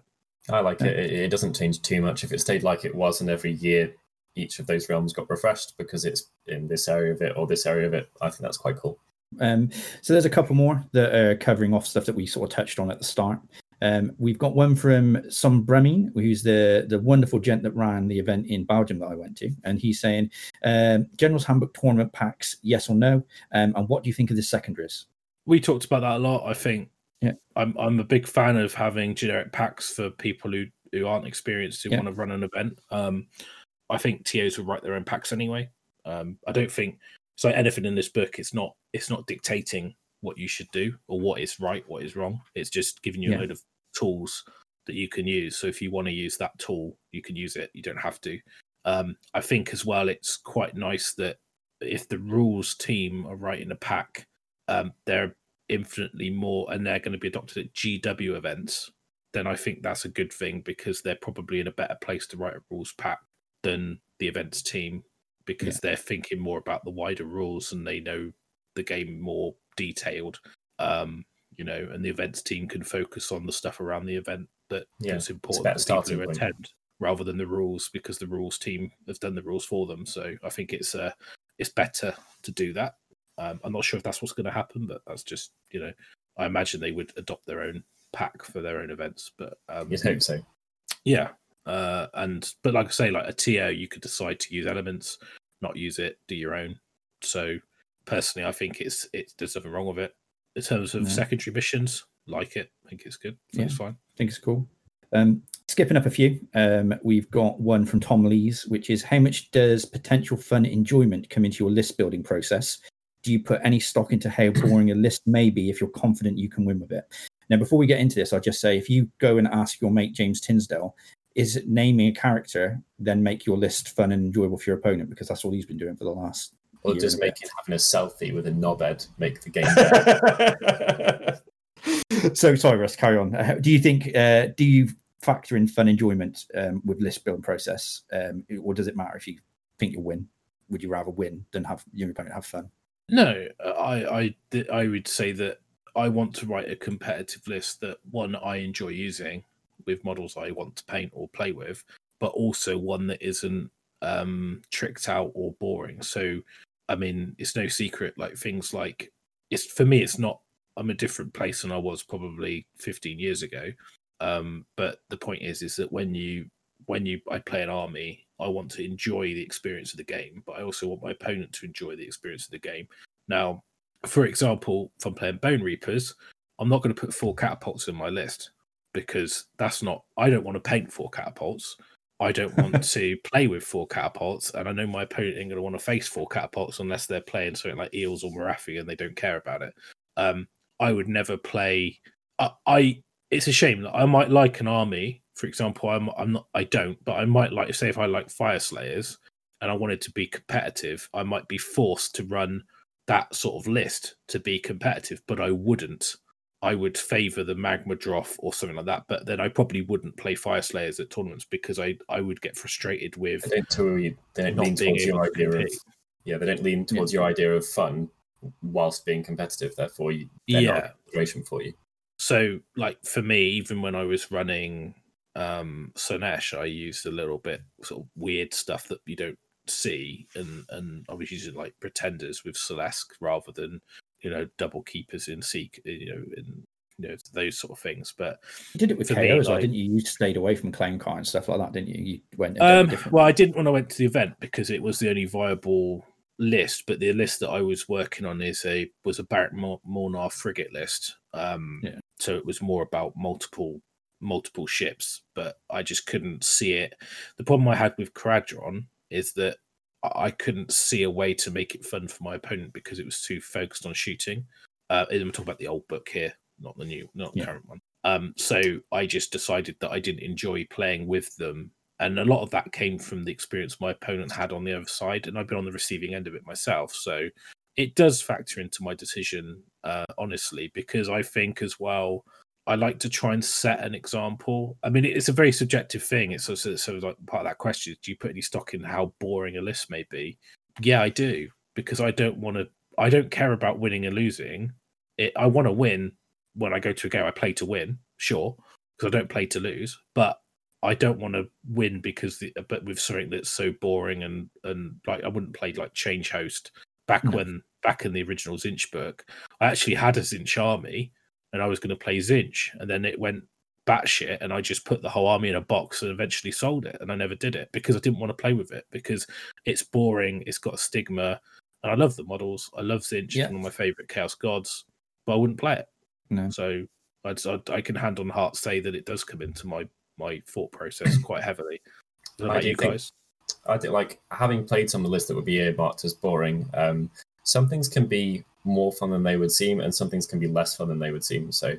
I like it. it. It doesn't change too much. If it stayed like it was, and every year each of those realms got refreshed because it's in this area of it or this area of it, I think that's quite cool. Um, so there's a couple more that are covering off stuff that we sort of touched on at the start. Um, we've got one from some Bremin, who's the the wonderful gent that ran the event in Belgium that I went to, and he's saying, um, "General's Handbook tournament packs, yes or no? Um, and what do you think of the secondaries?" We talked about that a lot. I think Yeah. I'm I'm a big fan of having generic packs for people who who aren't experienced who Yeah. want to run an event. Um, I think TOs will write their own packs anyway. Um, I don't think so. Anything in this book, it's not it's not dictating what you should do or what is right, what is wrong. It's just giving you Yeah. a load of tools that you can use. So if you want to use that tool, you can use it. You don't have to. Um, I think as well, it's quite nice that if the rules team are writing a pack, um, they're infinitely more and they're going to be adopted at GW events, then I think that's a good thing because they're probably in a better place to write a rules pack than the events team because they're thinking more about the wider rules and they know the game more detailed. Um, you know, and the events team can focus on the stuff around the event that Yeah, is it's important for people who point. attend rather than the rules because the rules team has done the rules for them. So I think it's uh it's better to do that. Um, I'm not sure if that's what's going to happen, but that's just you know I imagine they would adopt their own pack for their own events. But um, You'd hope so. yeah, uh, and but like I say, like a TO, you could decide to use elements, not use it, do your own. So personally, I think it's it's there's nothing wrong with it in terms of No. secondary missions. Like it, I think it's good. I think It's fine. I think it's cool. Um, skipping up a few, um, we've got one from Tom Lees, which is how much does potential fun enjoyment come into your list building process? Do you put any stock into how boring a list may be if you're confident you can win with it? Now, before we get into this, I'll just say if you go and ask your mate James Tinsdale, is naming a character then make your list fun and enjoyable for your opponent? Because that's all he's been doing for the last. Or year just and a making having a selfie with a knobhead make the game better. so sorry, Russ. Carry on. Uh, do you think? Uh, do you factor in fun enjoyment um, with list building process, um, or does it matter if you think you'll win? Would you rather win than have your opponent have fun? No, I I I would say that I want to write a competitive list that one I enjoy using with models I want to paint or play with, but also one that isn't um, tricked out or boring. So, I mean, it's no secret. Like things like it's for me, it's not. I'm a different place than I was probably 15 years ago. Um, but the point is, is that when you when you I play an army, I want to enjoy the experience of the game, but I also want my opponent to enjoy the experience of the game. Now, for example, if I'm playing Bonereapers, I'm not going to put four catapults in my list because that's not. I don't want to paint four catapults. I don't want to play with four catapults, and I know my opponent ain't going to want to face four catapults unless they're playing something like Eels or Morathi and they don't care about it. Um, I would never play. I, I it's a shame that I might like an army. For example, I'm I'm not I don't, but I might like say if I like Fyreslayers and I wanted to be competitive, I might be forced to run that sort of list to be competitive, but I wouldn't. I would favour the Magmadroth or something like that, but then I probably wouldn't play Fyreslayers at tournaments because I I would get frustrated with they don't, you- they don't lean being towards your able to of yeah, they don't lean towards your idea of fun whilst being competitive. Therefore, you, they're not a Yeah. for you. so like for me even when i was running um Slaanesh i used a little bit sort of weird stuff that you don't see and and i was using like pretenders with celeste rather than you know double keepers in seek you know in you know those sort of things but You did it with KO me, as well, like- didn't you? You stayed away from Clown Car and stuff like that, didn't you? You went um well i didn't when i went to the event because it was the only viable list but the list that i was working on is a was a Barak Mor- Mhornar frigate list um Yeah. so it was more about multiple multiple ships but i just couldn't see it the problem i had with Kharadron is that i couldn't see a way to make it fun for my opponent because it was too focused on shooting. Uh and i'm talking about the old book here not the new not the Yeah. current one. Um so i just decided that i didn't enjoy playing with them. And a lot of that came from the experience my opponent had on the other side and i've been on the receiving end of it myself. So it does factor into my decision uh, honestly because i think as well i like to try and set an example. I mean it's a very subjective thing. It's also so like part of that question do you put any stock in how boring a list may be? Yeah i do because i don't want to i don't care about winning and losing. It i want to win when i go to a game. I play to win sure because I don't play to lose, but I don't want to win because the but with something that's so boring and and like I wouldn't play like Changehost back No. when back in the original Tzeentch book. I actually had a Tzeentch army and I was going to play Tzeentch, and then it went batshit, and I just put the whole army in a box and eventually sold it, and I never did it because I didn't want to play with it because it's boring, it's got a stigma, and I love the models. I love Tzeentch, Yeah. one of my favorite Chaos Gods, but I wouldn't play it. No. So I'd, I'd, I can hand on heart say that it does come into my my thought process quite heavily. What I about do you think- guys? I think like having played some of the list that would be earmarked as boring. Um, some things can be more fun than they would seem, and some things can be less fun than they would seem. So,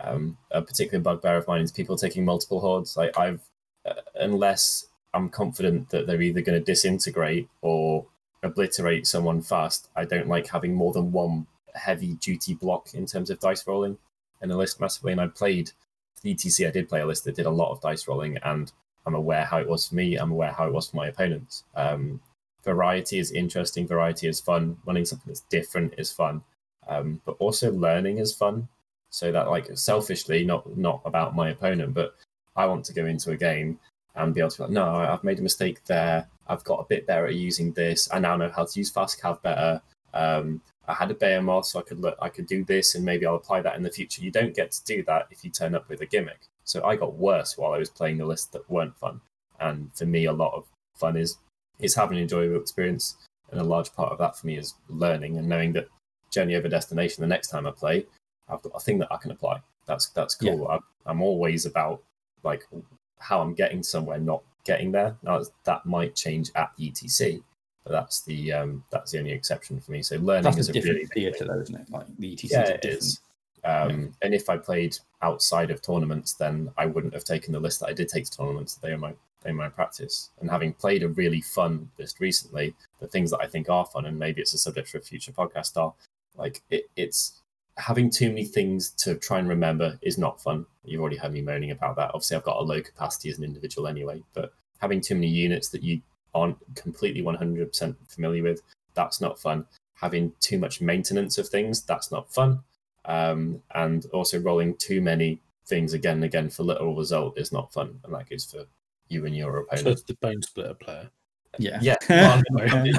um, a particular bugbear of mine is people taking multiple hordes. Like I've, uh, unless I'm confident that they're either going to disintegrate or obliterate someone fast, I don't like having more than one heavy duty block in terms of dice rolling in a list massively. And I played the ETC. I did play a list that did a lot of dice rolling, and I'm aware how it was for me. I'm aware how it was for my opponents. Um, variety is interesting. Variety is fun. Running something that's different is fun, um, but also learning is fun. So that, like, selfishly, not not about my opponent, but I want to go into a game and be able to be like, no, I've made a mistake there. I've got a bit better at using this. I now know how to use fast cav better. Um, I had a behemoth, so I could look, I could do this, and maybe I'll apply that in the future. You don't get to do that if you turn up with a gimmick. So I got worse while I was playing the lists that weren't fun. And for me, a lot of fun is is having an enjoyable experience, and a large part of that for me is learning and knowing that journey over destination. The next time I play, I've got a thing that I can apply. That's that's cool. I, I'm always about like how I'm getting somewhere, not getting there. Now that might change at ETC, but that's the um, that's the only exception for me. So learning That's is a different really theatre, though, isn't it? Like the ETC Yeah, is it different. is. Um, And if I played outside of tournaments, then I wouldn't have taken the list that I did take to tournaments. They are my are my practice. And having played a really fun list recently, the things that I think are fun, and maybe it's a subject for a future podcast, are like it, it's having too many things to try and remember is not fun. You've already heard me moaning about that. Obviously, I've got a low capacity as an individual anyway, but having too many units that you aren't completely 100% familiar with, that's not fun. Having too much maintenance of things, that's not fun. Um, and also rolling too many things again and again for little result is not fun. And that goes for you and your So opponent. it's the bone splitter player. Yeah. Yeah. Well, I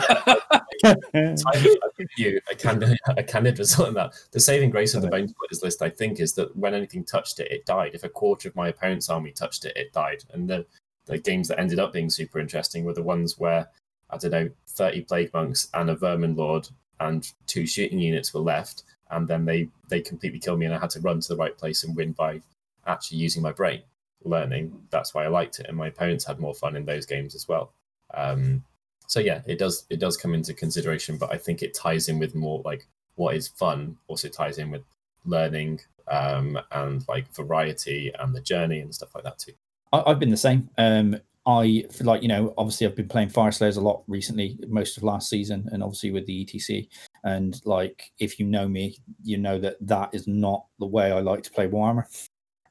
I'll give you a candid, a candid result in that. The saving grace of the Bonesplitterz list, I think, is that when anything touched it, it died. If a quarter of my opponent's army touched it, it died. And the, the games that ended up being super interesting were the ones where, I don't know, 30 Plague Monks and a Verminlord and two shooting units were left. And then they, they completely killed me, and I had to run to the right place and win by actually using my brain, learning. That's why I liked it. And my opponents had more fun in those games as well. Um, so yeah it does it does come into consideration but i think it ties in with more like what is fun also ties in with learning um and like variety and the journey and stuff like that too I, I've been the same. Um, I feel like you know, obviously, I've been playing Fyreslayers a lot recently, most of last season, and obviously with the ETC. And like, if you know me, you know that that is not the way I like to play Warhammer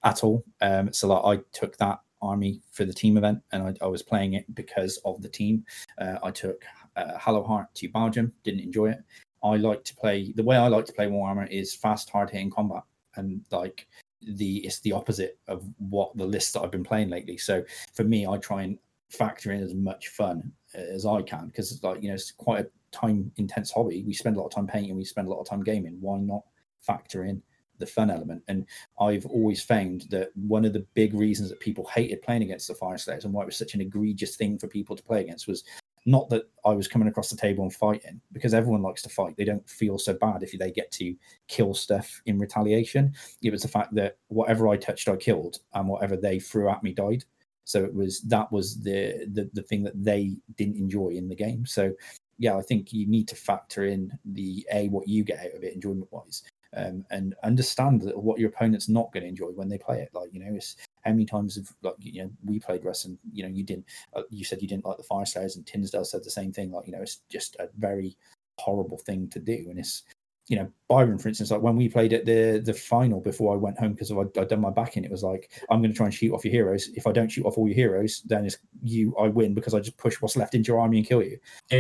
at all. Um, so like, I took that army for the team event, and I, I was playing it because of the team. Uh, I took uh, Hallowheart to Belgium, didn't enjoy it. I like to play the way I like to play Warhammer is fast, hard hitting combat, and like the it's the opposite of what the list that I've been playing lately. So for me, I try and factor in as much fun as I can because like you know it's quite a time intense hobby. We spend a lot of time painting, we spend a lot of time gaming. Why not factor in the fun element? And I've always found that one of the big reasons that people hated playing against the Fyreslayers and why it was such an egregious thing for people to play against was not that I was coming across the table and fighting because everyone likes to fight. They don't feel so bad if they get to kill stuff in retaliation. It was the fact that whatever I touched, I killed, and whatever they threw at me died. So it was that was the the, the thing that they didn't enjoy in the game. So yeah, I think you need to factor in the a what you get out of it enjoyment wise, um, and understand what your opponent's not going to enjoy when they play it. Like you know, it's how many times have like you know we played and you know you didn't uh, you said you didn't like the Fyreslayers and Tinsdale said the same thing. Like you know, it's just a very horrible thing to do, and it's you know Byron, for instance, like when we played at the the final before I went home because I'd, I'd done my backing, it was like I'm going to try and shoot off your heroes. If I don't shoot off all your heroes, then it's you. I win because I just push what's left into your army and kill you.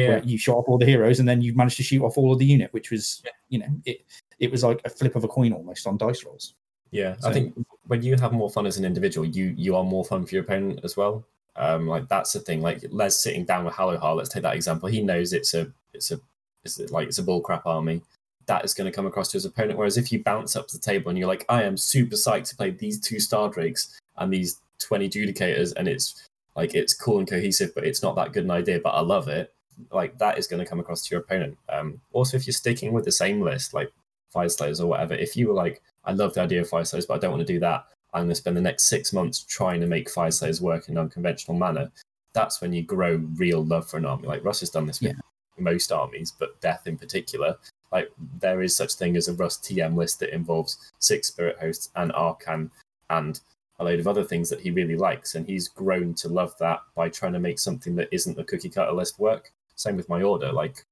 Where you shot off all the heroes and then you managed to shoot off all of the unit, which was you know it. It was like a flip of a coin almost on dice rolls. Yeah, So- I think when you have more fun as an individual, you you are more fun for your opponent as well. Um, like that's the thing. Like Les sitting down with Hallowheart, let's take that example. He knows it's a it's a it's like it's a bullcrap army. That is going to come across to his opponent. Whereas if you bounce up to the table and you're like, I am super psyched to play these two Stardrakes and these 20 Judicators, and it's like it's cool and cohesive, but it's not that good an idea, but I love it. Like that is going to come across to your opponent. Um, also, if you're sticking with the same list, like Fyreslayers or whatever, if you were like, I love the idea of Fyreslayers, but I don't want to do that. I'm going to spend the next six months trying to make Fyreslayers work in an unconventional manner. That's when you grow real love for an army. Like Russ has done this with most armies, but Death in particular. Like there is such thing as a Rust TM list that involves six Spirit Hosts and Arkhan and a load of other things that he really likes, and he's grown to love that by trying to make something that isn't a cookie cutter list work. Same with my order. Like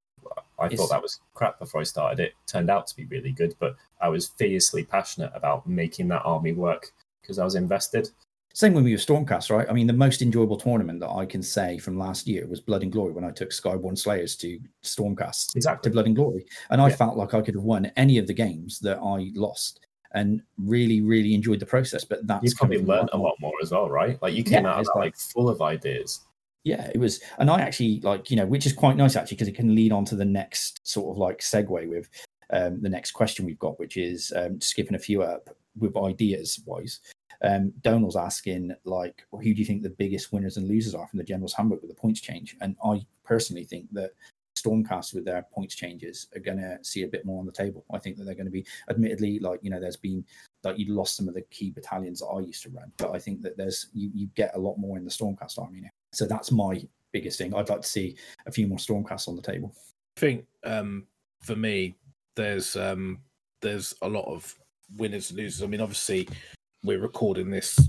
I It's- thought that was crap before I started it. Turned out to be really good, but I was fiercely passionate about making that army work because I was invested. Same with me with Stormcast, right? I mean, the most enjoyable tournament that I can say from last year was Blood and Glory when I took Skyborn Slayers to Stormcast to Exactly. Blood and Glory. And I Yeah. felt like I could have won any of the games that I lost and really, really enjoyed the process. But that's You've probably learned a lot more as well, right? Like you came Yeah, out of that like- like full of ideas. Yeah, it was, and I actually like you know, which is quite nice actually because it can lead on to the next sort of like segue with um, the next question we've got, which is um, skipping a few up with ideas wise. Um, Donald's asking like, who do you think the biggest winners and losers are from the General's Handbook with the points change? And I personally think that Stormcast with their points changes are going to see a bit more on the table. I think that they're going to be, admittedly, like you know, there's been like you lost some of the key battalions that I used to run, but I think that there's you you get a lot more in the Stormcast army now. So that's my biggest thing. I'd like to see a few more Stormcasts on the table. I think um, for me, there's um, there's a lot of winners and losers. I mean, obviously, we're recording this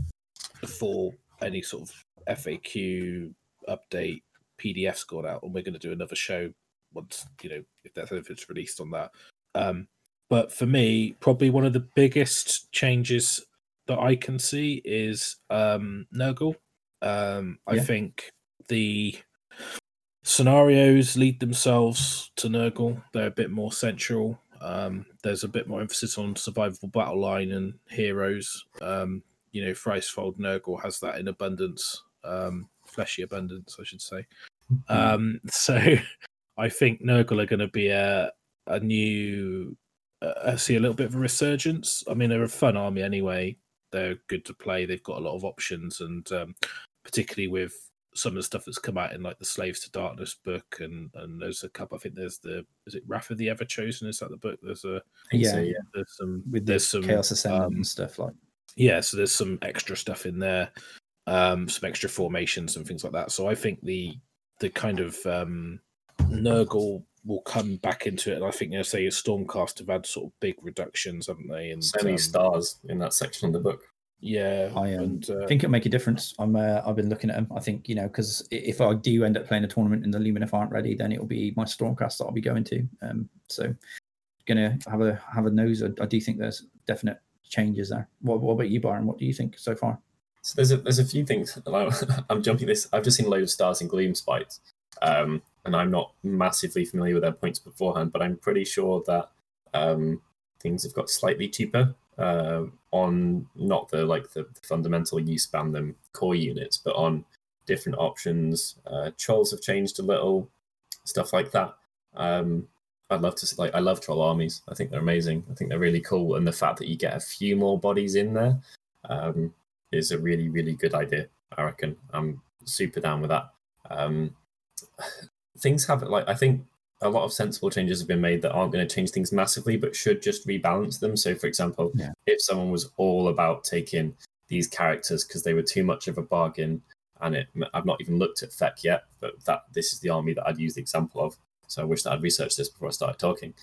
before any sort of FAQ update PDF's gone out, and we're going to do another show once you know if that's if it's released on that. Um, but for me, probably one of the biggest changes that I can see is um, Nurgle. Um, I Yeah. think the scenarios lead themselves to Nurgle. They're a bit more central. Um, there's a bit more emphasis on survivable battle line and heroes. Um, you know, Thricefold Nurgle has that in abundance, um, fleshy abundance, I should say. Um, so I think Nurgle are going to be a a new. Uh, I see a little bit of a resurgence. I mean, they're a fun army anyway. They're good to play. They've got a lot of options, and um, particularly with some of the stuff that's come out in like the Slaves to Darkness book, and and there's a couple. I think there's the is it Wrath of the Everchosen? Is that the book? There's a I think Yeah. so, yeah. there's some With the some Chaos Ascendant um, and stuff like. yeah, so there's some extra stuff in there, um, some extra formations and things like that. So I think the the kind of um, Nurgle will come back into it, and I think you know, say Stormcast have had sort of big reductions, haven't they? And So many um, stars in that section of the book. Yeah, I um, and uh, think it'll make a difference. I'm uh, I've been looking at them. I think you know because if I do end up playing a tournament and the Lumineth aren't ready, then it'll be my Stormcast that I'll be going to. Um, so gonna have a have a nose. I, I do think there's definite changes there. What, what about you, Byron? What do you think so far? So there's a there's a few things. like, I'm jumping this. I've just seen a load of stars and Gloomspites, um, and I'm not massively familiar with their points beforehand, but I'm pretty sure that um, things have got slightly cheaper uh, on not the like the fundamental use ban them core units, but on different options. Uh, trolls have changed a little, stuff like that. Um, I'd love to like I love troll armies. I think they're amazing. I think they're really cool, and the fact that you get a few more bodies in there. Um, is a really really good idea i reckon i'm super down with that um things have like i think a lot of sensible changes have been made that aren't going to change things massively but should just rebalance them. So for example Yeah. if someone was all about taking these characters because they were too much of a bargain and it i've not even looked at feck yet but that this is the army that i'd use the example of. So i wish that i'd researched this before i started talking.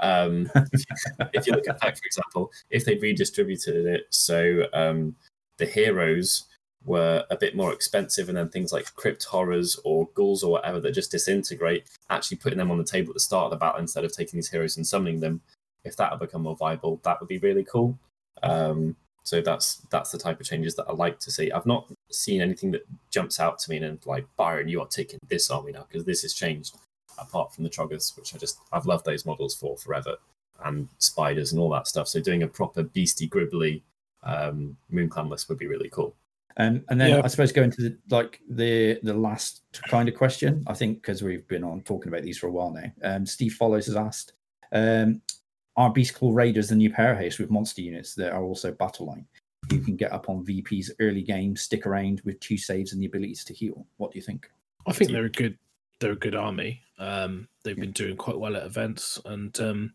Um if, you, if you look at feck for example if they redistributed it so um the heroes were a bit more expensive, and then things like crypt horrors or ghouls or whatever that just disintegrate, actually putting them on the table at the start of the battle instead of taking these heroes and summoning them, if that had become more viable, that would be really cool. Um, so that's that's the type of changes that I like to see. I've not seen anything that jumps out to me and like Byron, you are taking this army now because this has changed. Apart from the Troggers, which I just I've loved those models for forever, and spiders and all that stuff. So doing a proper beastie gribbly um, Moonclan list would be really cool. Um, and then Yeah. I suppose going to the, like the the last kind of question, I think because we've been on talking about these for a while now. Um, Steve Follows has asked, um, "Are Beastclaw Raiders the new powerhouse with monster units that are also battle line? You can get up on VP's early game, stick around with two saves and the abilities to heal. What do you think?" I think they're a good they're a good army. Um, they've been doing quite well at events, and um,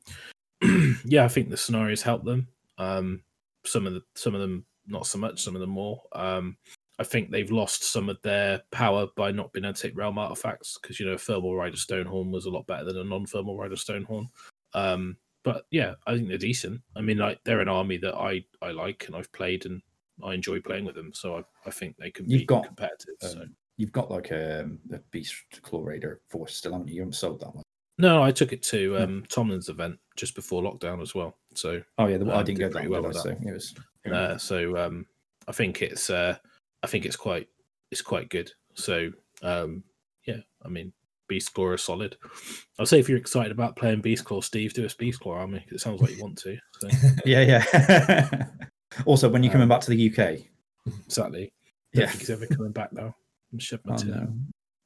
yeah, I think the scenarios help them. Um, some of the some of them not so much, some of them more. Um, I think they've lost some of their power by not being able to take realm artifacts because you know Thermalrider Stonehorn was a lot better than a non-Thermalrider Stonehorn. Um, but yeah, I think they're decent. I mean, like they're an army that I I like and I've played and I enjoy playing with them. So I, I think they can You've be got, competitive. so. Um, you've got like a, a Beast Claw Raider force still, haven't you? You haven't sold that one. No, I took it to Yeah. um, Tomlin's event just before lockdown as well. So, Oh yeah, the, I Um, didn't did go that well. well with so it was. uh, so um, I think it's uh, I think it's quite it's quite good. So um, yeah, I mean, Beastclaw are solid. I'll say if you're excited about playing Beastclaw, Steve, do a Beastclaw army. It sounds like you want to. So yeah, yeah. also, when you're coming back to the UK, exactly. Don't yeah. think he's ever coming back now. I'm Oh, no.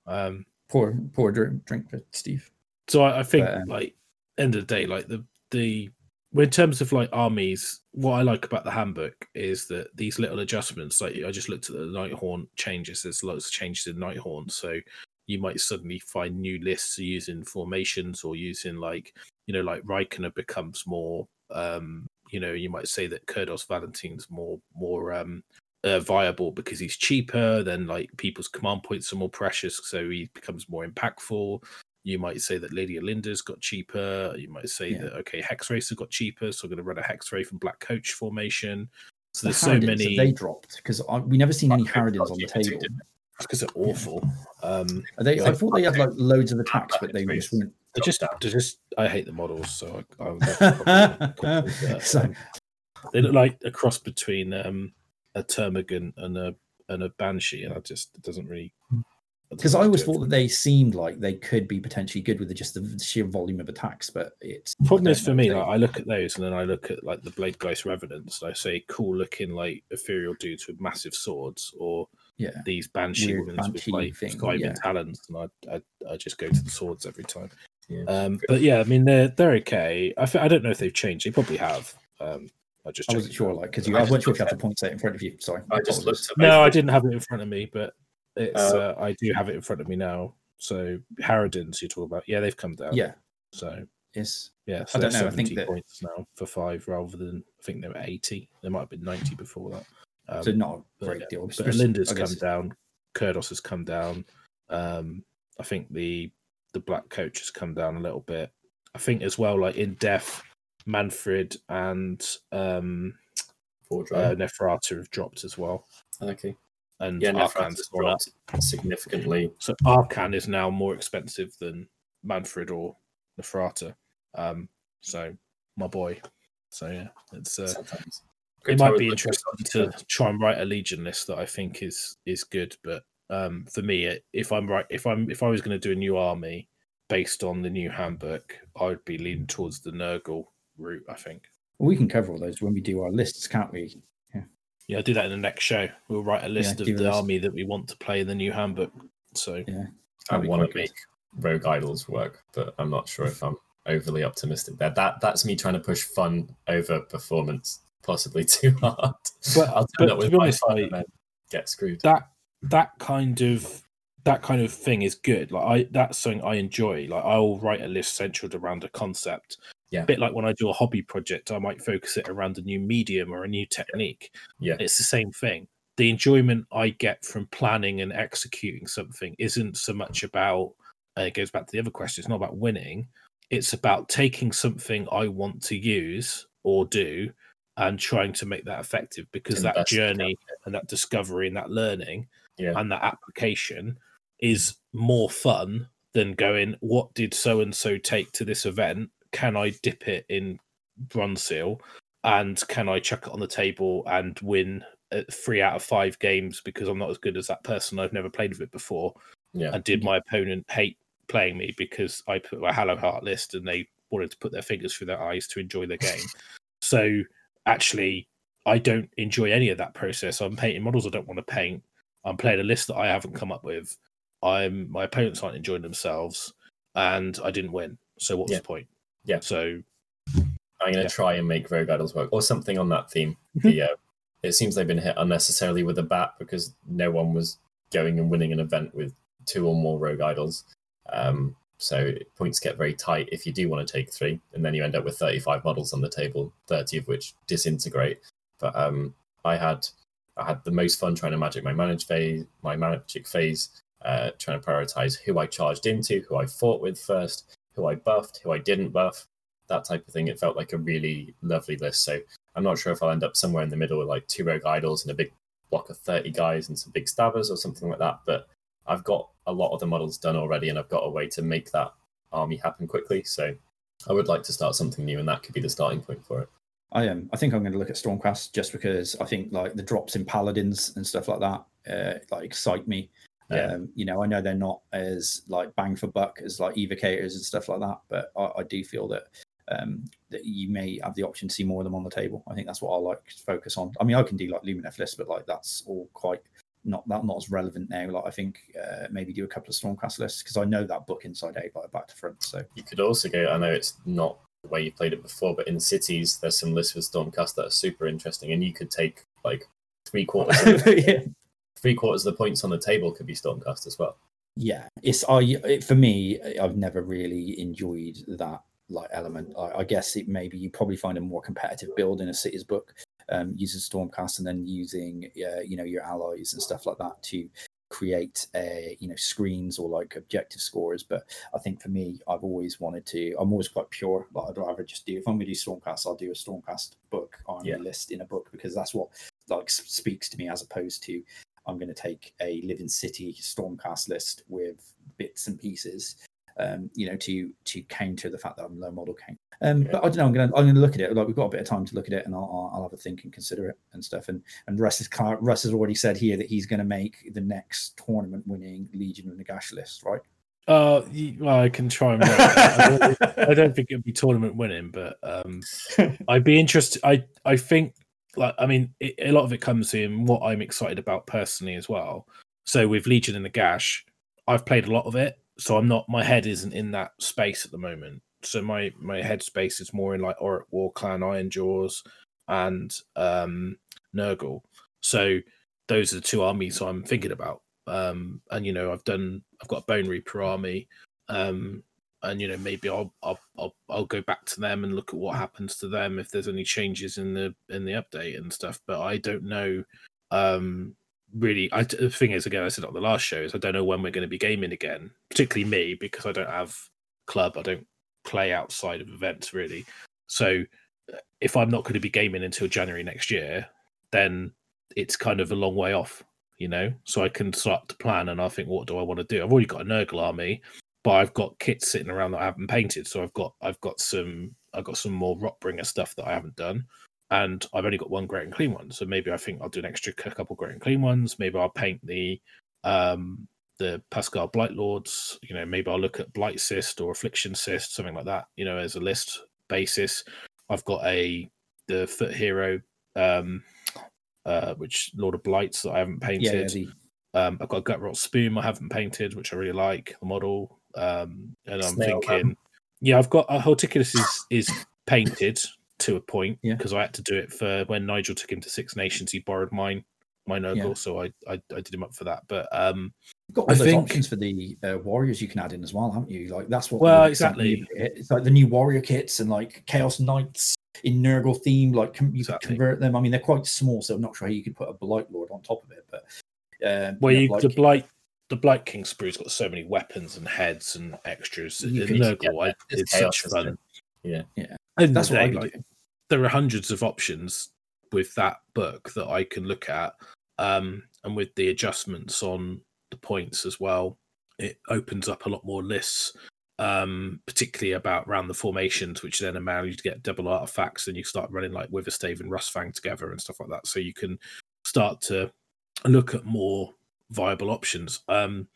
Um, Poor, poor drink, drink for Steve. So I, I think, But, um, like, end of the day, like the the in terms of like armies, what I like about the handbook is that these little adjustments. Like I just looked at the Nighthaunt changes. There's lots of changes in Nighthaunt, so you might suddenly find new lists using formations or using like you know like Reikenor becomes more. um You know, you might say that Kurdoss Valentian's more more um uh, viable because he's cheaper. Then like people's command points are more precious, so he becomes more impactful. You might say that Lady Olynder's got cheaper. You might say Yeah. that okay, Hexwraiths got cheaper, so I'm going to run a Hex Ray from Black Coach formation. So The there's so many they dropped because we never seen any Harridans on the table. because they're awful. Um, Are they, I thought they had like loads of attacks, but they just weren't. they're just, they're just. I hate the models, so I, I would probably call them, but, So- um, they look like a cross between um, a Termagant and a and a Banshee, and I just it doesn't really. Because I always thought that they seemed like they could be potentially good with the, just the sheer volume of attacks, but it's problem is for me, like I look at those and then I look at like the Bladegheist Revenants, and I say cool looking like ethereal dudes with massive swords, or yeah, these Banshee Weird women with like thing, yeah. talons, and I, I I just go to the swords every time. Yeah. Um, but yeah, I mean they're they're okay. I, don't know if they've changed. They probably have. Um, I just I wasn't sure, like because you, I I wasn't sure if you had the point set in front of you. Sorry, I just looked at No, I didn't have it in front of me, but it's Uh, uh, I do have it in front of me now. So Harridans you talk about, yeah, they've come down. Yeah, So it's yeah, so I don't know, I think that- points now for five rather than I think they were 80. They might have been 90 before that. Um, so not a but, great yeah, deal. but Olynder's come down, Kurdoss has come down. Um, I think the the black coach has come down a little bit. I think as well, like in Death, Mannfred and um, uh, Row. Neferata have dropped as well, okay. And Yeah, Arkhan's Neferata's gone up. significantly. So Arcan is now more expensive than Mannfred or Neferata. Um, so my boy. So yeah, it's uh, it might be interesting to try and write a legion list that I think is is good. But um, for me, if I'm right, if I'm if I was going to do a new army based on the new handbook, I would be leaning towards the Nurgle route. I think. We can cover all those when we do our lists, can't we? Yeah, I'll do that in the next show. We'll write a list do of the list. army that we want to play in the new handbook. So Yeah, I want to make Rogue Idols work, but I'm not sure if I'm overly optimistic there. That that's me trying to push fun over performance, possibly too hard. But- I'll but turn up to with be my honest, fun like- and then get screwed. that that kind of that kind of thing is good. Like I that's something I enjoy. Like I'll write a list centered around a concept. Yeah. A bit like when I do a hobby project, I might focus it around a new medium or a new technique. Yeah. It's the same thing. The enjoyment I get from planning and executing something isn't so much about and it goes back to the other question, it's not about winning. It's about taking something I want to use or do and trying to make that effective because that Invest in journey and that discovery and that learning Yeah. and that application is more fun than going, what did so and so take to this event? Can I dip it in bronze seal? And can I chuck it on the table and win uh, three out of five games because I'm not as good as that person? I've never played with it before. Yeah. And did my opponent hate playing me because I put my Hallowheart list and they wanted to put their fingers through their eyes to enjoy the game? so actually, I don't enjoy any of that process. I'm painting models I don't want to paint. I'm playing a list that I haven't come up with. I'm my opponents aren't enjoying themselves, and I didn't win. So what's Yeah. the point? Yeah. So I'm going to Yeah. try and make Rogue Idols work, or something on that theme. Mm-hmm. The, uh, it seems they've been hit unnecessarily with a bat because no one was going and winning an event with two or more Rogue Idols. Um, so points get very tight if you do want to take three, and then you end up with 35 models on the table, 30 of which disintegrate. But um, I had I had the most fun trying to magic my manage phase, my magic phase, uh, trying to prioritize who I charged into, who I fought with first, who I buffed, who I didn't buff, that type of thing. It felt like a really lovely list. So I'm not sure if I'll end up somewhere in the middle with like two rogue idols and a big block of 30 guys and some big stabbers or something like that. But I've got a lot of the models done already and I've got a way to make that army happen quickly. So I would like to start something new and that could be the starting point for it. I am. I think I'm going to look at Stormcast just because I think like the drops in paladins and stuff like that uh, like excite me. Yeah. Um, you know, I know they're not as like bang for buck as like evocators and stuff like that, but I, I do feel that um, that you may have the option to see more of them on the table. I think that's what I like to focus on. I mean, I can do like Lumineth lists, but like that's all quite not that not as relevant now. Like I think uh, maybe do a couple of Stormcast lists because I know that book inside out, like back to front. So You could also go, I know it's not the way you played it before, but in cities, there's some lists with Stormcast that are super interesting and you could take like three quarters yeah. Three quarters of the points on the table could be Stormcast as well. yeah it's i it, for me i've never really enjoyed that like element I, I guess it maybe you probably find a more competitive build in a city's book um using stormcast and then using uh, you know your allies and stuff like that to create uh you know screens or like objective scores but i think for me i've always wanted to i'm always quite pure like i'd rather just do if i'm going to do stormcast i'll do a stormcast book on Yeah. list in a book because that's what like speaks to me as opposed to I'm going to take a Living City Stormcast list with bits and pieces, um, you know, to to counter the fact that I'm low model count. Um, Yeah. But I don't know. I'm going to I'm going to look at it. Like we've got a bit of time to look at it, and I'll, I'll, have a think and consider it and stuff. And and Russ has Russ has already said here that he's going to make the next tournament winning Legion of Nagash list, right? uh, well, I can try and. I, don't, I don't think it'll be tournament winning, but um, I'd be interested. I I think like I mean it, a lot of it comes in what I'm excited about personally as well. So with Legion of Nagash, I've played a lot of it, so I'm not my head isn't in that space at the moment. So my my head space is more in like Orruk Warclan, Iron Jaws, and um Nurgle. So those are the two armies I'm thinking about. Um, and you know I've done I've got a Bonereaper army. Um, and you know maybe I'll, I'll I'll I'll go back to them and look at what happens to them if there's any changes in the in the update and stuff. But I don't know. Um, really, I the thing is again I said on the last show is I don't know when we're going to be gaming again, particularly me because I don't have club. I don't play outside of events really. So uh, if I'm not going to be gaming until January next year, then it's kind of a long way off. You know, so I can start to plan and I think, what do I want to do? I've already got a Nurgle army but I've got kits sitting around that I haven't painted. So I've got I've got some I've got some more Rotbringer stuff that I haven't done, and I've only got one Great Unclean one. So maybe I think I'll do an extra couple Great Unclean ones. Maybe I'll paint the um the Pusgoyle Blightlords. You know, maybe I'll look at Blight Cyst or Affliction Cyst, something like that. You know, as a list basis. I've got a the Foot Hero, um, uh, which Lord of Blights that I haven't painted. Yeah, the, Um, I've got a Gutrot Spume I haven't painted, which I really like the model. Um, and I'm Snail thinking, yeah, I've got a Horticulous is is painted to a point Yeah. because I had to do it for when Nigel took him to Six Nations. He borrowed mine, my Nurgle, Yeah. so I, I I did him up for that. But um, You've got all I those think- options for the uh, warriors you can add in as well, haven't you? Like that's what. Well, really excites me exactly. It's like the new warrior kits and like chaos knights in Nurgle theme. Like com- you Exactly. can convert them. I mean, they're quite small, so I'm not sure how you could put a blight lord on top of it. But uh, well, know, you, like- the blight. The Blight King Sprue's got so many weapons and heads and extras. You In could- Nurgle, I, it's it's chaos, such fun. it? Yeah. And that's what I day, there are hundreds of options with that book that I can look at, um, and with the adjustments on the points as well, it opens up a lot more lists, um, particularly about around the formations, which then allow you to get double artifacts, and you start running like Witherstave and Rustfang together and stuff like that. So you can start to look at more viable options. Um,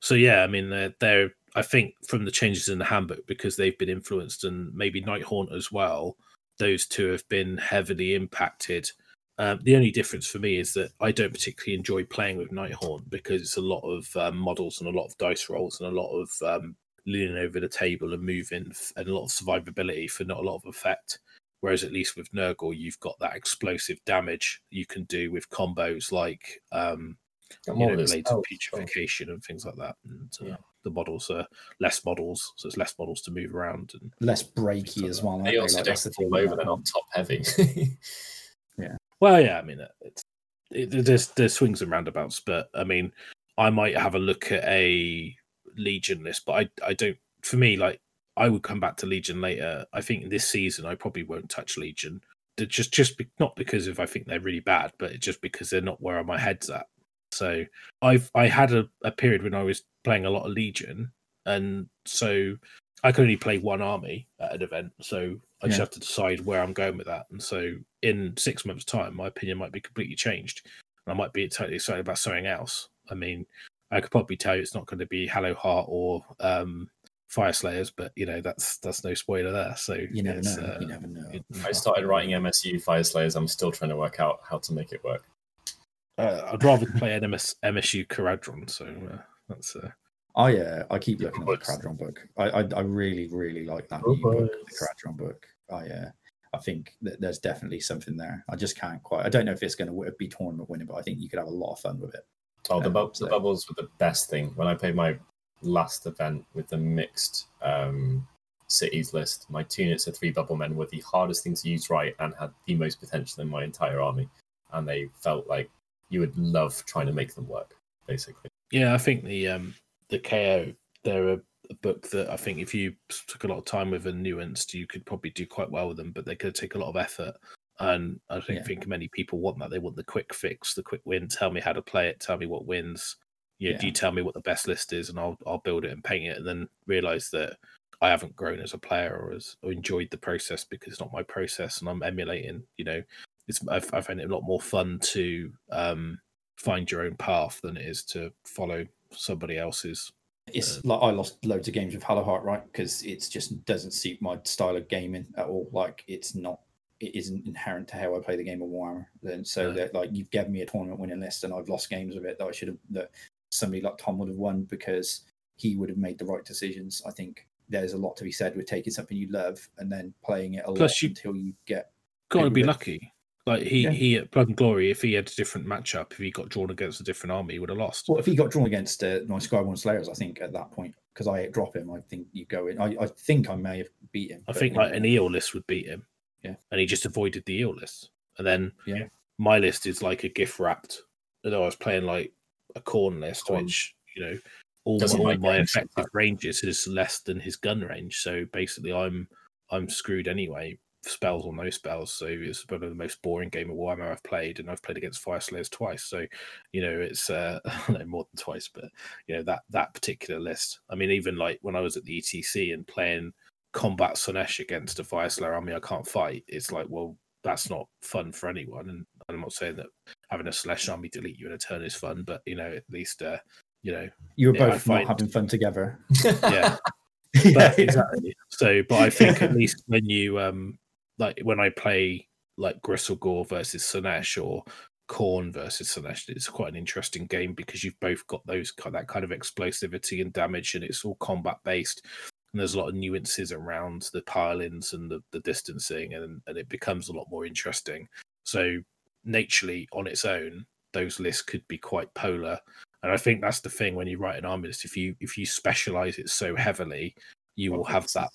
so yeah, I mean, they're, they're I think from the changes in the handbook because they've been influenced, and maybe Nighthaunt as well those two have been heavily impacted Um, the only difference for me is that I don't particularly enjoy playing with Nighthaunt because it's a lot of um, models and a lot of dice rolls and a lot of um, leaning over the table and moving and a lot of survivability for not a lot of effect. Whereas at least with Nurgle, you've got that explosive damage you can do with combos like um, you more know, of this. blades Oh, and things like that. And uh, Yeah. the models are less models, so it's less models to move around. And Less breaky as well. aren't They they? also Like, don't the fall thing over. They're not top heavy. Yeah. Well, yeah, I mean, uh, it's it, there's there's swings and roundabouts, but I mean, I might have a look at a Legion list, but I I don't. For me, like I would come back to Legion later. I think this season I probably won't touch Legion. They're just just be, not because if I think they're really bad, but just because they're not where my head's at. So I've I had a, a period when I was playing a lot of Legion, and so I could only play one army at an event. So I just have to decide where I'm going with that. And so in six months' time, my opinion might be completely changed. And I might be totally excited about something else. I mean, I could probably tell you it's not going to be Hallowheart or um, Fyreslayers, but you know that's that's no spoiler there. So You never know. uh, you never know. I started writing MSU Fyreslayers. I'm still trying to work out how to make it work. Uh, I'd rather play an MS, MSU Kharadron. So uh, that's uh, I uh, I keep looking at the books. Kharadron book. I, I I really really like that Oh, new book, the books. Kharadron book. I uh, I think that there's definitely something there. I just can't quite. I don't know if it's going to be tournament winning, but I think you could have a lot of fun with it. Oh, the, Um, bub- the bubbles were the best thing. When I played my last event with the mixed um, cities list, my two units of three bubble men were the hardest thing to use right and had the most potential in my entire army. And they felt like you would love trying to make them work, basically. yeah. I think the um, the KO they're a, a book that I think if you took a lot of time with and nuanced, you could probably do quite well with them. But they could take a lot of effort. And I don't Yeah. think many people want that. They want the quick fix, the quick win. Tell me how to play it. Tell me what wins. You know, Yeah. Do you tell me what the best list is, and I'll I'll build it and paint it, and then realize that I haven't grown as a player or as or enjoyed the process because it's not my process, and I'm emulating. You know, it's I, I find it a lot more fun to um, find your own path than it is to follow somebody else's. It's like I lost loads of games with Hallowheart, right? Because it just doesn't suit my style of gaming at all. Like it's not, it isn't inherent to how I play the game of Warhammer. Then so No. that like you've given me a tournament winning list, and I've lost games of it that I should have that somebody like Tom would have won because he would have made the right decisions. I think there's a lot to be said with taking something you love and then playing it a Plus lot you- until you get Got to be lucky. Like he Yeah. he at Blood and Glory, if he had a different matchup, if he got drawn against a different army, he would have lost. Well, if he got drawn against uh, my Skyborne Slayers, I think at that point, because I drop him, I think you go in. I, I think I may have beat him. I think like an eel list would beat him. Yeah. And he just avoided the eel list. And then Yeah. my list is like a gift wrapped. Although I was playing like a Khorne list, Khorne. which, you know, all, Doesn't all my effective ranges is less than his gun range. So basically I'm I'm screwed anyway, spells or no spells. So it's one of the most boring game of Warhammer I've played, and I've played against Fyreslayers twice. So, you know, it's uh no more than twice, but you know, that that particular list. I mean, even like when I was at the ETC and playing combat Slaanesh against a Fyreslayer army I can't fight, it's like, well, that's not fun for anyone. And I'm not saying that having a Slash army delete you in a turn is fun, but you know, at least uh, you know, you were yeah, both find- having fun together. yeah. yeah, but exactly. So, but I think at least when you um like when I play like Gristlegore versus Slaanesh or Khorne versus Slaanesh, it's quite an interesting game because you've both got those that kind of explosivity and damage, and it's all combat based. And there's a lot of nuances around the pile-ins and the, the distancing, and and it becomes a lot more interesting. So, naturally, on its own, those lists could be quite polar and I think that's the thing when you write an army list. If you if you specialize it so heavily, you will have that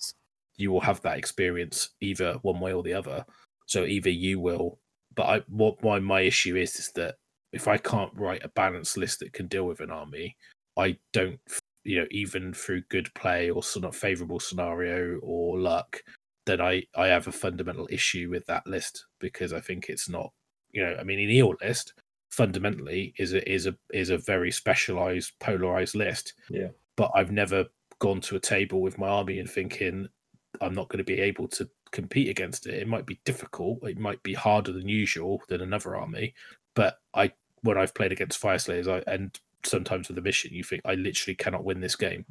you will have that experience either one way or the other. So either you will, but I what my my issue is is that if I can't write a balanced list that can deal with an army, I don't you know even through good play or sort of favorable scenario or luck, then I I have a fundamental issue with that list because I think it's not you know I mean in your list fundamentally is a is a is a very specialized polarized list Yeah. but i've never gone to a table with my army and thinking i'm not going to be able to compete against it. It might be difficult it might be harder than usual than another army but i when i've played against Fyreslayers I, and sometimes with a mission you think i literally cannot win this game.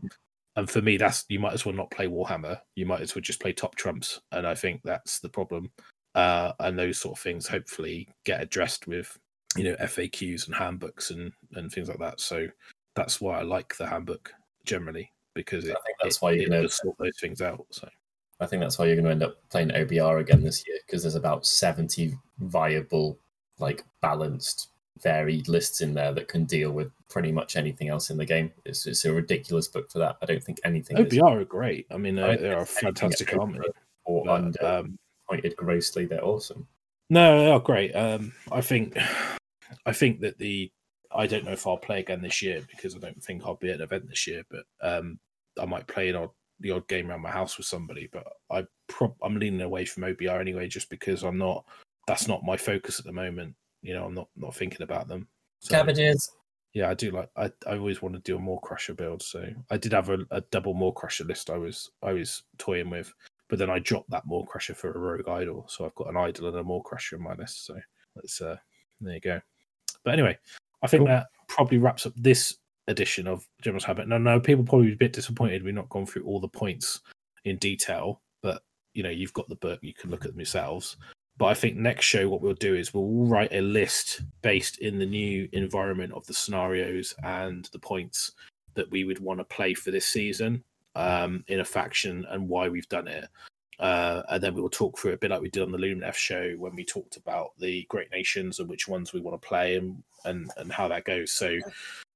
And for me that's you might as well not play warhammer. You might as well just play top trumps. And i think that's the problem. Uh, and those sort of things hopefully get addressed with you know FAQs and handbooks and and things like that. So that's why I like the handbook generally because it, I think that's it, why it gonna- sort those things out. So I think that's why you're going to end up playing OBR again this year because there's about 70 viable, like balanced, varied lists in there that can deal with pretty much anything else in the game. It's, it's a ridiculous book for that. I don't think anything is OBR are great. I mean, they are a fantastic is army. or but, under um, pointed grossly. They're awesome. No, they are great. Um, I think, I think that the I don't know if I'll play again this year because I don't think I'll be at an event this year. But um, I might play an odd the odd game around my house with somebody. But I prob- I'm leaning away from OBR anyway, just because I'm not. That's not my focus at the moment. You know, I'm not not thinking about them. So, Cabbages. yeah, I do like. I, I always want to do a Maw-Krusha build. So I did have a, a double Maw-Krusha list. I was I was toying with, but then I dropped that Maw-Krusha for a rogue idol. So I've got an idol and a Maw-Krusha in my list. So let's uh there you go. But anyway, I think Cool. that probably wraps up this edition of General's Habit. Now, no, people probably be a bit disappointed we've not gone through all the points in detail, but you know, you've got the book, you can look at them yourselves. But I think next show, what we'll do is we'll write a list based in the new environment of the scenarios and the points that we would want to play for this season um, in a faction and why we've done it. Uh, and then we will talk through a bit like we did on the Lumineth show when we talked about the great nations and which ones we want to play and and, and how that goes. So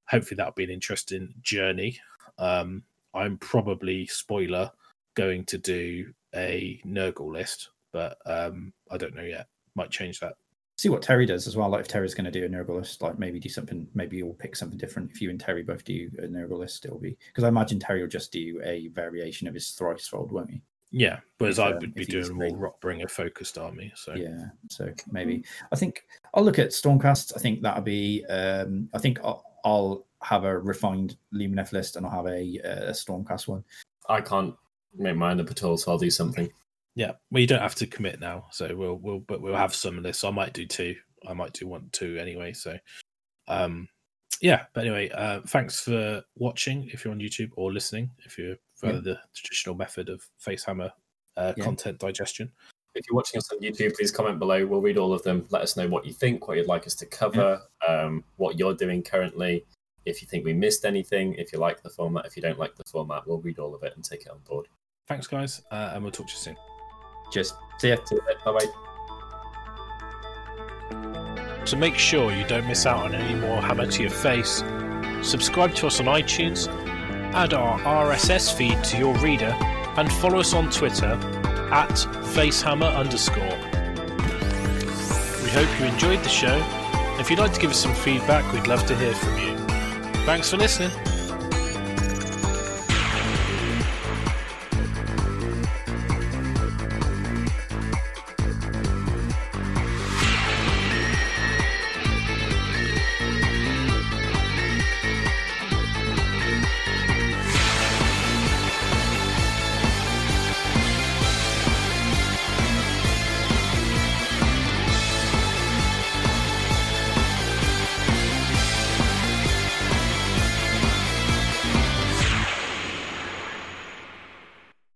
hopefully that'll be an interesting journey. Um, I'm probably spoiler going to do a Nurgle list, but um, I don't know yet. Might change that. See what Terry does as well. Like if Terry's going to do a Nurgle list, like maybe do something. Maybe you'll pick something different. If you and Terry both do a Nurgle list, it'll be because I imagine Terry will just do a variation of his Thricefold, won't he? Yeah, whereas If, I uh, would be doing more Rotbringer focused army. So Yeah. So maybe I think I'll look at Stormcast. I think that'll be. Um, I think I'll, I'll have a refined Lumineth list and I'll have a, a Stormcast one. I can't make mine up at all, so I'll do something. Yeah, well, you don't have to commit now, so we'll we'll but we'll have some of this. I might do two. I might do one two anyway. So, um, yeah. But anyway, uh, thanks for watching. If you're on YouTube or listening, if you're for Yeah. the traditional method of Facehammer uh, Yeah. content digestion. If you're watching us on YouTube, please comment below. We'll read all of them. Let us know what you think, what you'd like us to cover, um, what you're doing currently. If you think we missed anything, if you like the format, if you don't like the format, we'll read all of it and take it on board. Thanks, guys, uh, and we'll talk to you soon. Just see ya. Bye bye. To make sure you don't miss out on any more Hammer to Your Face, subscribe to us on iTunes, add our RSS feed to your reader, and follow us on Twitter at facehammer underscore. We hope you enjoyed the show. If you'd like to give us some feedback, we'd love to hear from you. Thanks for listening.